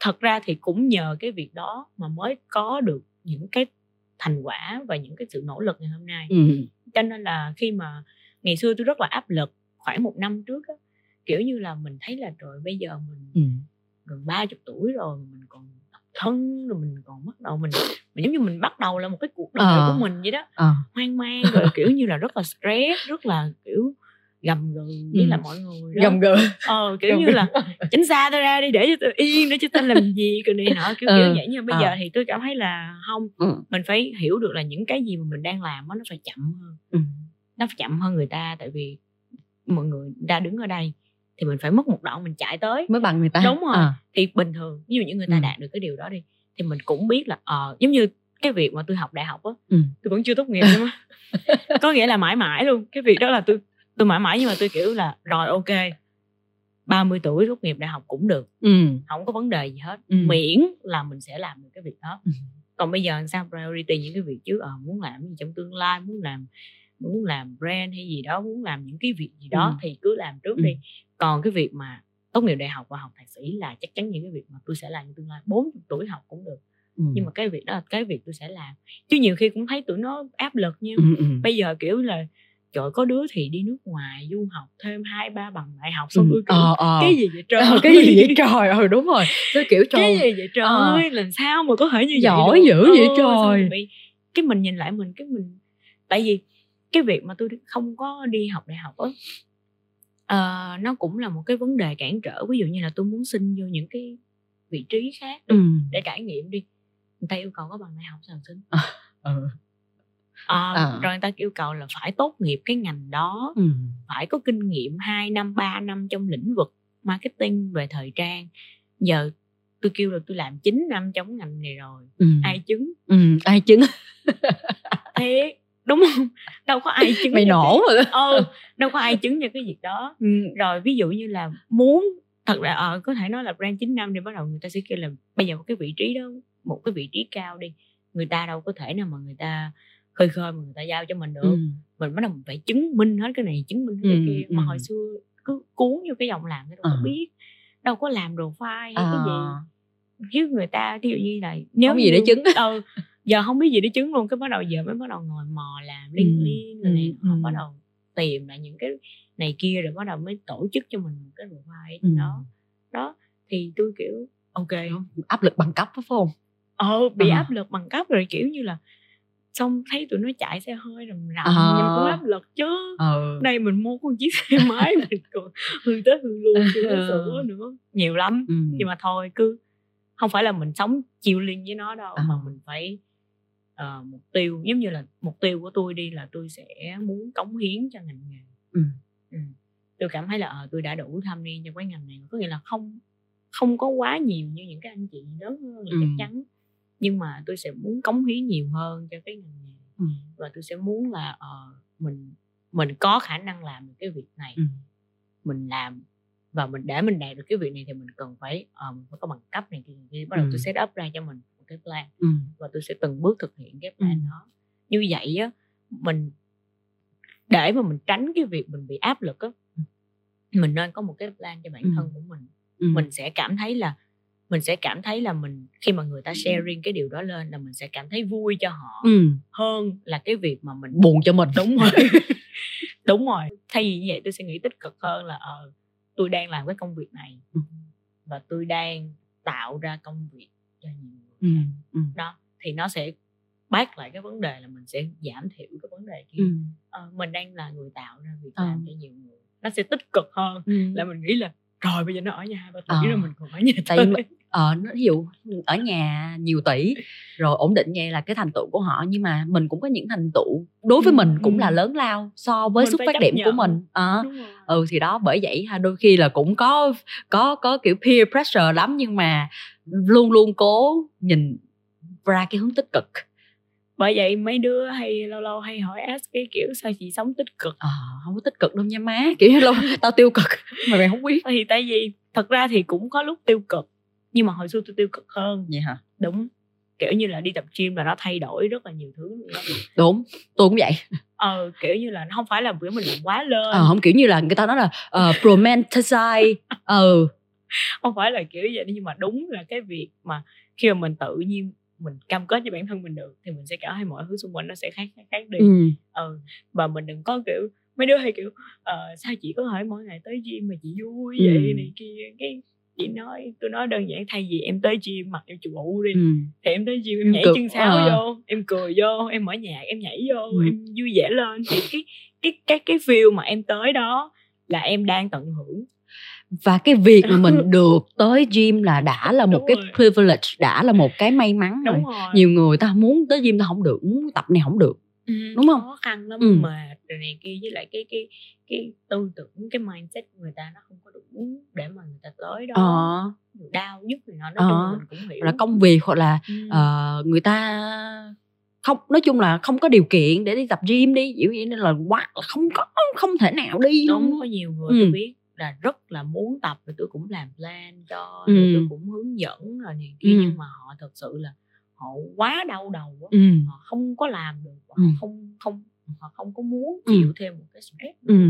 thật ra thì cũng nhờ cái việc đó mà mới có được những cái thành quả và những cái sự nỗ lực ngày hôm nay ừ. cho nên là khi mà ngày xưa tôi rất là áp lực khoảng một năm trước á kiểu như là mình thấy là rồi bây giờ mình ừ. gần ba chục tuổi rồi mình còn thân rồi mình còn bắt đầu mình, mình giống như mình bắt đầu là một cái cuộc đời ờ. của mình vậy đó ờ. hoang mang rồi kiểu như là rất là stress rất là kiểu gầm gừ với ừ. là mọi người đó. gầm gừ ờ kiểu gầm như gừ. là tránh xa tôi ra đi để cho tôi yên để cho tôi làm gì cái này nọ kiểu, ừ. kiểu vậy nhưng bây à. giờ thì tôi cảm thấy là không ừ. mình phải hiểu được là những cái gì mà mình đang làm nó phải chậm hơn ừ. nó phải chậm hơn người ta tại vì mọi người đã đứng ở đây thì mình phải mất một đoạn mình chạy tới mới bằng người ta đúng rồi à. thì bình thường ví dụ như người ta ừ. đạt được cái điều đó đi thì mình cũng biết là ờ uh, giống như cái việc mà tôi học đại học á ừ. tôi vẫn chưa tốt nghiệp nữa có nghĩa là mãi mãi luôn cái việc đó là tôi tôi mãi mãi nhưng mà tôi kiểu là rồi ok 30 tuổi tốt nghiệp đại học cũng được ừ. không có vấn đề gì hết ừ. miễn là mình sẽ làm được cái việc đó ừ. còn bây giờ sao priority những cái việc chứ ờ muốn làm gì trong tương lai muốn làm muốn làm brand hay gì đó muốn làm những cái việc gì đó ừ. thì cứ làm trước ừ. đi còn cái việc mà tốt nghiệp đại học và học thạc sĩ là chắc chắn những cái việc mà tôi sẽ làm trong tương lai 40 tuổi học cũng được ừ. nhưng mà cái việc đó là cái việc tôi sẽ làm chứ nhiều khi cũng thấy tụi nó áp lực nha ừ, ừ. bây giờ kiểu là trời có đứa thì đi nước ngoài du học thêm hai ba bằng đại học xong ừ. kiểu ờ, ờ. cái gì vậy trời ờ, cái gì vậy trời ừ đúng rồi cái kiểu trời cái gì vậy trời ờ. ơi làm sao mà có thể như giỏi dữ vậy trời bị, cái mình nhìn lại mình cái mình tại vì cái việc mà tôi không có đi học đại học á uh, nó cũng là một cái vấn đề cản trở ví dụ như là tôi muốn xin vô những cái vị trí khác ừ. để trải nghiệm đi người ta yêu cầu có bằng đại học sao xin à, ừ. à, à. rồi người ta yêu cầu là phải tốt nghiệp cái ngành đó ừ. phải có kinh nghiệm 2 năm 3 năm trong lĩnh vực marketing về thời trang giờ tôi kêu là tôi làm 9 năm trong ngành này rồi ừ. ai chứng ừ, ai chứng thế đúng không đâu có ai chứng mày nổ rồi ờ đâu có ai chứng cho cái việc đó ừ. rồi ví dụ như là muốn thật ra ờ, có thể nói là brand 9 năm thì bắt đầu người ta sẽ kêu là bây giờ một cái vị trí đó một cái vị trí cao đi người ta đâu có thể nào mà người ta khơi khơi mà người ta giao cho mình được ừ. mình bắt đầu mình phải chứng minh hết cái này chứng minh hết ừ, cái kia ừ. mà hồi xưa cứ cuốn vô cái dòng làm cái đâu có ờ. biết đâu có làm đồ file hay à. cái gì chứ người ta ví dụ như là nếu không gì để chứng ừ, giờ không biết gì để chứng luôn cái bắt đầu giờ mới bắt đầu ngồi mò làm liên ừ. liên rồi này ừ. bắt đầu tìm lại những cái này kia rồi bắt đầu mới tổ chức cho mình một cái profile ừ. đó đó thì tôi kiểu ok áp lực bằng cấp phải không ờ bị à. áp lực bằng cấp rồi kiểu như là xong thấy tụi nó chạy xe hơi rầm rầm à. mình cũng áp lực chứ ừ. đây mình mua con chiếc xe máy mình còn hư tới hư luôn chưa có sửa nữa nhiều lắm ừ. nhưng mà thôi cứ không phải là mình sống chiều liên với nó đâu à. mà mình phải uh, mục tiêu giống như là mục tiêu của tôi đi là tôi sẽ muốn cống hiến cho ngành nghề ừ. Ừ. tôi cảm thấy là uh, tôi đã đủ tham niên cho cái ngành này có nghĩa là không không có quá nhiều như những cái anh chị lớn hơn ừ. chắc chắn nhưng mà tôi sẽ muốn cống hiến nhiều hơn cho cái ngành nghề ừ. và tôi sẽ muốn là uh, mình mình có khả năng làm được cái việc này ừ. mình làm và mình để mình đạt được cái việc này thì mình cần phải um, phải có bằng cấp này kia bắt đầu ừ. tôi set up ra cho mình cái plan ừ. và tôi sẽ từng bước thực hiện cái plan ừ. đó như vậy á mình để mà mình tránh cái việc mình bị áp lực á mình nên có một cái plan cho bản ừ. thân của mình ừ. mình sẽ cảm thấy là mình sẽ cảm thấy là mình khi mà người ta sharing cái điều đó lên là mình sẽ cảm thấy vui cho họ ừ. hơn là cái việc mà mình buồn cho mình đúng rồi đúng rồi thay vì như vậy tôi sẽ nghĩ tích cực hơn là ờ tôi đang làm cái công việc này ừ. và tôi đang tạo ra công việc cho nhiều người ừ. Ừ. đó thì nó sẽ bác lại cái vấn đề là mình sẽ giảm thiểu cái vấn đề kia ừ. ờ, mình đang là người tạo ra việc làm ừ. cho nhiều người nó sẽ tích cực hơn ừ. là mình nghĩ là rồi bây giờ nó ở nhà hai ba tỷ ờ. rồi mình còn ở nhà tại ờ nó ví dụ ở nhà nhiều tỷ rồi ổn định vậy là cái thành tựu của họ nhưng mà mình cũng có những thành tựu đối với ừ, mình cũng ừ. là lớn lao so với mình xuất phát điểm nhận. của mình à, ừ thì đó bởi vậy ha đôi khi là cũng có có có kiểu peer pressure lắm nhưng mà luôn luôn cố nhìn ra cái hướng tích cực bởi vậy mấy đứa hay lâu lâu hay hỏi ask cái kiểu sao chị sống tích cực. Ờ à, không có tích cực đâu nha má kiểu lâu tao tiêu cực. Mà mày không biết. Thì tại vì thật ra thì cũng có lúc tiêu cực nhưng mà hồi xưa tôi tiêu cực hơn. Vậy hả? Đúng kiểu như là đi tập gym là nó thay đổi rất là nhiều thứ đúng tôi cũng vậy. Ờ kiểu như là nó không phải là vì mình làm quá lên. Ờ không kiểu như là người ta nói là uh, romanticize ừ không phải là kiểu vậy nhưng mà đúng là cái việc mà khi mà mình tự nhiên mình cam kết với bản thân mình được thì mình sẽ cảm thấy mọi thứ xung quanh nó sẽ khác khác, khác đi ừ. ừ và mình đừng có kiểu mấy đứa hay kiểu uh, sao chị có thể mỗi ngày tới gym mà chị vui vậy ừ. này kia cái chị nói tôi nói đơn giản thay vì em tới gym mặc em trụ đi ừ. thì em tới gym em nhảy Cực. chân sáo à. vô em cười vô em mở nhạc em nhảy vô ừ. em vui vẻ lên thì cái cái cái cái feel mà em tới đó là em đang tận hưởng và cái việc mà mình được tới gym là đã là một Đúng cái rồi. privilege đã là một cái may mắn rồi đúng rồi nhiều người ta muốn tới gym ta không được muốn tập này không được Ừ, đúng không? khó khăn lắm Ừ. rồi này kia với lại cái cái cái tư tưởng cái mindset của người ta nó không có đủ để mà người ta tới đó ờ đau nhức này nọ nói Ờ. mình cũng hiểu là công việc hoặc là Ừ. ờ, người ta không nói chung là không có điều kiện để đi tập gym đi kiểu vậy nên là quá là không có không thể nào đi đúng luôn có nhiều người Ừ. tôi biết là rất là muốn tập rồi tôi cũng làm plan cho Ừ. tôi cũng hướng dẫn rồi này kia Ừ. nhưng mà họ thật sự là họ quá đau đầu á ừ họ không có làm được họ Ừ. không không họ không có muốn Ừ. chịu thêm một cái stress nữa. ừ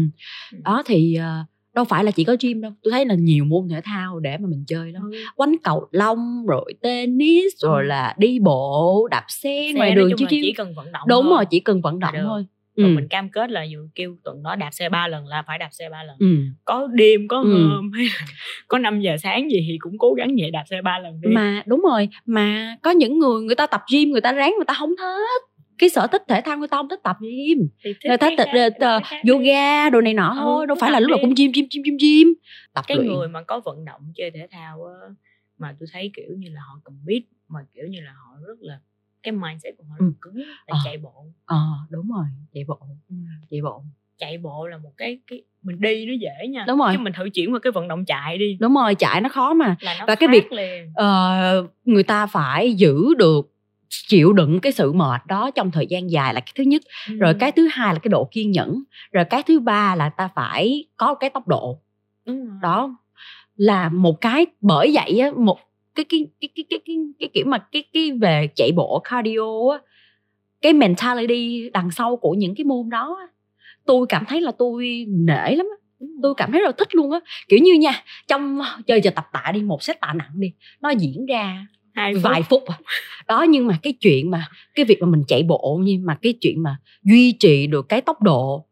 Ừ. đó thì ờ, đâu phải là chỉ có gym đâu tôi thấy là nhiều môn thể thao để mà mình chơi lắm Ừ. quánh cầu lông rồi tennis rồi Ừ. là đi bộ đạp xe, Xe ngoài đường chiêu chỉ cần vận động đúng thôi. rồi chỉ cần vận động thôi Ừ. mình cam kết là dù kêu tuần đó đạp xe ba lần là phải đạp xe ba lần ừ. có đêm có Ừ. hôm hay là có 5 giờ sáng gì thì cũng cố gắng dậy đạp xe ba lần đi mà đúng rồi mà có những người người ta tập gym người ta ráng người ta không thích cái sở thích thể thao người ta không thích tập gym thích người ta thích ờ, khác đi. yoga đồ này nọ Ừ, thôi đâu phải là lúc nào cũng gym gym gym gym gym tập cái luyện người mà có vận động chơi thể thao á, mà tôi thấy kiểu như là họ commit mà kiểu như là họ rất là cái mindset của họ Ừ. cứng là Ờ. chạy bộ ờ đúng rồi chạy bộ chạy bộ chạy bộ là một cái cái mình đi nó dễ nha Đúng rồi. chứ mình thử chuyển qua cái vận động chạy đi đúng rồi chạy nó khó mà là nó Và cái việc- liền ờ, người ta phải giữ được chịu đựng cái sự mệt đó trong thời gian dài là cái thứ nhất rồi Ừ. cái thứ hai là cái độ kiên nhẫn rồi cái thứ ba là ta phải có cái tốc độ Đúng rồi. đó là một cái bởi vậy á một cái cái cái cái cái cái, cái kiểu mà cái cái về chạy bộ cardio á cái mentality đằng sau của những cái môn đó á, tôi cảm thấy là tôi nể lắm á tôi cảm thấy rất là thích luôn á kiểu như nha trong chơi giờ tập tạ đi một set tạ nặng đi nó diễn ra hai phút. vài phút à. đó nhưng mà cái chuyện mà cái việc mà mình chạy bộ nhưng mà cái chuyện mà duy trì được cái tốc độ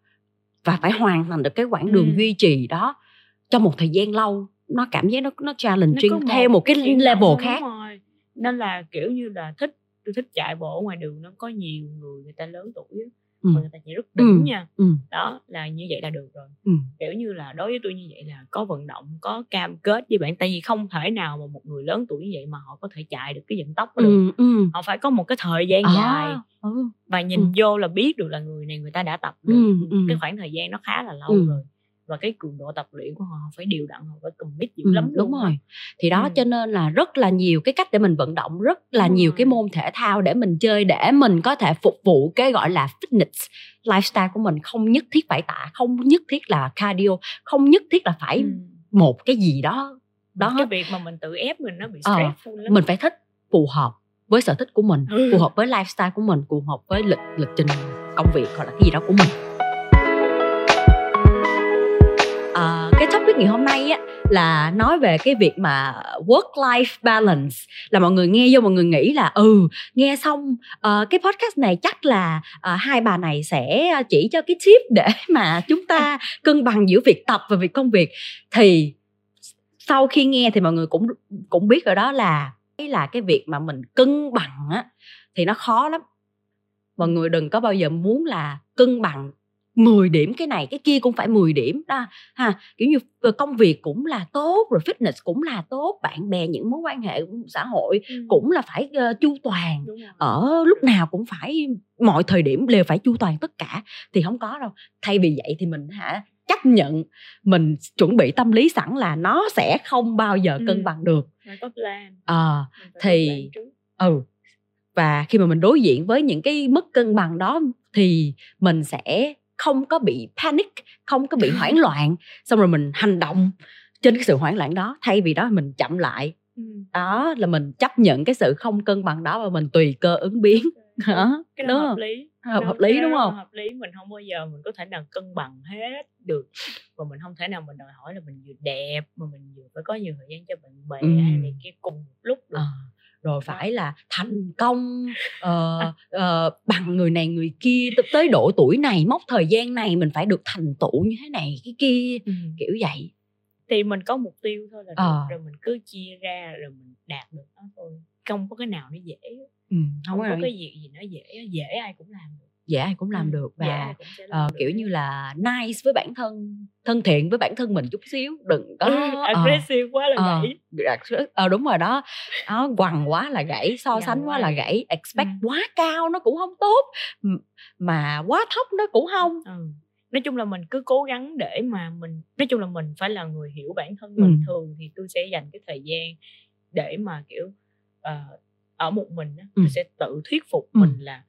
và phải hoàn thành được cái quãng đường Ừ. duy trì đó trong một thời gian lâu nó cảm giác nó nó Nó challenging có theo một cái level khác đúng rồi. nên là kiểu như là thích tôi thích chạy bộ ngoài đường nó có nhiều người người ta lớn tuổi ừ. mà người ta chạy rất đỉnh Ừ. nha Ừ. đó là như vậy là được rồi Ừ. kiểu như là đối với tôi như vậy là có vận động có cam kết với bạn tại vì không thể nào mà một người lớn tuổi như vậy mà họ có thể chạy được cái vận tốc đó được Ừ. Ừ. họ phải có một cái thời gian À, dài ừ. và nhìn Ừ. vô là biết được là người này người ta đã tập được Ừ, ừ. cái khoảng thời gian nó khá là lâu Ừ. rồi và cái cường độ tập luyện của họ phải đều đặn họ phải commit dữ Ừ, lắm đúng luôn rồi. Thì đó Ừ. cho nên là rất là nhiều cái cách để mình vận động rất là Đúng nhiều cái môn thể thao để mình chơi để mình có thể phục vụ cái gọi là fitness lifestyle của mình. Không nhất thiết phải tạ không nhất thiết là cardio không nhất thiết là phải Ừ. một cái gì đó đó. cái việc mà mình tự ép mình nó bị Ờ, stressful lắm. mình phải thích phù hợp với sở thích của mình Ừ. phù hợp với lifestyle của mình phù hợp với lịch lịch trình công việc hoặc là cái gì đó của mình Ngày hôm nay á là nói về cái việc mà work life balance. Là mọi người nghe vô mọi người nghĩ là ừ nghe xong uh, cái podcast này chắc là uh, hai bà này sẽ chỉ cho cái tip để mà chúng ta cân bằng giữa việc tập và việc công việc. Thì sau khi nghe thì mọi người cũng cũng biết rồi đó là cái là cái việc mà mình cân bằng á thì nó khó lắm. Mọi người đừng có bao giờ muốn là cân bằng 10 điểm cái này cái kia cũng phải 10 điểm đó ha. Kiểu như ờ, công việc cũng là tốt rồi fitness cũng là tốt bạn bè những mối quan hệ xã hội Ừ. cũng là phải ờ, chu toàn. Ở lúc nào cũng phải mọi thời điểm đều phải chu toàn tất cả thì không có đâu. Thay vì vậy thì mình hả chấp nhận mình chuẩn bị tâm lý sẵn là nó sẽ không bao giờ cân Ừ. bằng được. Có plan. Ờ có thì- ừ và khi mà mình đối diện với những cái mất cân bằng đó thì mình sẽ không có bị panic không có bị hoảng loạn xong rồi mình hành động trên cái sự hoảng loạn đó thay vì đó mình chậm lại. Ừ. đó là mình chấp nhận cái sự không cân bằng đó và mình tùy cơ ứng biến. Đó cái đó đúng hợp không? lý. Hợp, Đó, hợp lý đúng không? hợp lý. Mình không bao giờ mình có thể nào cân bằng hết được. Và mình không thể nào mình đòi hỏi là mình vừa đẹp mà mình vừa phải có nhiều thời gian cho bạn bè Ừ. hay này kia cùng một lúc được. Ờ, rồi phải là thành công ờ, ờ, bằng người này người kia tới- độ tuổi này mốc thời gian này mình phải được thành tựu như thế này cái kia Ừ. kiểu vậy. Thì mình có mục tiêu thôi là được Ờ. rồi mình cứ chia ra rồi mình đạt được nó thôi không có cái nào nó dễ. Ừ, không, không có cái gì gì nó dễ dễ ai cũng làm được dễ ai cũng làm được và uh, kiểu như là nice với bản thân thân thiện với bản thân mình chút xíu đừng có aggressive uh, quá là uh, gãy ờ uh, đúng rồi đó đó quằn quá là gãy so sánh quá là gãy expect ừ. quá cao nó cũng không tốt mà quá thấp nó cũng không ừ. nói chung là mình cứ cố gắng để mà mình nói chung là mình phải là người hiểu bản thân mình ừ. thường thì tôi sẽ dành cái thời gian để mà kiểu uh, ở một mình á, ừ. tôi sẽ tự thuyết phục ừ. mình là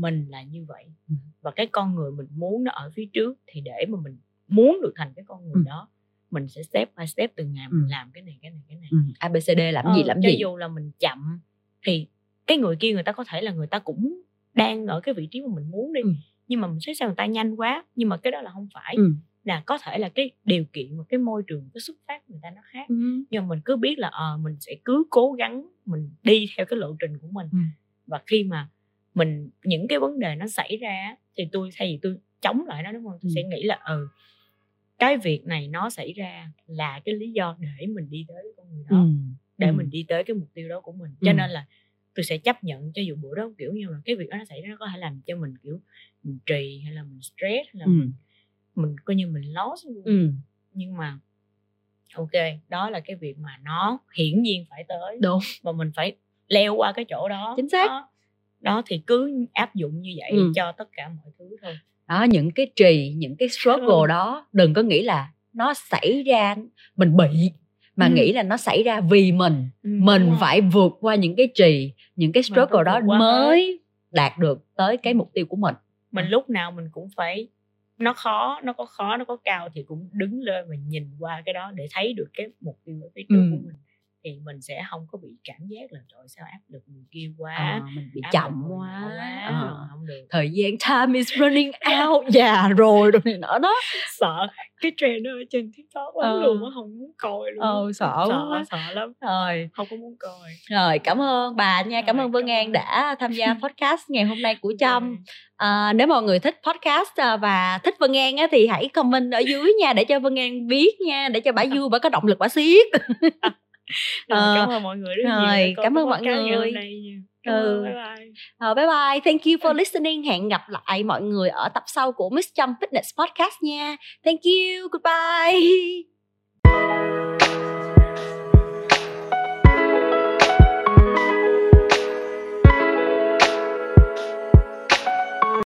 mình là như vậy ừ. và cái con người mình muốn nó ở phía trước thì để mà mình muốn được thành cái con người ừ. đó mình sẽ step by step từng ngày mình ừ. làm cái này cái này cái này ừ. abcd làm ờ, gì làm cho gì dù là mình chậm thì cái người kia người ta có thể là người ta cũng đang ở cái vị trí mà mình muốn đi ừ. nhưng mà mình thấy sao người ta nhanh quá nhưng mà cái đó là không phải ừ. là có thể là cái điều kiện và cái môi trường cái xuất phát người ta nó khác ừ. nhưng mà mình cứ biết là ờ à, mình sẽ cứ cố gắng mình đi theo cái lộ trình của mình ừ. và khi mà mình những cái vấn đề nó xảy ra thì tôi thay vì tôi chống lại nó đúng không tôi ừ. sẽ nghĩ là ừ cái việc này nó xảy ra là cái lý do để mình đi tới con người đó ừ. để ừ. mình đi tới cái mục tiêu đó của mình cho ừ. nên là tôi sẽ chấp nhận cho dù bữa đó kiểu như là cái việc đó nó xảy ra nó có thể làm cho mình kiểu mình trì hay là mình stress hay là ừ. mình mình coi như mình lost luôn ừ. nhưng mà ok đó là cái việc mà nó hiển nhiên phải tới đúng và mình phải leo qua cái chỗ đó chính xác đó, đó thì cứ áp dụng như vậy ừ. cho tất cả mọi thứ thôi đó những cái trì những cái struggle ừ. đó đừng có nghĩ là nó xảy ra mình bị mà ừ. nghĩ là nó xảy ra vì mình ừ, mình phải vượt qua những cái trì những cái struggle đó mới đạt được tới cái mục tiêu của mình mình lúc nào mình cũng phải nó khó nó có khó nó có cao thì cũng đứng lên và nhìn qua cái đó để thấy được cái mục tiêu ở phía trước ừ. của mình thì mình sẽ không có bị cảm giác là trời sao áp lực người kia quá à, mình bị chậm quá, quá à. không được. Thời gian time is running out già rồi rồi này nọ đó. Sợ cái trend đó ở trên tiktok lắm ờ. luôn á không muốn coi luôn ờ, sợ, sợ quá. Sợ lắm. Rồi. Không có muốn coi. Rồi cảm ơn bà nha cảm rồi, ơn Vân An đã tham gia podcast ngày hôm nay của Trâm. À, nếu mọi người thích podcast à, và thích Vân An á, thì hãy comment ở dưới nha để cho Vân An biết nha để cho bà vui bà có động lực bà siết rồi, ờ, cảm ơn mọi người rất rồi, nhiều cảm ơn mọi người ừ. bye bye. Uh, bye bye. Thank you for listening. Hẹn gặp lại mọi người ở tập sau của Miss Trump Fitness Podcast nha. Thank you. Goodbye.